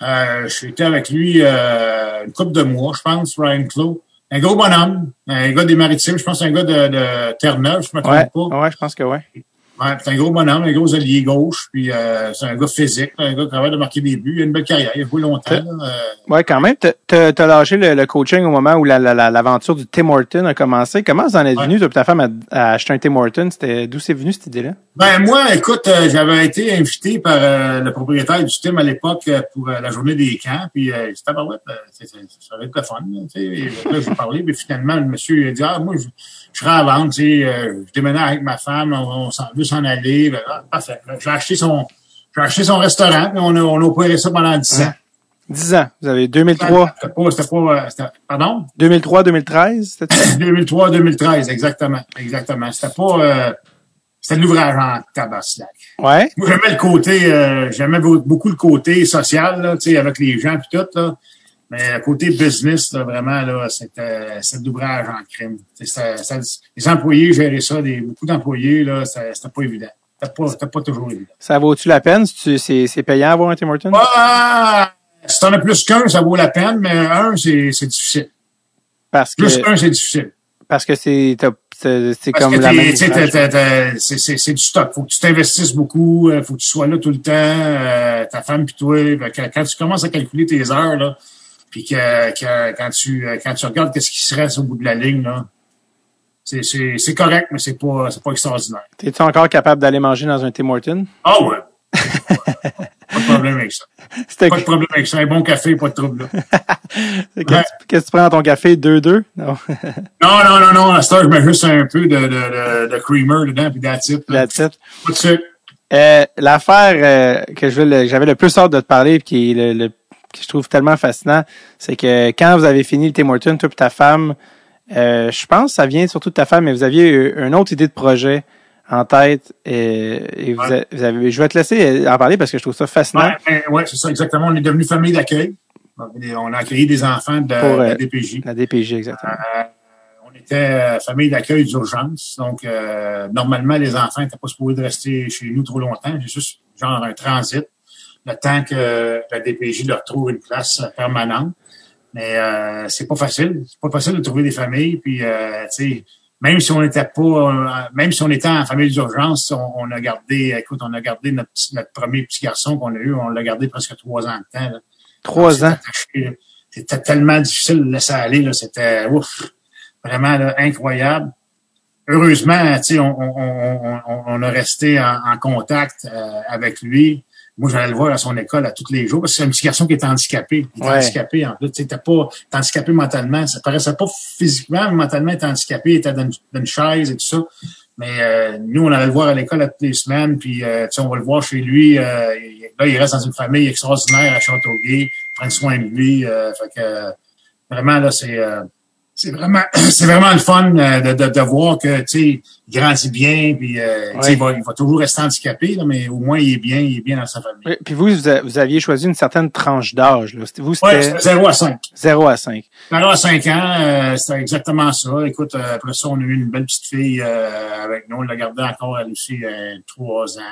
Euh, j'ai été avec lui euh, une couple de mois, je pense, Ryan Clough. Un gros bonhomme, un gars des Maritimes, je pense un gars de, de Terre-Neuve, je me trompe Ouais, pas. ouais, je pense que ouais. Ouais, c'est un gros bonhomme, un gros allié gauche, puis euh, c'est un gars physique, un gars qui travaille de marquer des buts. Il a une belle carrière, il a joué longtemps. Euh, Ouais, quand même. T'as, t'as, t'as lâché le, le coaching au moment où la, la, la- l'aventure du Tim Horton a commencé. Comment ça en est Ouais. venu, toi, ta femme, à, à acheter un Tim Horton? C'était, d'où c'est venu cette idée-là? Ben moi, écoute, euh, j'avais été invité par euh, le propriétaire du team à l'époque euh, pour la journée des camps, puis euh, c'était bah ouais, ça va être le fun. Là, tu. Et là, j'ai parlé, puis finalement, le monsieur il a dit Ah, moi, je, je serai à vendre, tu sais, euh, je déménage avec ma femme, on, on s'en veut s'en aller. Ben, ah, parfait. J'ai acheté son j'ai acheté son restaurant, puis on a, on a opéré ça pendant 10 ans. 10 ans. Vous avez 2003, C'était pas, c'était pas, euh, c'était- pardon? 2003, 2013, c'était ça? 2003-2013, exactement. Exactement. C'était pas, euh, c'était l'ouvrage en tabaslac. Ouais. J'aimais le côté, euh, j'aimais beau- beaucoup le côté social, là, tu sais, avec les gens puis tout, là. Mais côté business, là, vraiment, là, c'était, c'était de l'ouvrage en crime. Les employés géraient ça, des, beaucoup d'employés, là, c'était, c'était pas évident. C'était pas, c'était pas toujours évident. Ça vaut-tu la peine? Si tu- C'est, c'est payant avoir un Tim Horton? Ah, si t'en as plus qu'un, ça vaut la peine, mais un, c'est, c'est difficile. Parce que, Plus qu'un, c'est difficile. parce que c'est, t'as- c'est, c'est Parce comme que la même. t'as- t'as- t'as- c'est, c'est, c'est du stock. Faut que tu t'investisses beaucoup. euh, faut que tu sois là tout le temps. euh, ta femme puis toi. Que quand tu commences à calculer tes heures, là, puis que, que quand tu quand tu regardes qu'est-ce qui se reste au bout de la ligne, là, c'est, correct, mais c'est pas c'est pas extraordinaire. T'es-tu encore capable d'aller manger dans un Tim Horton? Ah ouais. pas de problème avec ça. Pas de problème avec ça. Un bon café, pas de trouble qu'est-ce, que- tu prends dans ton café? 2-2? Non. Non, non, non, non. À heure, je mets juste un peu de, de, creamer dedans, puis. That's it. Pas de sucre. Euh, l'affaire euh, que j'avais le plus hâte de te parler, puis qui est le, le- que je trouve tellement fascinant, c'est que quand vous avez fini le Tim Horton, toi et ta femme, euh, je pense que ça vient surtout de ta femme, mais vous aviez eu une autre idée de projet en tête, et, et vous, Ouais. a- vous avez, je vais te laisser en parler parce que je trouve ça fascinant. Ouais, ben, ouais, c'est ça, exactement. On est devenu famille d'accueil. On a accueilli des enfants de, Pour, de euh, la DPJ. La DPJ, exactement. Euh, on était euh, famille d'accueil d'urgence. Donc, euh, normalement, les enfants n'étaient pas supposés de rester chez nous trop longtemps. C'est juste genre un transit. Le temps que la DPJ leur trouve une place permanente. Mais euh, c'est pas facile. C'est pas facile de trouver des familles. Puis, euh, tu sais, même si on n'était pas, euh, même si on était en famille d'urgence, on, on, a gardé, écoute, on a gardé notre, notre premier petit garçon qu'on a eu, on l'a gardé presque trois ans de temps. Là. Trois ans? C'était tellement difficile de laisser aller. Là. C'était ouf, vraiment là, incroyable. Heureusement, tu sais, on, on, on, on, a resté en, en contact euh, avec lui. Moi, j'allais le voir à son école à tous les jours parce que c'est un petit garçon qui était handicapé. Il était Ouais. handicapé en plus. T'es pas handicapé mentalement. Ça paraissait pas physiquement, mais mentalement, il était handicapé. Il était dans une, dans une chaise et tout ça. Mais euh, nous, on allait le voir à l'école à toutes les semaines. Puis, euh, tu sais, on va le voir chez lui. Euh, il- là, il reste dans une famille extraordinaire à Châteauguay. Prendre soin de lui. Euh, fait que euh, vraiment, là, c'est... c'est vraiment, c'est vraiment le fun euh, de, de, de voir que, tu sais, il grandit bien, puis, euh, Ouais. il, va, il va toujours rester handicapé, là, mais au moins, il est bien, il est bien dans sa famille. Oui, Puis vous, vous, aviez choisi une certaine tranche d'âge. là. Vous, Ouais, c'était c'était 0 à 5. 0 à 5. Alors, à 5 ans, euh, c'était exactement ça. Écoute, euh, après ça, on a eu une belle petite fille euh, avec nous. On l'a gardée encore, elle aussi, euh, 3 ans.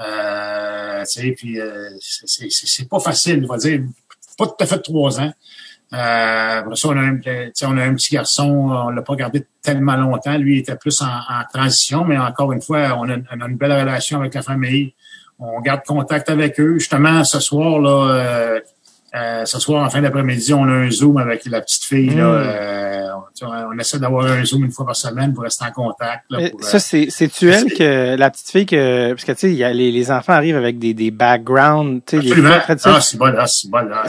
Euh, tu sais, puis euh, c'est- c'est pas facile, on va dire. Pas tout à fait 3 ans. Euh, après ça, on a, un, sais, on a un petit garçon, on l'a pas gardé tellement longtemps. Lui, il était plus en, en transition, mais encore une fois, on a, on a une belle relation avec la famille. On garde contact avec eux. Justement, ce soir, là, euh, euh, ce soir, en fin d'après-midi, on a un Zoom avec la petite fille. Là, Mm. euh, on, on essaie d'avoir un Zoom une fois par semaine pour rester en contact. Là, pour, Ça, euh, c'est, c'est-tu elle que, la petite fille que, parce que tu sais, il y a les, les enfants arrivent avec des, des backgrounds, tu sais, des absolument. sais, Ah, c'est bon, ah, c'est bon. Là.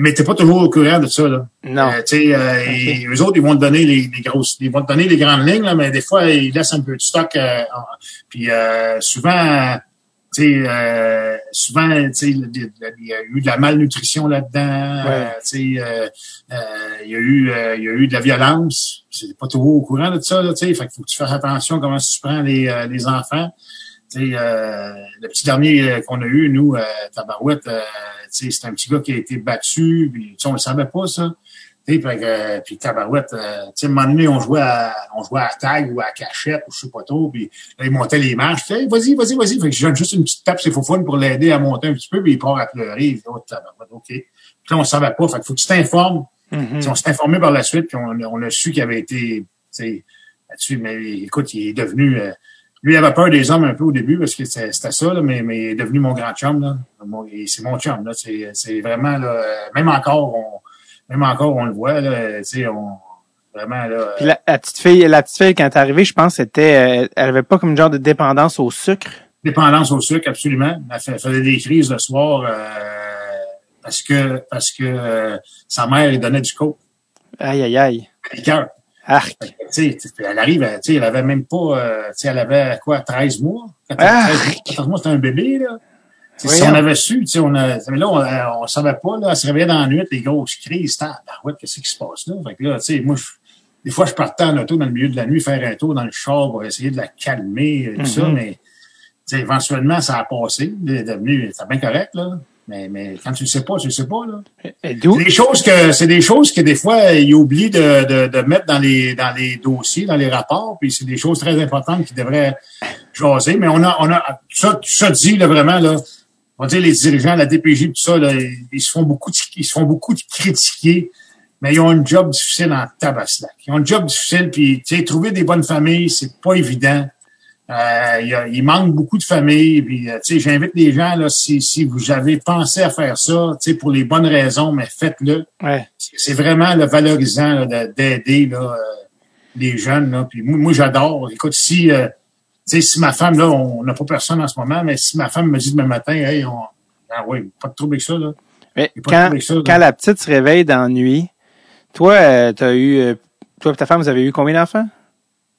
Mais t'es pas toujours au courant de ça. Là. non. Euh, tu sais, euh, eux autres, ils vont te donner les, les grosses, ils vont te donner les grandes lignes, là, mais des fois, ils laissent un peu de stock. euh, puis euh, souvent, tu sais, euh, souvent, tu sais, il y a eu de la malnutrition là-dedans. Ouais. euh, tu sais, euh, euh, il y a eu, euh, il y a eu de la violence. C'est pas toujours au courant de ça, là, tu sais. Fait qu'il faut que tu fasses attention à comment tu prends les, euh, les enfants. Euh, le petit dernier euh, qu'on a eu, nous, euh, Tabarouette, euh, c'est un petit gars qui a été battu, puis on le savait pas, ça. Que, euh, puis Tabarouette, euh, tu sais, à un moment donné, on jouait à, on jouait à tag ou à cachette, ou je sais pas trop, puis là, il montait les marches. Hey, vas-y, vas-y, vas-y. Fait que je donne juste une petite tape, c'est faux pour l'aider à monter un petit peu, puis il part à pleurer. Il dit, oh, Tabarouette, OK. Puis là, on savait pas. Fait qu'il faut que tu t'informes. Mhm. Tu sais, On s'est informé par la suite, puis on, on a su qu'il avait été, tu sais, là-dessus, mais écoute, il est devenu, euh, lui, il avait peur des hommes un peu au début parce que c'était ça, là, mais, mais il est devenu mon grand chum, là. C'est mon chum, là. C'est c'est vraiment, là, euh, même encore, on, même encore, on le voit, là, on, vraiment, là. Puis la, la petite fille, la petite fille, quand elle est arrivée, je pense, c'était, euh, elle avait pas comme genre de dépendance au sucre? Dépendance au sucre, absolument. Elle faisait des crises le soir euh, parce que parce que euh, sa mère lui donnait du coke, Aïe, aïe, aïe. cœur. Arc. Elle arrive, elle, avait même pas, euh, elle avait quoi, 13 mois? 14, Ah! 13 mois, 14 mois, c'était un bébé, là. Si on avait su, on a, mais là, on, on savait pas, là, elle se réveillait dans la nuit, les grosses crises, ben ouais, qu'est-ce qui se passe là? Fait que là, tu sais, moi, je- des fois, je partais en auto dans le milieu de la nuit, faire un tour dans le char pour essayer de la calmer, et tout ça, Mhm. mais, éventuellement, ça a passé, elle est devenu, c'est bien correct, là. Mais, mais quand tu le sais pas, tu le sais pas, là. C'est des choses que c'est des choses que des fois ils oublient de, de, de mettre dans les dans les dossiers, dans les rapports, puis c'est des choses très importantes qui devraient jaser. Mais on a on a ça tout ça dit là, vraiment là. On va dire les dirigeants, la DPJ, tout ça là, ils, ils se font beaucoup de- ils se font beaucoup de critiquer, mais ils ont un job difficile en tabaslac. Ils ont un job difficile, puis tu sais trouver des bonnes familles, c'est pas évident. Euh, il, y a- il manque beaucoup de familles. Puis, euh, tu sais, j'invite les gens là, si, si vous avez pensé à faire ça, tu sais, pour les bonnes raisons, mais faites-le. Ouais. C'est vraiment le valorisant d'aider là, euh, les jeunes. Là. Puis moi, moi, j'adore. Écoute, si euh, tu sais, si ma femme, là, on n'a pas personne en ce moment, mais si ma femme me dit demain matin, hey, on, ah oui, pas de trouble avec ça, là. Mais quand, là. quand la petite se réveille dans la nuit, toi, euh, t'as eu, euh, toi et ta femme, vous avez eu combien d'enfants?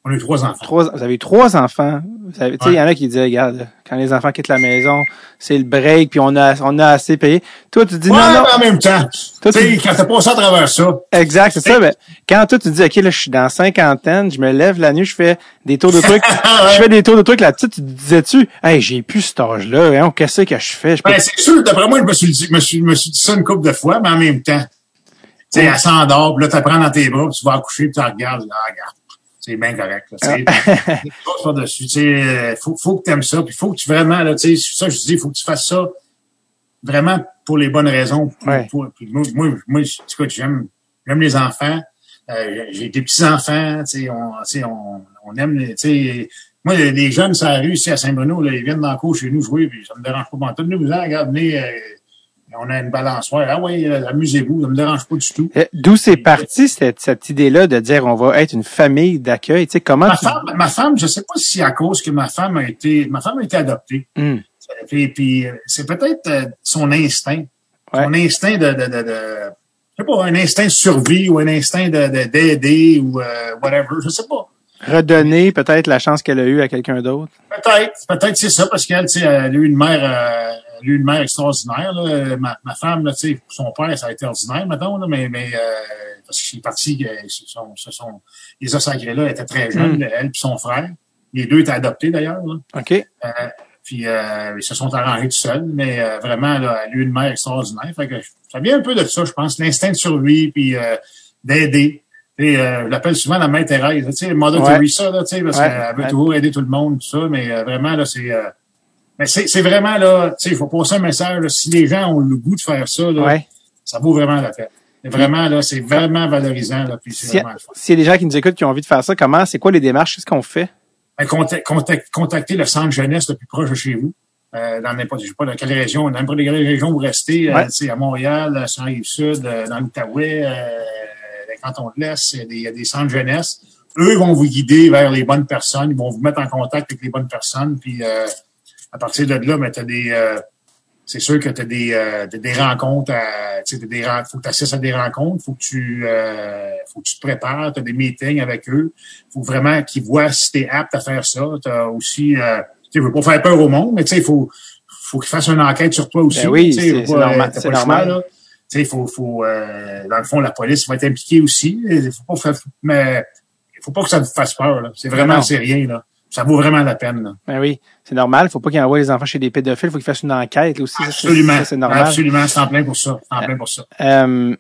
On a eu trois enfants. Trois, vous avez eu trois enfants. Tu sais, il y en a qui disent, regarde, quand les enfants quittent la maison, c'est le break, puis on a, on a assez payé. Toi, tu dis, Ouais, non, non. mais en même temps, Toi, tu quand t'as passé à travers ça, Exact, c'est ça. Mais quand toi, tu dis, OK, là, je suis dans cinquantaine, je me lève la nuit, je fais des tours de trucs. Ouais. Je fais des tours de trucs. La petite, tu disais-tu, hey, j'ai plus cet âge-là. Hein, Qu'est-ce que je fais? Ben, c'est sûr, d'après moi, je me suis dit, me suis, me suis dit ça une couple de fois, mais en même temps. Tu sais, elle s'endort, puis là, tu prends dans tes bras, puis tu vas accoucher, puis tu regardes, ah, regarde. C'est bien correct. Là, tu par-dessus. Tu sais, euh, faut, faut que tu aimes ça, puis faut que tu vraiment, là, tu sais, ça je dis, faut que tu fasses ça vraiment pour les bonnes raisons. Pour- Ouais. pour- moi, moi, moi, j'aime, j'aime les enfants. Euh, j'ai des petits-enfants, tu sais, on, tu sais, on, on aime, tu sais, moi, les, jeunes sur la rue, ici, à Saint-Bruno, là, ils viennent dans le cours chez nous jouer, puis ça me dérange pas. Bon, nous, vous regarde, venez, euh, on a une balançoire. Ah oui, euh, amusez-vous, ça me dérange pas du tout. Euh, D'où c'est parti cette, cette idée-là de dire on va être une famille d'accueil? Tu sais, comment Ma tu... femme, ma femme, je sais pas si à cause que ma femme a été, ma femme a été adoptée. Hum, Puis, puis euh, c'est peut-être euh, son instinct. Ouais. Son instinct de, de, de, de je sais pas, un instinct de survie ou un instinct de, de- d'aider ou euh, whatever, je sais pas. redonner peut-être la chance qu'elle a eue à quelqu'un d'autre? Peut-être, peut-être c'est ça, parce qu'elle, tu sais, elle a eu une mère, euh, eu une mère extraordinaire. Là. Ma, ma femme, là, tu sais, son père, ça a été ordinaire, mettons, là, mais, mais euh, parce qu'il est parti, euh, ce sont, ce sont, les sacrés là étaient très jeunes, Mm. elle et son frère. Les deux étaient adoptés d'ailleurs. OK. Euh, puis euh, ils se sont arrangés tout seuls, mais euh, vraiment, là, elle a eu une mère extraordinaire. Fait que ça vient un peu de ça, je pense, l'instinct de survie, puis euh, d'aider. Et, euh, je l'appelle souvent la mère Thérèse, tu sais, Mother Ouais. Teresa, là, tu sais, parce Ouais. qu'elle veut Ouais. toujours aider tout le monde, tout ça, mais euh, vraiment, là, c'est... euh, mais c'est vraiment, là, tu sais, il faut passer un message, là, si les gens ont le goût de faire ça, là, Ouais. ça vaut vraiment la peine. Vraiment, là, c'est vraiment valorisant, là, puis c'est S'il y, s'il y a des gens qui nous écoutent qui ont envie de faire ça, comment, c'est quoi les démarches? Qu'est-ce qu'on fait? Ben, contact- contact- contactez le centre jeunesse le plus proche de chez vous. Euh, dans n'importe, je sais pas dans quelle région, dans n'importe quelle région vous restez, euh, Ouais. tu sais, à Montréal, euh, sur la rive sud, euh, dans l'Outaouais, euh, les cantons de l'Est, il y a des- il y a des centres jeunesse. Eux vont vous guider vers les bonnes personnes, ils vont vous mettre en contact avec les bonnes personnes, puis euh, à partir de là, ben, t'as des, euh, c'est sûr que tu as des, euh, des rencontres, t'as des, faut que tu assistes à des rencontres, faut que tu, euh, faut que tu te prépares, tu as des meetings avec eux, faut vraiment qu'ils voient si tu es apte à faire ça. Tu as aussi, euh, tu veux pas faire peur au monde, mais il faut, faut qu'ils fassent une enquête sur toi aussi. Ben oui, c'est- normal, euh, c'est pas le choix, normal. là. Tu sais, il faut, faut euh, dans le fond, la police va être impliquée aussi. Il faut pas faire, mais il faut pas que ça te fasse peur. C'est vraiment, Non. c'est rien. Là. Ça vaut vraiment la peine. Là. Ben oui, c'est normal. Faut pas qu'ils envoient les enfants chez des pédophiles. Faut qu'ils fassent une enquête là, aussi. Absolument. C'est normal. Absolument. C'est en plein pour ça. En plein pour ça. Euh,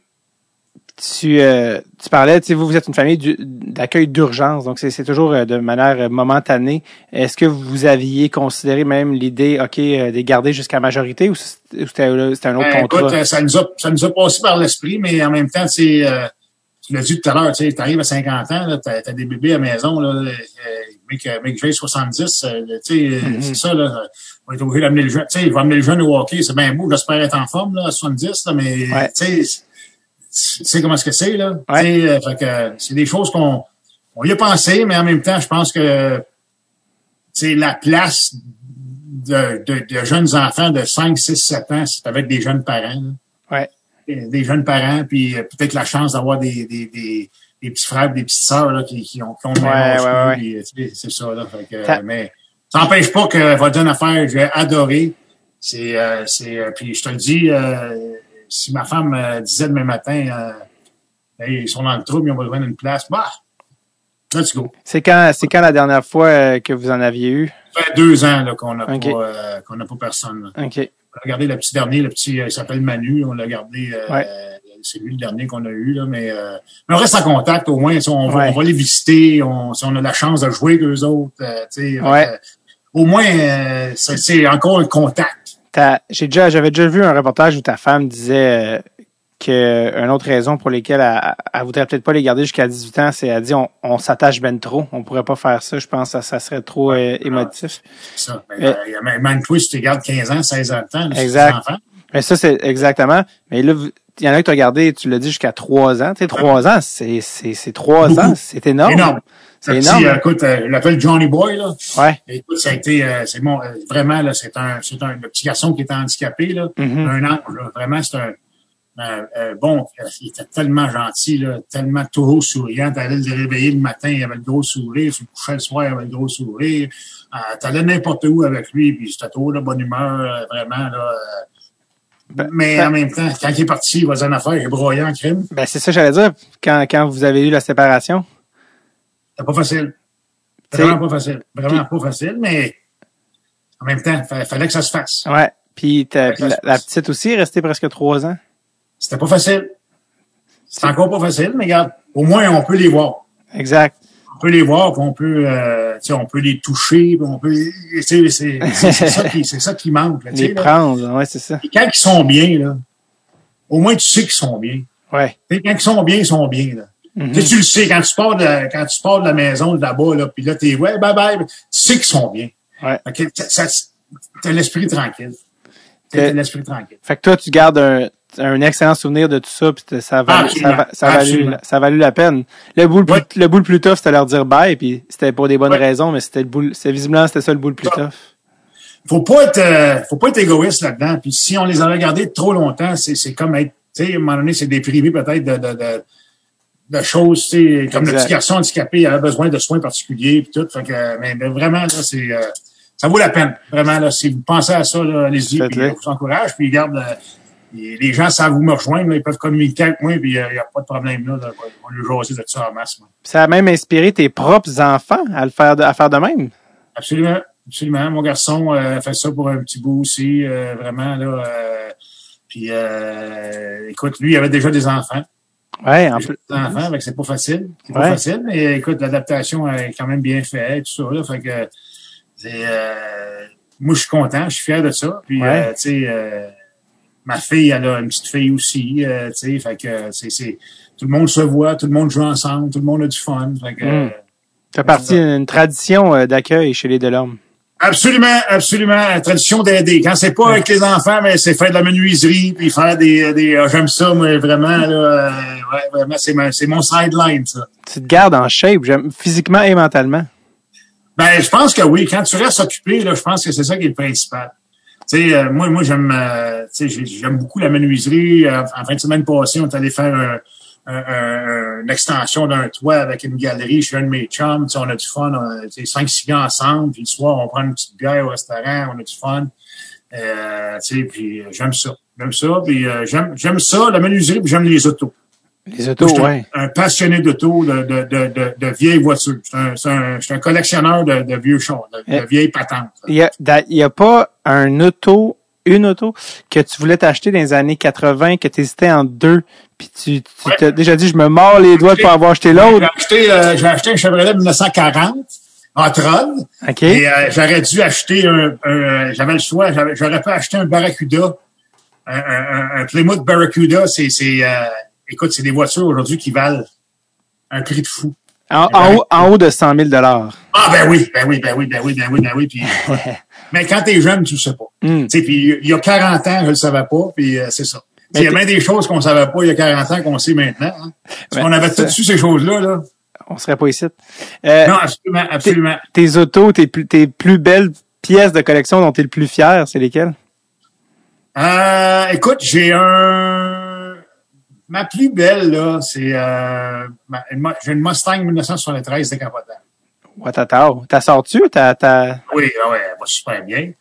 tu, euh, tu parlais, tu sais, vous, vous êtes une famille du- d'accueil d'urgence, donc c'est toujours euh, de manière euh, momentanée. Est-ce que vous aviez considéré même l'idée, OK, euh, de les garder jusqu'à majorité ou c'était un autre Ben, contrat? écoute, euh, ça nous a, ça nous a passé par l'esprit, mais en même temps, c'est, euh, tu l'as dit tout à l'heure, tu sais, arrives à 50 ans, tu as, des bébés à la maison, là, euh, mec, mec, j'ai 70, euh, tu sais, euh, Mhm. c'est ça, là, on est obligé d'amener le jeune, tu sais, il va amener le jeune au hockey, c'est bien beau, j'espère être en forme, là, à 70, là, mais, Ouais. tu sais, tu sais comment est-ce que c'est, là, Ouais. tu sais, euh, fait que, euh, c'est des choses qu'on, on y a pensé, mais en même temps, je pense que, c'est la place de, de, de jeunes enfants de 5, 6, 7 ans, c'est avec des jeunes parents, là Ouais. des jeunes parents, puis peut-être la chance d'avoir des, des, des, des petits frères, des petites sœurs là, qui, qui ont, qui ont le même Ouais, ouais, c'est ça. Là, fait que, Ça- euh, mais ça n'empêche pas que votre jeune affaire, j'ai adoré. C'est, euh, c'est, euh, puis je te le dis, euh, si ma femme euh, disait demain matin, euh, Hey, ils sont dans le trouble, ils ont besoin d'une place, bah, let's go. C'est quand, c'est quand la dernière fois que vous en aviez eu? Ça fait deux ans là, qu'on n'a pas, qu'on n'a pas personne. Là. OK. On a regardé le petit dernier, le petit, euh, il s'appelle Manu, on l'a gardé, euh, Ouais. c'est lui le dernier qu'on a eu, là, mais, euh, mais on reste en contact au moins, si on, va, Ouais. on va les visiter, on, si on a la chance de jouer avec eux autres, euh, tu sais, Ouais. au moins, euh, c'est, encore un contact. J'ai déjà, j'avais déjà vu un reportage où ta femme disait euh, que une autre raison pour lesquelles elle, elle voudrait peut-être pas les garder jusqu'à 18 ans, c'est elle dit on, on s'attache ben trop, on pourrait pas faire ça. Je pense que ça, ça serait trop euh, émotif. C'est ça. Mais- Euh, y a même toi, si tu gardes 15 ans, 16 ans de temps, Exact. enfants. Mais ça c'est exactement. Mais là, il y en a qui t'ont gardé, tu l'as dit jusqu'à 3 ans. Tu sais, 3 ans, c'est c'est c'est 3 Beaucoup. ans, c'est énorme. Énorme. C'est Le petit, énorme. euh, écoute, euh, je l'appelle Johnny Boy, là. Ouais. Écoute, ça a été, euh, c'est bon, euh, vraiment, là, c'est un, c'est un, le petit garçon qui était handicapé, là. Mhm. Un ange, là. Vraiment, c'est un, un- un bon, euh, il était tellement gentil, là, tellement toujours souriant. T'allais le réveiller le matin, il avait le gros sourire. Tu le couchais le soir, il avait le gros sourire. Euh, T'allais n'importe où avec lui, puis c'était toujours de bonne humeur, euh, vraiment, là. euh. Ben, mais ben- en même temps, quand il est parti, il va en affaire, il est broyé en crime. Ben c'est ça que j'allais dire quand quand vous avez eu la séparation? C'était pas facile. Vraiment pas facile. Vraiment pas facile, mais en même temps, il fallait que ça se fasse. Ouais. Puis la, petite aussi est restée presque 3 ans. C'était pas facile. C'est encore pas facile, mais regarde, au moins on peut les voir. Exact. On peut les voir, puis on peut, euh, on peut les toucher, puis on peut, c'est ça qui, c'est ça qui manque. là, Les là. prendre, ouais, c'est ça. Et quand ils sont bien, là, au moins tu sais qu'ils sont bien. Ouais. Quand ils sont bien, ils sont bien. Là. Mhm. Tu sais, tu le sais, quand tu pars de, quand tu pars de la maison de là-bas, là, puis là, t'es ouais, bye bye, tu sais qu'ils sont bien. Ouais. Ça- t'as l'esprit tranquille. T'as l'esprit tranquille. Fait que toi, tu gardes un, un excellent souvenir de tout ça, puis ça, a valu- Absolument. ça, a a la peine. Le bout le plus, Ouais. le bout le plus tough, c'était leur dire bye, puis c'était pour des bonnes Ouais. raisons, mais c'était le bout, c'est visiblement, c'était ça le bout le plus tough. Faut pas être, euh, faut pas être égoïste là-dedans. Puis si on les avait gardés trop longtemps, c'est, c'est comme être, tu sais, à un moment donné, c'est déprivé peut-être de, de, de, de choses, tu sais, comme le petit garçon handicapé, il avait besoin de soins particuliers puis tout. Fait que, mais, mais vraiment, là, c'est, euh, ça vaut la peine. Vraiment, là, si vous pensez à ça, là, allez-y, puis je vous encourage, puis garde, euh, les gens savent vous me rejoindre, là, ils peuvent communiquer avec moi, puis il n'y a pas de problème là. là on va lui jaser de ça en masse. moi. Ça a même inspiré tes propres enfants à le faire, de, à faire de même? Absolument, absolument. Mon garçon euh, fait ça pour un petit bout aussi, euh, vraiment là. euh, puis, euh, écoute, lui, il avait déjà des enfants. Ouais, en plus. des enfants, c'est pas facile. C'est pas facile, mais écoute, l'adaptation est quand même bien faite, tout ça là. Fait que euh, moi, je suis content, je suis fier de ça. Puis, Ouais. euh, tu sais, euh, ma fille, elle a une petite fille aussi, euh, tu sais, fait que c'est, tout le monde se voit, tout le monde joue ensemble, tout le monde a du fun. Fait que, Mm. euh, Ça fait partie d'une tradition euh, d'accueil chez les Delorme. Absolument, absolument. La tradition d'aider. Quand c'est pas avec les enfants, mais c'est faire de la menuiserie, puis faire des, des j'aime ça, moi, vraiment, là, euh, ouais, vraiment, c'est mon, c'est mon sideline, ça. Tu te gardes en shape, physiquement et mentalement. Ben, je pense que oui. Quand tu restes occupé, là, je pense que c'est ça qui est le principal. Euh, moi, moi, j'aime, euh, j'aime beaucoup la menuiserie. Euh, en fin de semaine passée, on est allé faire un, un- un- une extension d'un toit avec une galerie chez un de mes chums. Tu sais, on a du fun, on a, cinq, six gars ensemble. Puis le soir, on prend une petite bière au restaurant, on a du fun. Euh, puis j'aime ça. J'aime ça. Puis euh, j'aime, j'aime ça, la menuiserie, puis j'aime les autos. Les autos, Moi, je suis un- passionné d'auto, de, de, de, de, vieilles voitures. Je suis un, collectionneur de, vieux chars, de, Eh. vieilles patentes. Il y a, y a pas un auto, une auto que tu voulais t'acheter dans les années 80, que tu hésitais en deux, puis tu, tu Ouais. t'as déjà dit, je me mords les doigts pour avoir acheté J'ai l'autre. acheté, euh, j'ai acheté un Chevrolet 1940 en Tron. OK? Et euh, j'aurais dû acheter un, un- euh, j'avais le choix, j'aurais pu acheter un Barracuda, un- un Plymouth Barracuda. C'est, c'est, euh, écoute, c'est des voitures aujourd'hui qui valent un prix de fou. En, en haut, en haut de 100 000 Ah ben oui, ben oui, ben oui, ben oui, ben oui, ben oui. Puis, mais quand t'es jeune, tu le sais pas. Hmm. Tu sais, puis il y a 40 ans, je le savais pas, puis euh, c'est ça. Il y a bien des choses qu'on savait pas il y a 40 ans qu'on sait maintenant. Hein. Parce qu'on avait tout su ces choses-là. Là. On serait pas ici. Euh, Non, absolument, absolument. tes autos, tes, plus- tes plus belles pièces de collection dont tu es le plus fier, c'est lesquelles? Euh, écoute, j'ai un... Ma plus belle, là, c'est... Euh, j'ai une Mustang 1973 décapotable. Watatao. T'as sorti t'as, t'as... Oui, ah ouais, elle va super bien.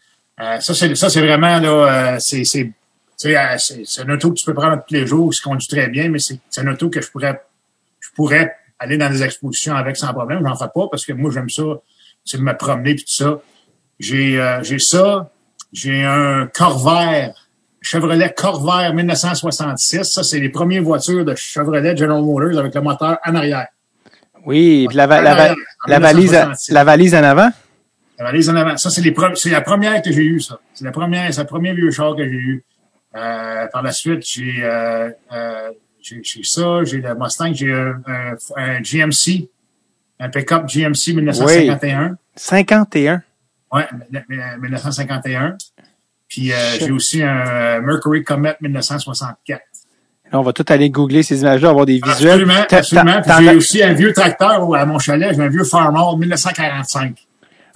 Euh, ça, c'est ça, c'est vraiment, là, euh, c'est... c'est tu sais, euh, un auto que tu peux prendre tous les jours, qui conduit très bien, mais c'est c'est un auto que je pourrais je pourrais aller dans des expositions avec sans problème. J'en fais pas parce que moi, j'aime ça, c'est de me promener puis tout ça. J'ai euh, j'ai ça. J'ai un Corvair, Chevrolet Corvair 1966. Ça, c'est les premières voitures de Chevrolet General Motors avec le moteur en arrière. Oui, puis la, va- la, va- En la valise, à- 1966. la valise en avant? La valise en avant. Ça, c'est la première que j'ai eue, ça. C'est la première, c'est le premier vieux char que j'ai eu. Euh, par la suite, j'ai euh, euh, ça, j'ai le Mustang, j'ai un, un, un GMC, un pick-up GMC 1951. 51. Ouais, 1951. Puis euh, j'ai aussi un euh, Mercury Comet 1964. Là, on va tout aller googler ces images-là, avoir des visuels. Absolument, absolument. j'ai aussi un vieux tracteur à mon chalet, j'ai un vieux Farmall 1945.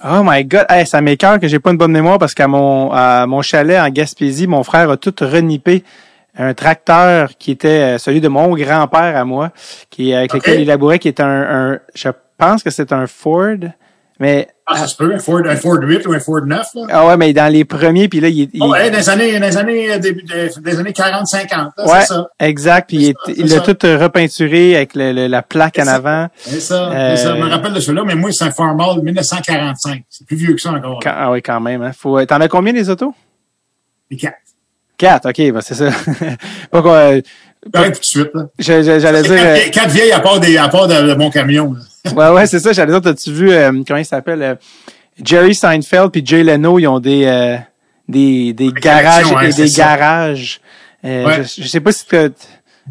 Oh my god, hey, ça m'écœure que j'ai pas une bonne mémoire parce qu'à mon à mon chalet en Gaspésie, mon frère a tout renippé un tracteur qui était euh, celui de mon grand-père à moi, qui avec lequel il labourait, qui est un, un je pense que c'est un Ford, mais Ah, ça se peut, un Ford, un Ford 8 ou un Ford 9, là. ah ouais, mais dans les premiers, puis là il, il- Oh, ouais, dans les années, dans les années, euh, des années 40-50, là, ouais, c'est ça. exact, puis il, il l'a tout euh, repeinturé avec le- le- la plaque en ça. avant. C'est ça, Euh, ça. Je me rappelle de celui-là, mais moi, c'est un Farmall 1945. C'est plus vieux que ça encore. Quand- ah oui, quand même. Hein. Faut, t'en as combien des autos? Les quatre. Quatre, ok, ben c'est ça. pas quoi, euh, Pareil tout de suite, j'allais dire. euh, Quatre, quatre vieilles à part, des, à part de, de mon camion, là. Ouais, ouais, c'est ça. J'allais dire, t'as-tu vu, euh, comment il s'appelle? euh, Jerry Seinfeld puis Jay Leno, ils ont des, euh, des, des garages et des ça. garages. Euh, Ouais. je, je sais pas si tu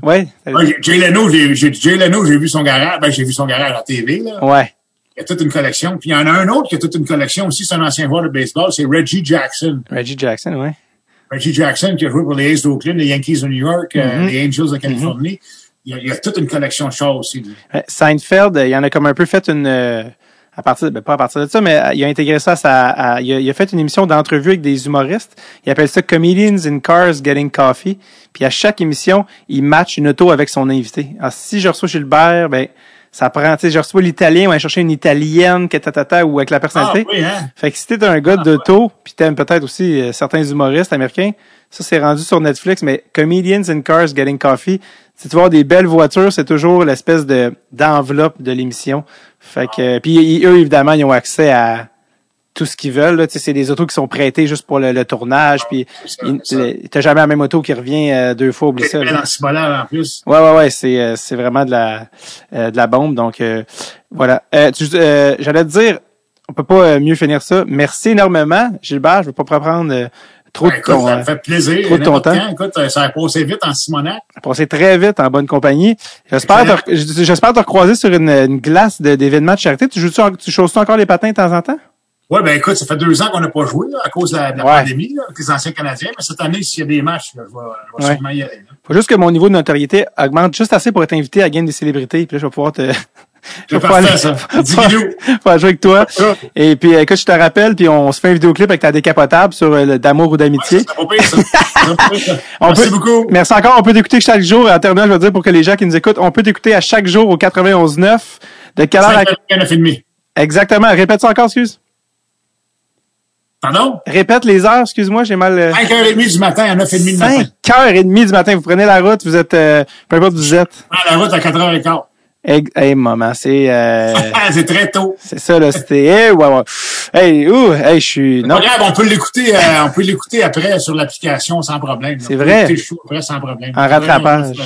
Ouais. Ouais, Jay Leno, j'ai, j'ai, Jay Leno, j'ai vu son garage. Ben, j'ai vu son garage à la TV, là. Ouais. Il y a toute une collection. Puis il y en a un autre qui a toute une collection aussi. C'est un ancien joueur de baseball. C'est Reggie Jackson. Reggie Jackson, ouais. Reggie Jackson qui a joué pour les Aces d'Oakland, les Yankees de New York, euh, Mhm. les Angels de Californie. Il, y a, il y a toute une collection de choses aussi. Ouais, Seinfeld, euh, il en a comme un peu fait une euh, à partir ben, pas à partir de ça, mais euh, il a intégré ça à sa à- il, a, il a fait une émission d'entrevue avec des humoristes. Il appelle ça Comedians in Cars Getting Coffee. Puis à chaque émission, il match une auto avec son invité. Alors si je reçois Gilbert, ben ça prend, tu sais, je reçois l'italien, on va chercher une italienne, que tatata, ou avec la Ah personnalité. oui, hein? Fait que si t'es un gars d'auto, puis t'aimes peut-être aussi euh, certains humoristes américains, ça c'est rendu sur Netflix, mais Comedians in Cars Getting Coffee, si tu vois des belles voitures, c'est toujours l'espèce de d'enveloppe de l'émission. Fait que puis ils- eux évidemment ils ont accès à tout ce qu'ils veulent. là. Tu sais, c'est des autos qui sont prêtées juste pour le, le tournage. Puis le- t'as jamais la même auto qui revient euh, deux fois. Oublie ça. En plus. Ouais, ouais, ouais, c'est euh, c'est vraiment de la euh, de la bombe. Donc euh, voilà. Euh, euh, J'allais te dire, on peut pas mieux finir ça. Merci énormément, Gilbert. Je veux pas prendre euh, trop Ben, de écoute, ton. ça me fait plaisir. trop de ton temps. Écoute, ça a passé vite en Simonac. passer très vite en bonne compagnie. J'espère te, re- j'espère te recroiser sur une, une glace de- d'événements de charité. Tu joues-tu, tu choses encore les patins de temps en temps? Ouais, ben écoute, ça fait deux ans qu'on n'a pas joué là, à cause de la, de la Ouais. pandémie là, avec les anciens Canadiens. Mais cette année, s'il y a des matchs, là, je vais, je vais Ouais. sûrement y aller. Faut juste que mon niveau de notoriété augmente juste assez pour être invité à game des célébrités. Puis là, je vais pouvoir te, je vais parfait, ça. pouvoir jouer avec toi. Et puis, écoute, je te rappelle, puis on se fait un vidéoclip avec ta décapotable sur euh, d'amour ou d'amitié. Pire, ça. C'est pas pire, ça. On Merci peut- beaucoup. Merci encore. On peut t'écouter chaque jour. En terminant, je veux dire pour que les gens qui nous écoutent, on peut t'écouter à chaque jour au 91.9. De quelle heure à... 5 h 9 et demi. Exactement. Répète ça encore, excuse. Pardon? Répète les heures, excuse-moi, j'ai mal... euh, 5h30 du matin à 9h30 du matin. 5 heures et demie du matin. Vous prenez la route, vous êtes... euh, peu importe où vous êtes. Prends la route à 4h15. Hey, maman, c'est... euh, c'est très tôt. c'est ça, là. C'était... Hey, ouais, ouais. Hey, ouh, hey, je suis... Non, grave, on peut l'écouter, euh, on peut l'écouter après sur l'application sans problème. C'est vrai. écouter le show après sans problème. En rattrapage.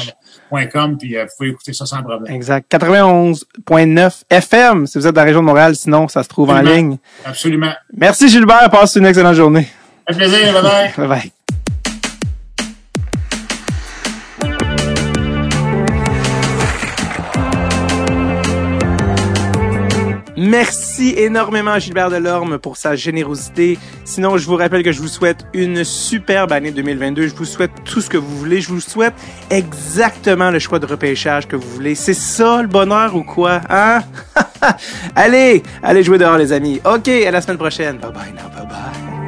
.com, puis euh, vous pouvez écouter ça sans problème. exact. 91.9 FM, si vous êtes dans la région de Montréal. Sinon, ça se trouve en ligne. Absolument. Merci, Gilbert. Passe une excellente journée. Un plaisir, bye bye. Bye bye. Merci énormément à Gilbert Delorme pour sa générosité. Sinon, je vous rappelle que je vous souhaite une superbe année 2022. Je vous souhaite tout ce que vous voulez. Je vous souhaite exactement le choix de repêchage que vous voulez. C'est ça le bonheur ou quoi, hein? allez, allez jouer dehors les amis. OK, à la semaine prochaine. Bye bye now, bye bye.